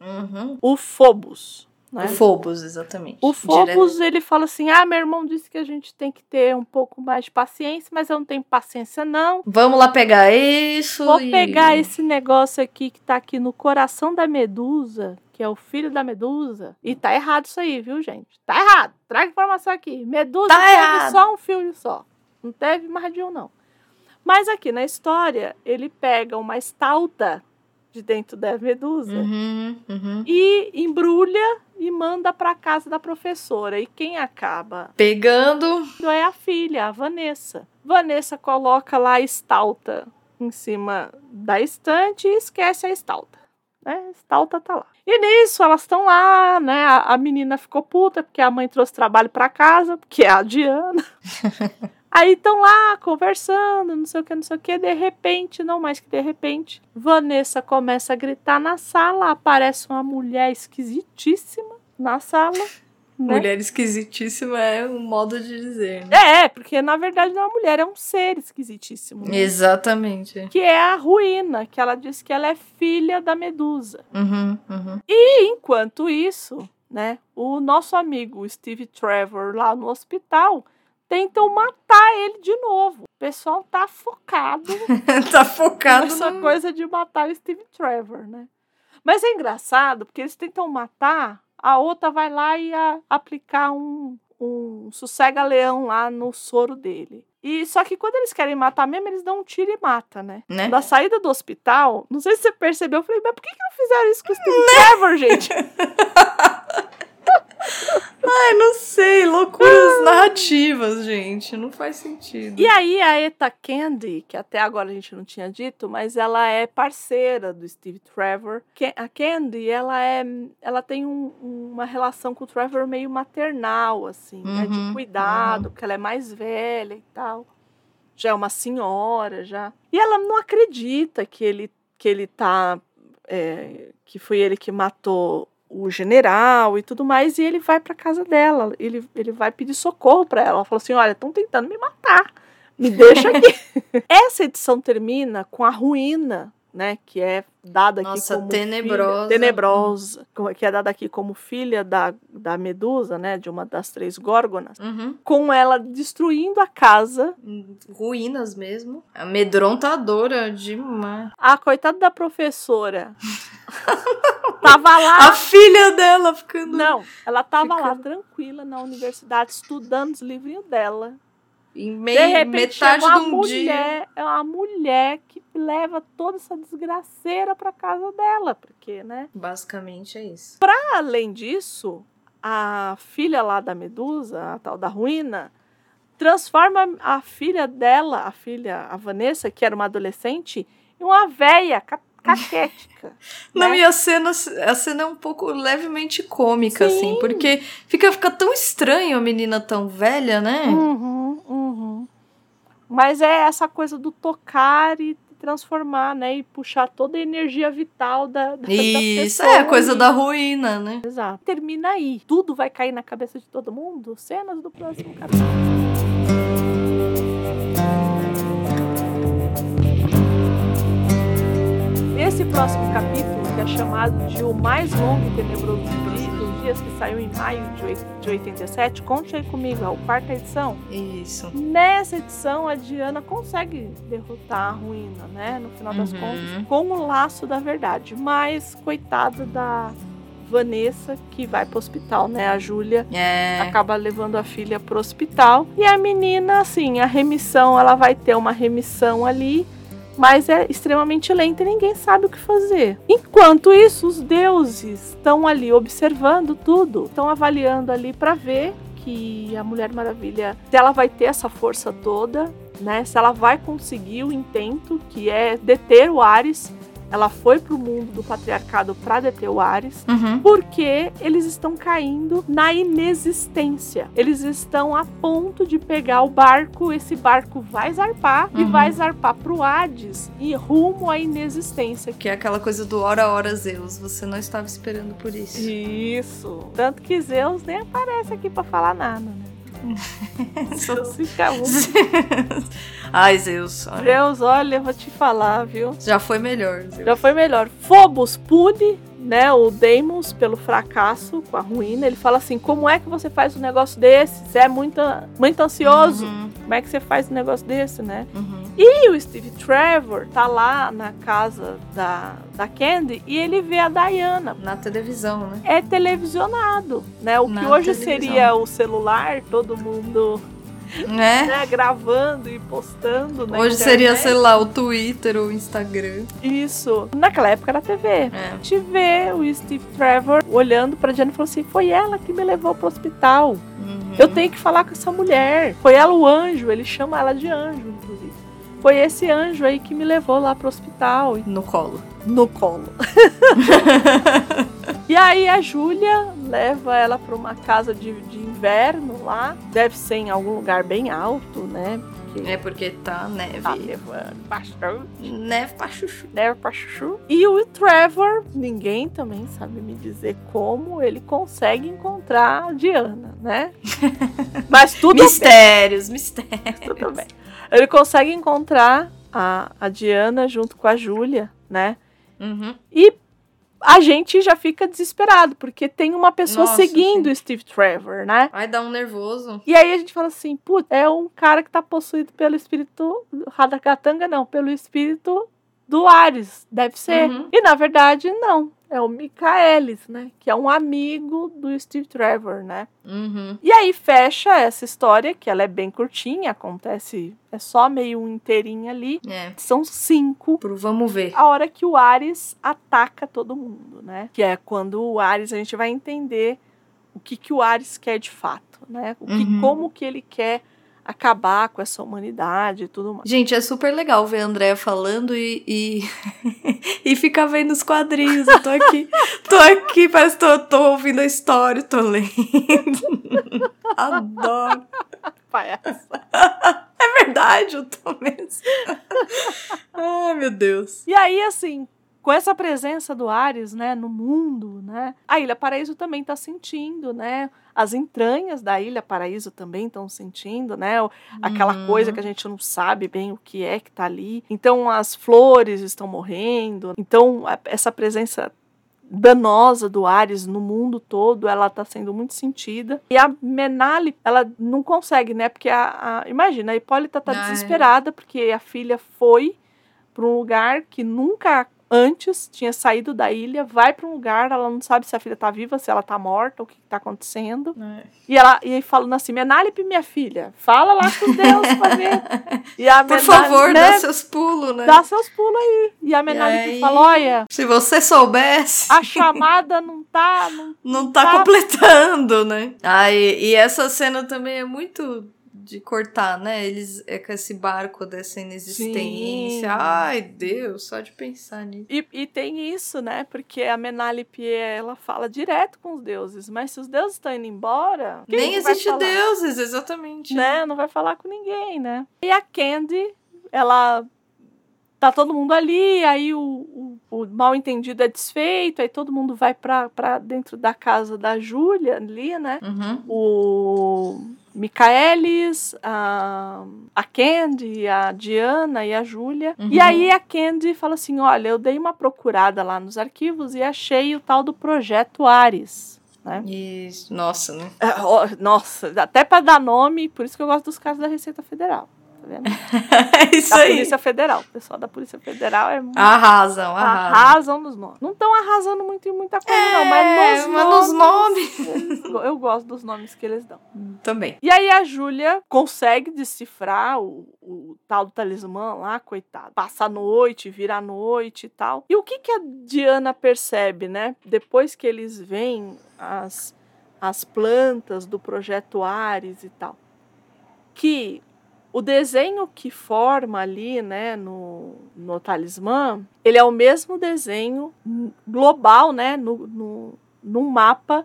Uhum.
O Phobos né?
O Phobos, exatamente.
O Phobos, Direto. ele fala assim: ah, meu irmão disse que a gente tem que ter um pouco mais de paciência, mas eu não tenho paciência, não.
Vamos lá pegar isso.
Vou
e...
pegar esse negócio aqui que tá aqui no coração da medusa, que é o filho da medusa. E tá errado isso aí, viu, gente? Tá errado. Traga informação aqui. Medusa
tá
teve
errado.
só um filho só. Não teve mais de um, não. Mas aqui na história, ele pega uma estalta de dentro da medusa
uhum, uhum.
e embrulha e manda para casa da professora. E quem acaba
pegando
é a filha, a Vanessa. Vanessa coloca lá a estalta em cima da estante e esquece a estalta. Né? A estalta tá lá. E nisso elas estão lá, né? A, a menina ficou puta porque a mãe trouxe trabalho para casa, porque é a Diana. Aí estão lá conversando, não sei o que, não sei o que. De repente, não mais que de repente, Vanessa começa a gritar na sala. Aparece uma mulher esquisitíssima na sala. Né?
Mulher esquisitíssima é um modo de dizer.
Né? É, porque na verdade não é uma mulher, é um ser esquisitíssimo. Né?
Exatamente.
Que é a Ruína, que ela diz que ela é filha da Medusa.
Uhum, uhum.
E enquanto isso, né, o nosso amigo Steve Trevor lá no hospital tentam matar ele de novo. O pessoal tá focado.
tá focado
nessa
no...
coisa de matar o Steve Trevor, né? Mas é engraçado, porque eles tentam matar, a outra vai lá e aplicar um, um sossega-leão lá no soro dele. E só que quando eles querem matar mesmo, eles dão um tiro e mata, né?
né?
Da saída do hospital, não sei se você percebeu, eu falei, mas por que, que não fizeram isso com o Steve né? Trevor, gente?
Ai, não sei, loucuras narrativas, gente, não faz sentido.
E aí a Eta Candy, que até agora a gente não tinha dito, mas ela é parceira do Steve Trevor. A Candy, ela é, ela tem um, uma relação com o Trevor meio maternal, assim, uhum, né, de uhum, cuidado, uhum. porque ela é mais velha e tal. Já é uma senhora, já. E ela não acredita que ele que ele tá é, que foi ele que matou o general e tudo mais, e ele vai para casa dela, ele, ele vai pedir socorro para ela. Ela falou assim: Olha, estão tentando me matar, me deixa aqui. Essa edição termina com a ruína né, que é dada aqui
Nossa,
como
tenebrosa.
Filha, tenebrosa, que é dada aqui como filha da, da Medusa, né, de uma das três górgonas,
uhum.
com ela destruindo a casa,
ruínas mesmo, amedrontadora demais.
A coitada da professora tava lá,
a filha dela ficando
Não, ela tava ficando... lá tranquila na universidade estudando os livrinhos dela
em meio, de repente, metade é uma de um
mulher,
dia.
É uma mulher que leva toda essa desgraceira para casa dela, porque, né?
Basicamente é isso.
Para além disso, a filha lá da Medusa, a tal da Ruína, transforma a filha dela, a filha, a Vanessa, que era uma adolescente, em uma véia caquética.
Não, né? e a cena, a cena é um pouco levemente cômica, assim, Sim. assim, porque fica, fica tão estranho a menina tão velha, né?
Uhum, uhum. Mas é essa coisa do tocar e transformar, né? E puxar toda a energia vital da, da
Isso, da é a coisa da ruína, né?
Exato. Termina aí. Tudo vai cair na cabeça de todo mundo. Cenas do próximo capítulo. Esse próximo capítulo, que é chamado de O Mais Longo e Tenebroso Dias, que saiu em maio de 87, conte aí comigo, é a quarta edição.
Isso.
Nessa edição, a Diana consegue derrotar a ruína, né? No final das uhum. contas, com o laço da verdade. Mas, coitada da Vanessa, que vai pro hospital, né? A Júlia
é.
acaba levando a filha pro hospital. E a menina, assim, a remissão, ela vai ter uma remissão ali mas é extremamente lenta e ninguém sabe o que fazer. Enquanto isso, os deuses estão ali observando tudo, estão avaliando ali para ver que a Mulher Maravilha, se ela vai ter essa força toda, né? Se ela vai conseguir o intento que é deter o Ares ela foi pro mundo do patriarcado para deter o Ares,
uhum.
porque eles estão caindo na inexistência. Eles estão a ponto de pegar o barco, esse barco vai zarpar uhum. e vai zarpar pro Hades e rumo à inexistência.
Que é aquela coisa do hora hora Zeus, você não estava esperando por isso.
Isso. Tanto que Zeus nem aparece aqui para falar nada, né? Zeus fica
Ai, Zeus.
Olha. Zeus, olha, vou te falar, viu?
Já foi melhor. Zeus.
Já foi melhor. Phobos pune, né, o Deimos pelo fracasso com a ruína. Ele fala assim: como é que você faz um negócio desse? Você é muito, muito ansioso.
Uhum.
Como é que você faz um negócio desse, né?
Uhum.
E o Steve Trevor tá lá na casa da, da Candy e ele vê a Diana.
Na televisão, né?
É televisionado, né? O
na
que hoje
televisão.
seria o celular, todo mundo
né?
né? Gravando e postando.
Hoje
internet.
seria, sei lá, o Twitter ou o Instagram.
Isso. Naquela época era TV.
É.
A gente vê o Steve Trevor olhando pra Diana e falou assim: foi ela que me levou pro hospital.
Uhum.
Eu tenho que falar com essa mulher. Foi ela o anjo, ele chama ela de anjo, inclusive. Foi esse anjo aí que me levou lá pro hospital.
No colo.
No colo. e aí a Júlia leva ela para uma casa de, de inverno lá. Deve ser em algum lugar bem alto, né?
Porque é porque tá neve.
Tá nevando.
Neve pra chuchu.
Neve pra chuchu. E o Trevor, ninguém também sabe me dizer como ele consegue encontrar a Diana, né? Mas tudo
Mistérios,
bem.
mistérios.
Tudo bem. Ele consegue encontrar a, a Diana junto com a Júlia, né?
Uhum.
E a gente já fica desesperado, porque tem uma pessoa
Nossa,
seguindo o Steve Trevor, né?
Vai dar um nervoso.
E aí a gente fala assim, putz, é um cara que tá possuído pelo espírito Radakatanga, não, pelo espírito do Ares, deve ser.
Uhum.
E na verdade, não. É o Michaelis, né? Que é um amigo do Steve Trevor, né?
Uhum.
E aí fecha essa história, que ela é bem curtinha, acontece, é só meio inteirinha ali.
É.
São cinco.
Pro vamos ver.
A hora que o Ares ataca todo mundo, né? Que é quando o Ares, a gente vai entender o que, que o Ares quer de fato, né? O que, uhum. Como que ele quer acabar com essa humanidade e tudo mais.
Gente, é super legal ver a Andrea falando e, e, e ficar vendo os quadrinhos. Eu tô aqui, tô aqui, parece que tô, tô ouvindo a história, tô lendo. Adoro. Palhaça. É verdade, eu tô mesmo. Ai, meu Deus.
E aí, assim, com essa presença do Ares, né, no mundo, né, a Ilha Paraíso também está sentindo, né, as entranhas da Ilha Paraíso também estão sentindo, né, aquela uhum. coisa que a gente não sabe bem o que é que está ali. Então as flores estão morrendo. Então essa presença danosa do Ares no mundo todo, ela está sendo muito sentida. E a Menali, ela não consegue, né? Porque a, a imagina, a Hipólita está desesperada porque a filha foi para um lugar que nunca antes, tinha saído da ilha, vai para um lugar, ela não sabe se a filha tá viva, se ela tá morta, o que, que tá acontecendo. É. E ela e aí falando assim: Menalipe, minha filha, fala lá com Deus pra ver.
E a Por favor, né, dá seus pulos, né?
Dá seus pulos aí. E a Menalipe fala: olha.
Se você soubesse.
A chamada não tá. Não,
não tá, tá completando, né? Ah, e, e essa cena também é muito de cortar, né? Eles é com esse barco dessa inexistência. Sim. Ai, Deus, só de pensar nisso.
E, e tem isso, né? Porque a Menalipe, ela fala direto com os deuses, mas se os deuses estão indo embora.
Nem existe deuses, exatamente.
Né? Não vai falar com ninguém, né? E a Candy, ela tá todo mundo ali, aí o, o, o, mal entendido é desfeito, aí todo mundo vai pra, pra dentro da casa da Júlia ali, né?
Uhum.
O Micaelis, a, a Candy, a Diana e a Júlia. Uhum. E aí a Candy fala assim: olha, eu dei uma procurada lá nos arquivos e achei o tal do projeto Ares. Né?
Isso, nossa, né?
É, nossa, até para dar nome, por isso que eu gosto dos casos da Receita Federal tá vendo?
é isso
da
aí.
Polícia Federal. O pessoal da Polícia Federal é muito.
Arrasam, arrasam.
Arrasam nos nomes. Não estão arrasando muito em muita coisa, é, não, mas nos mas nomes. Nos nomes. Eles, eu gosto dos nomes que eles dão.
Também.
E aí a Júlia consegue decifrar o, o tal do talismã lá, coitado. Passa a noite, vira a noite e tal. E o que, que a Diana percebe, né? Depois que eles veem as, as plantas do projeto Ares e tal. Que o desenho que forma ali, né, no, no talismã, ele é o mesmo desenho global, né, no, no, no mapa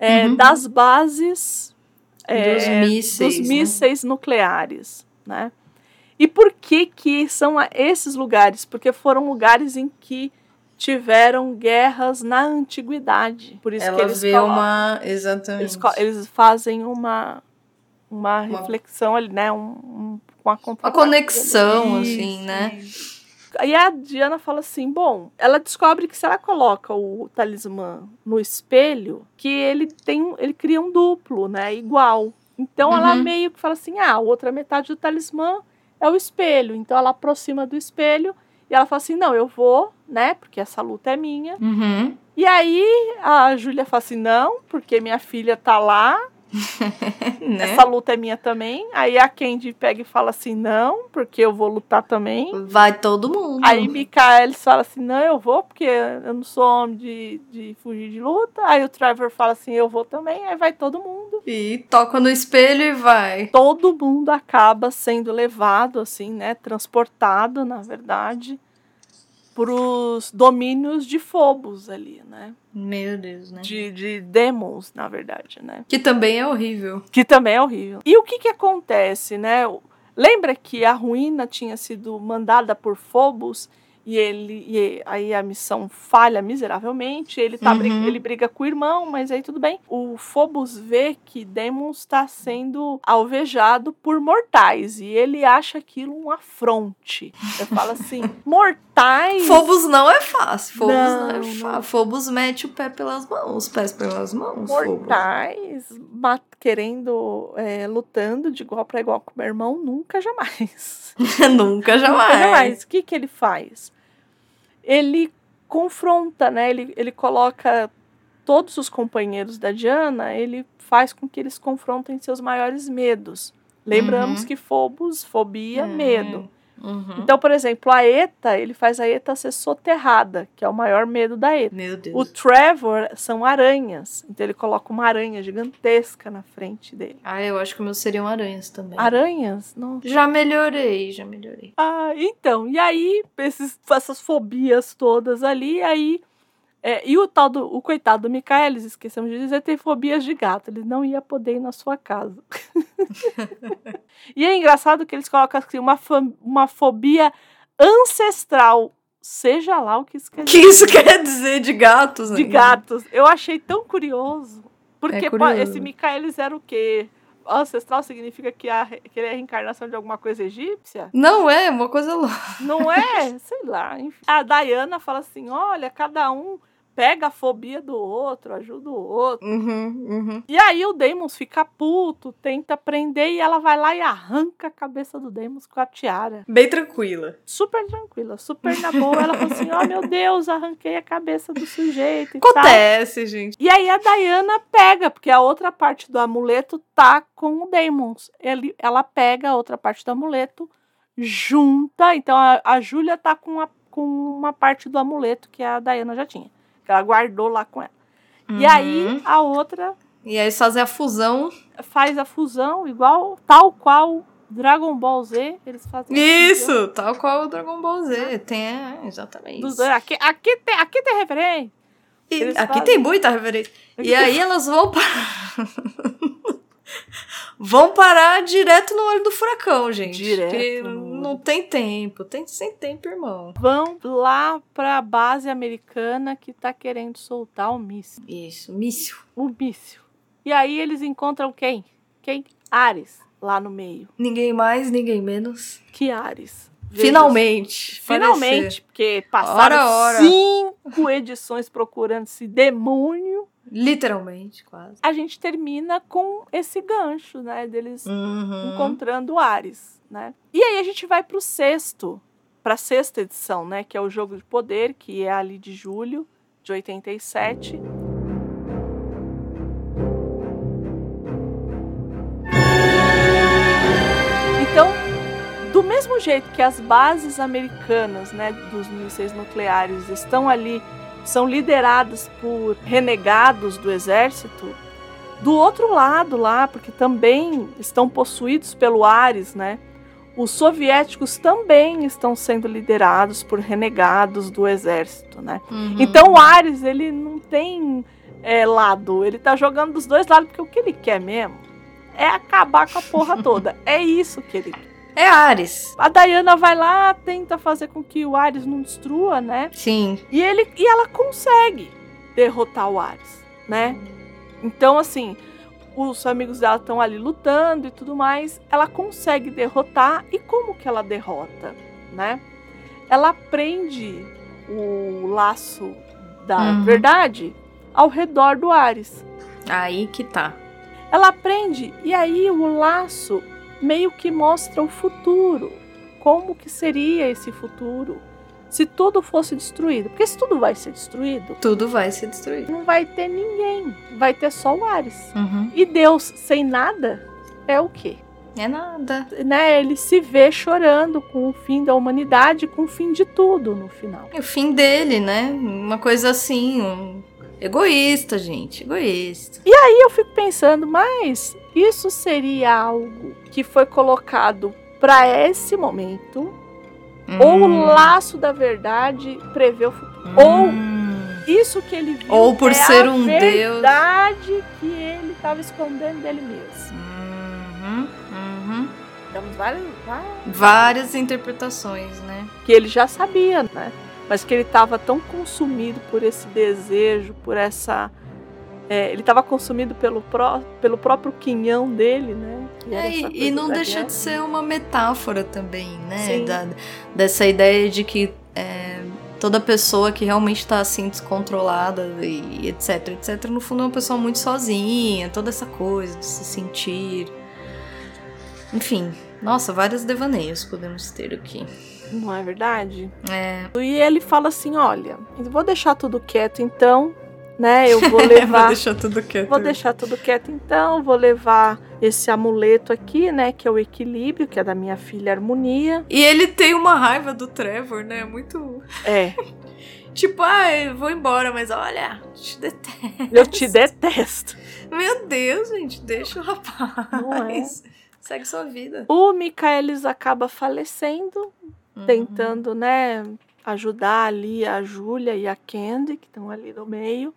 é, uhum. das bases
é, dos mísseis,
dos mísseis né? nucleares, né? E por que que são esses lugares? Porque foram lugares em que tiveram guerras na antiguidade. Por isso
Ela
que eles
vê uma exatamente.
Eles, eles fazem uma uma, uma reflexão ali, né? Um, um, uma,
uma conexão, assim, né? Isso.
Aí a Diana fala assim: bom, ela descobre que se ela coloca o talismã no espelho, que ele tem, ele cria um duplo, né? Igual. Então uhum. ela meio que fala assim: ah, a outra metade do talismã é o espelho. Então ela aproxima do espelho e ela fala assim: não, eu vou, né? Porque essa luta é minha.
Uhum.
E aí a Júlia fala assim: não, porque minha filha tá lá né? Essa luta é minha também. Aí a Candy pega e fala assim: não, porque eu vou lutar também.
Vai todo mundo.
Aí Mikael fala assim: não, eu vou, porque eu não sou homem de, de fugir de luta. Aí o Trevor fala assim: eu vou também. Aí vai todo mundo.
E toca no espelho e vai.
Todo mundo acaba sendo levado, assim, né? Transportado, na verdade para os domínios de Phobos ali, né?
Meu Deus, né?
De, de demons, na verdade, né?
Que também é horrível.
Que também é horrível. E o que que acontece, né? Lembra que a ruína tinha sido mandada por Phobos e ele e aí a missão falha miseravelmente, ele tá uhum. ele briga com o irmão, mas aí tudo bem. O Phobos vê que Demon está sendo alvejado por mortais e ele acha aquilo um afronte. Eu falo assim, mortais.
Phobos não é fácil. Phobos não, não é fácil. Phobos mete o pé pelas mãos, os pés pelas mãos.
Mortais querendo é, lutando de igual para igual com meu irmão, nunca jamais.
nunca jamais. Nunca jamais.
O que que ele faz? Ele confronta, né? Ele, ele coloca todos os companheiros da Diana, ele faz com que eles confrontem seus maiores medos. Lembramos uhum. que fobos, fobia, uhum. medo. Uhum. Então, por exemplo, a Eta, ele faz a Eta ser soterrada, que é o maior medo da Eta.
Meu Deus.
O Trevor são aranhas. Então ele coloca uma aranha gigantesca na frente dele.
Ah, eu acho que o meu seriam aranhas também.
Aranhas? Não.
Já melhorei, já melhorei.
Ah, então. E aí, esses, essas fobias todas ali, aí é, e o tal do o coitado do Michaelis, esquecemos de dizer, tem fobias de gato. Ele não ia poder ir na sua casa. e é engraçado que eles colocam assim, uma, uma fobia ancestral. Seja lá o que isso quer
dizer. Que isso quer dizer de gatos,
né? De gatos. Eu achei tão curioso. Porque
é curioso.
esse Michaelis era o quê? ancestral significa que, a, que ele é a reencarnação de alguma coisa egípcia?
Não é, uma coisa louca.
Não é? Sei lá. Enfim. A Diana fala assim: olha, cada um pega a fobia do outro, ajuda o outro.
Uhum, uhum.
E aí o Deimos fica puto, tenta prender e ela vai lá e arranca a cabeça do Deimos com a tiara.
Bem tranquila.
Super tranquila, super na boa. Ela falou assim: ó, oh, meu Deus, arranquei a cabeça do sujeito.
Acontece, tal. gente.
E aí a Diana pega, porque a outra parte do amuleto tá com o Deimos. Ele, ela pega a outra parte do amuleto, junta. Então a, a Júlia tá com, a, com uma parte do amuleto que a Diana já tinha que ela guardou lá com ela. Uhum. E aí a outra.
E aí fazer a fusão.
Faz a fusão igual, tal qual Dragon Ball Z, eles fazem.
Isso, tal qual o Dragon Ball Z. Tem, é, exatamente.
Dos. Aqui, aqui, tem, aqui tem referência.
E, aqui fazem... tem muita referência. E aí elas vão para. vão parar direto no olho do furacão, gente.
Direto.
Não tem tempo, tem sem tempo, irmão.
Vão lá pra base americana que tá querendo soltar o míssil.
Isso, míssil.
O míssil. E aí eles encontram quem? Quem? Ares, lá no meio.
Ninguém mais, ninguém menos.
Que Ares.
Finalmente.
Finalmente, porque passaram ora, ora. cinco edições procurando esse demônio.
Literalmente, quase.
A gente termina com esse gancho, né? Deles uhum. encontrando Ares, né? E aí a gente vai pro sexto, pra sexta edição, né? Que é o Jogo de Poder, que é ali de julho de 87. Então, do mesmo jeito que as bases americanas, né, dos mísseis nucleares estão ali são lideradas por renegados do exército, do outro lado lá, porque também estão possuídos pelo Ares, né? Os soviéticos também estão sendo liderados por renegados do exército, né? Uhum. Então o Ares, ele não tem é, lado, ele tá jogando dos dois lados, porque o que ele quer mesmo é acabar com a porra toda. é isso que ele quer.
É Ares.
A Diana vai lá, tenta fazer com que o Ares não destrua, né?
Sim.
E ele e ela consegue derrotar o Ares, né? Então, assim, os amigos dela estão ali lutando e tudo mais. Ela consegue derrotar. E como que ela derrota, né? Ela prende o laço da uhum. verdade ao redor do Ares.
Aí que tá.
Ela prende e aí o laço meio que mostra o futuro. Como que seria esse futuro? Se tudo fosse destruído. Porque se tudo vai ser destruído.
Tudo vai ser destruído.
Não vai ter ninguém. Vai ter só o Ares.
Uhum.
E Deus sem nada é o quê?
É nada.
Né? Ele se vê chorando com o fim da humanidade, com o fim de tudo no final.
E o fim dele, né? Uma coisa assim, um egoísta, gente, egoísta.
E aí eu fico pensando, mas isso seria algo que foi colocado para esse momento, hum. ou o laço da verdade prevê o futuro, hum. ou isso que ele viu
ou por
é
ser
a
um
verdade
Deus.
que ele estava escondendo dele mesmo.
Uhum, uhum.
Temos várias, várias,
várias interpretações, né?
Que ele já sabia, né? Mas que ele estava tão consumido por esse desejo, por essa é, ele estava consumido pelo, pró, pelo próprio quinhão dele, né?
É, e, e não deixa guerra. de ser uma metáfora também, né? Da, dessa ideia de que é, toda pessoa que realmente está assim descontrolada e etc, etc, no fundo é uma pessoa muito sozinha, toda essa coisa de se sentir. Enfim, nossa, vários devaneios podemos ter aqui.
Não é verdade?
É.
E ele fala assim: olha, vou deixar tudo quieto então, né? Eu vou levar.
vou deixar tudo quieto.
Vou deixar tudo quieto então, vou levar esse amuleto aqui, né, que é o equilíbrio, que é da minha filha Harmonia.
E ele tem uma raiva do Trevor, né? Muito
É.
tipo, ah, eu vou embora, mas olha, te detesto.
Eu te detesto.
Meu Deus, gente, deixa o rapaz.
Não é?
Segue sua vida.
O Michaelis acaba falecendo,
Uhum.
tentando, né, ajudar ali a Júlia e a Candy, que estão ali no meio.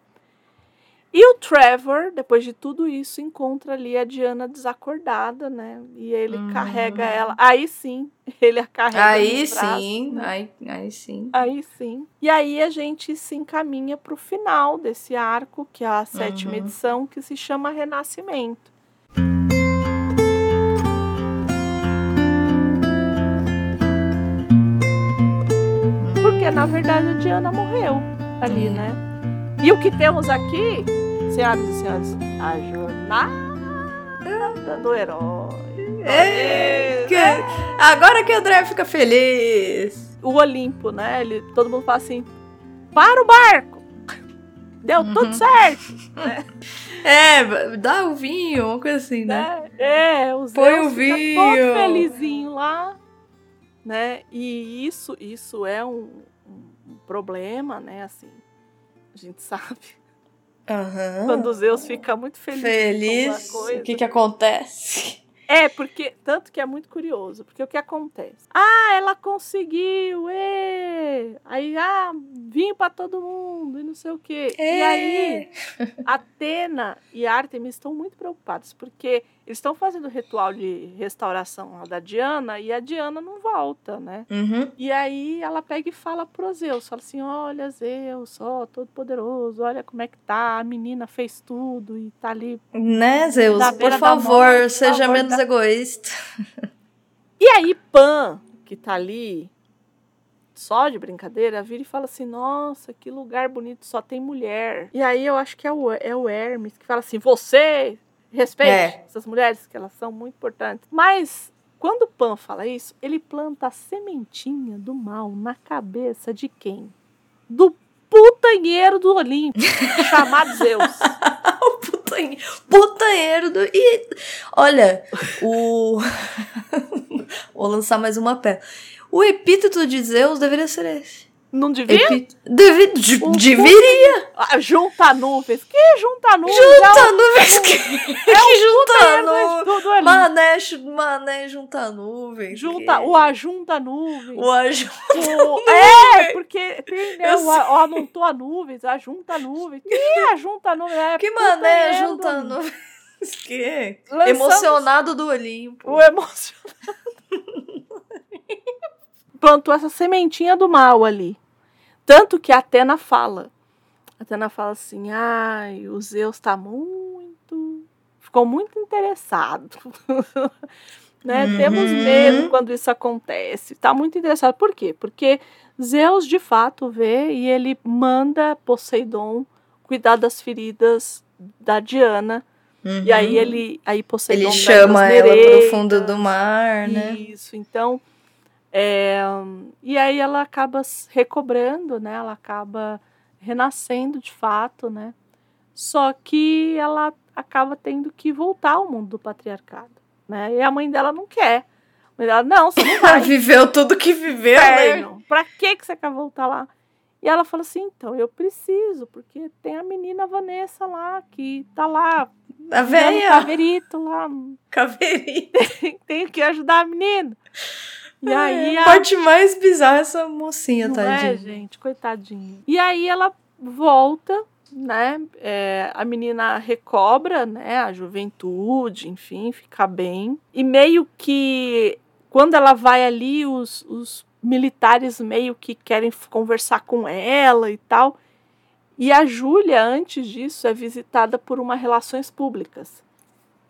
E o Trevor, depois de tudo isso, encontra ali a Diana desacordada, né? E ele
Uhum.
carrega ela. Aí sim, ele a carrega.
Aí
braços,
sim,
né?
aí, aí sim.
Aí sim. E aí a gente se encaminha para o final desse arco, que é a sétima
Uhum.
edição, que se chama Renascimento. Porque na verdade a Diana morreu ali,
É.
né? E o que temos aqui, senhoras e senhores, a jornada do herói.
É, que- Agora que o André fica feliz.
o Olimpo, né? Ele, todo mundo fala assim: para o barco! Deu
Uhum.
tudo certo,
É, dá o vinho, uma coisa assim, né?
né? É, os
Põe o vinho.
todo felizinho lá, né? E isso, isso é um problema, né? Assim, a gente sabe.
Aham.
Quando o Zeus fica muito feliz,
Feliz. O que que acontece?
É, porque. Tanto que é muito curioso, porque o que acontece? Ah, ela conseguiu! ê! Aí, ah, vinho pra todo mundo e não sei o quê. E aí, Atena e Artemis estão muito preocupados, porque estão fazendo o ritual de restauração da Diana e a Diana não volta, né?
Uhum.
E aí ela pega e fala pro Zeus, fala assim, olha Zeus, ó, todo poderoso, olha como é que tá, a menina fez tudo e tá ali
Né, Zeus? Por favor,
morte,
seja
favor,
menos egoísta.
E aí, Pan, que tá ali, só de brincadeira, vira e fala assim: Nossa, que lugar bonito, só tem mulher. E aí eu acho que é o, é o Hermes que fala assim: Você respeite
É.
essas mulheres, que elas são muito importantes. Mas. Quando Pan fala isso, ele planta a sementinha do mal na cabeça de quem? Do putanheiro do Olimpo, chamado Zeus.
o putanhe- putanheiro do. E, olha, o. Vou lançar mais uma pé. O epíteto de Zeus deveria ser esse.
Não devia?
Epi...
O
Deveria!
Ah, junta nuvens. Que junta nuvens?
Junta nuvens que, que junta
É
nuvens.
um tudo ali.
Mané, mané, junta nuvens.
Junta,
que-
o ajunta nuvens.
O aju...
O- é, porque tem, né, o, a- o amontoa nuvens, ajunta nuvens. Que ajunta nuvens? É
Que mané,
merda.
junta nuvens. Que?
Lançamos
Emocionado do Olimpo.
O emocionado. Plantou essa sementinha do mal ali. Tanto que a Atena fala. Atena fala assim: ai, o Zeus tá muito. Ficou muito interessado. né?
Uhum.
Temos medo quando isso acontece. Tá muito interessado. Por quê? Porque Zeus de fato vê e ele manda Poseidon cuidar das feridas da Diana. E aí ele. Aí Poseidon
Uhum. Ele chama ela pro
nereidas.
fundo do mar, né?
Isso, então. É, e aí ela acaba recobrando, né? Ela acaba renascendo de fato, né? Só que ela acaba tendo que voltar ao mundo do patriarcado, né? E a mãe dela não quer. A mãe dela, não, você não vai.
Viveu tudo que viveu, né?
Inferno. Pra que você quer voltar lá? E ela fala assim, então, eu preciso, porque tem a menina Vanessa lá, que tá lá,
A velha
caverito lá,
caveirinha.
tenho que ajudar a menina. E aí
a parte mais bizarra é essa mocinha,
Não
tadinha.
é, gente, coitadinha. E aí ela volta, né? é, a menina recobra, né? A juventude, enfim, fica bem. E meio que quando ela vai ali, os, os militares meio que querem conversar com ela e tal. E a Júlia, antes disso, é visitada por uma relações públicas.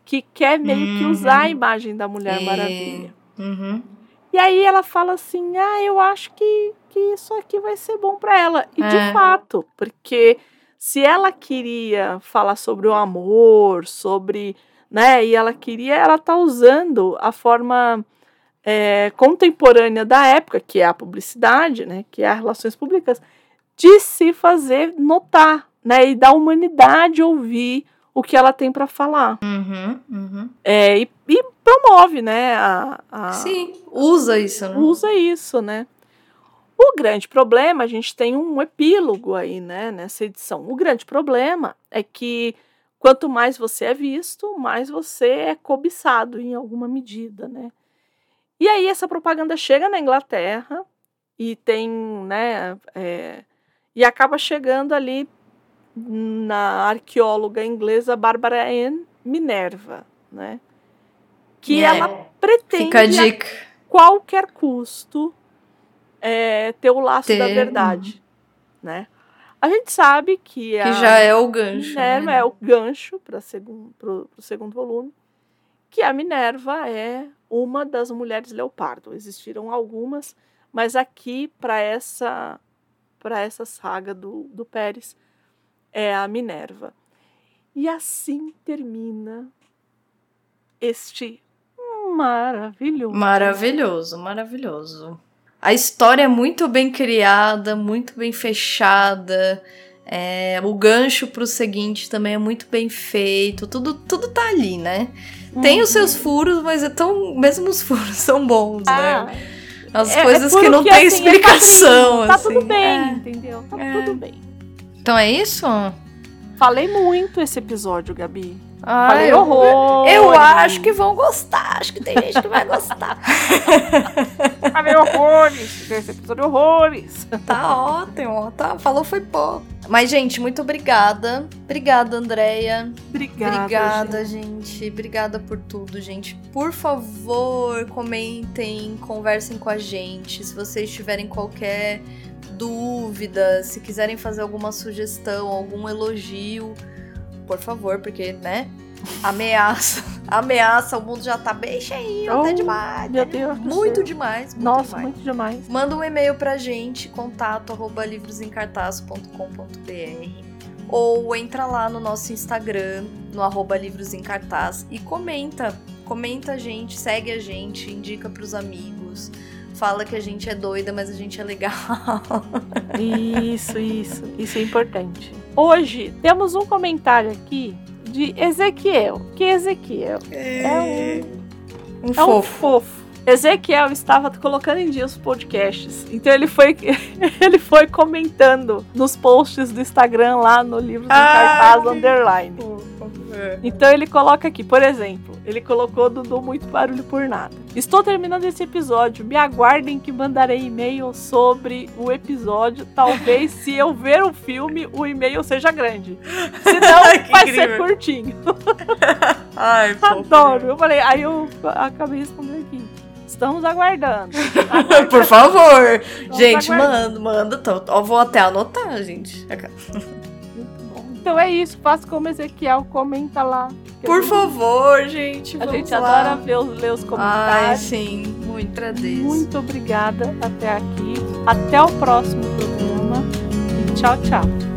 Que quer meio que usar a
Uhum.
imagem da Mulher
É.
Maravilha.
Uhum.
E aí ela fala assim: ah, eu acho que, que isso aqui vai ser bom para ela. E
É.
de fato, porque se ela queria falar sobre o amor, sobre. né, e ela queria, ela tá usando a forma é, contemporânea da época, que é a publicidade, né, que é as relações públicas, de se fazer notar, né, e da humanidade ouvir o que ela tem para falar.
Uhum, uhum.
É, e, e, promove, né? A, a,
Sim, usa isso, né?
Usa isso, né? O grande problema, a gente tem um epílogo aí, né, nessa edição. O grande problema é que quanto mais você é visto, mais você é cobiçado em alguma medida, né? E aí essa propaganda chega na Inglaterra e tem, né, é, e acaba chegando ali na arqueóloga inglesa Barbara Ann Minerva, né? Que ela pretende
a
a qualquer custo é, ter o laço da
Ter,
verdade, né? A gente sabe que a
Que já é o gancho.
Minerva
né?
é o gancho para pro, pro segundo volume, que a Minerva é uma das mulheres leopardo. Existiram algumas, mas aqui para essa para essa saga do, do Pérez é a Minerva. E assim termina este maravilhoso.
Maravilhoso, maravilhoso. A história é muito bem criada, muito bem fechada. É, o gancho pro seguinte também é muito bem feito. Tudo, tudo tá ali, né? Tem os seus furos, mas é tão. Mesmo os furos são bons,
Ah,
né? As
é- é
coisas
puro
que não
que,
tem
assim, é
explicação.
tá
assim.
tudo bem,
É.
entendeu? Tá
É.
tudo bem.
Então é isso?
Falei muito esse episódio, Gabi.
Ah,
Falei
eu,
horror.
eu acho que vão gostar. Acho que tem gente que vai gostar.
Falei horrores. Esse episódio horrores.
Tá ótimo, tá? Falou foi pouco. Mas, gente, muito obrigada. Obrigada, Andréia.
Obrigada.
Obrigada,
gente.
gente. Obrigada por tudo, gente. Por favor, comentem, conversem com a gente. Se vocês tiverem qualquer dúvida, se quiserem fazer alguma sugestão, algum elogio, por favor, porque, né? Ameaça. Ameaça, o mundo já tá bem cheinho, até
Oh,
demais.
Meu Deus. do
Muito demais. Muito
Nossa,
demais.
muito demais.
Manda um e-mail pra gente, contato arroba livrosemcartaz.com.br ou entra lá no nosso Instagram, no arroba livros em cartaz e comenta. Comenta a gente, segue a gente, indica pros amigos. Fala que a gente é doida, mas a gente é legal.
Isso, isso. Isso é importante. Hoje temos um comentário aqui de Ezequiel. Que Ezequiel é um
Um
É um
fofo.
fofo. Ezequiel estava colocando em dia os podcasts. Então ele foi, ele foi comentando nos posts do Instagram lá no livro do
Ah,
cartaz
que
underline. Então ele coloca aqui, por exemplo, ele colocou Dudu muito barulho por nada. Estou terminando esse episódio. Me aguardem que mandarei e-mail sobre o episódio. Talvez se eu ver o filme, o e-mail seja grande. Senão vai ser
incrível.
curtinho.
Ai,
Adoro. Eu falei, aí eu acabei respondendo aqui. Estamos aguardando.
Por favor.
Estamos
gente,
aguardando.
manda, manda. Tô, vou até anotar, gente.
Então é isso. Faça como Ezequiel. Comenta lá.
Por
gente-
favor, gente.
A gente
lá.
adora ver os, ler os
Ai,
comentários.
sim. Muito agradeço.
Muito obrigada até aqui. Até o próximo programa. E tchau, tchau.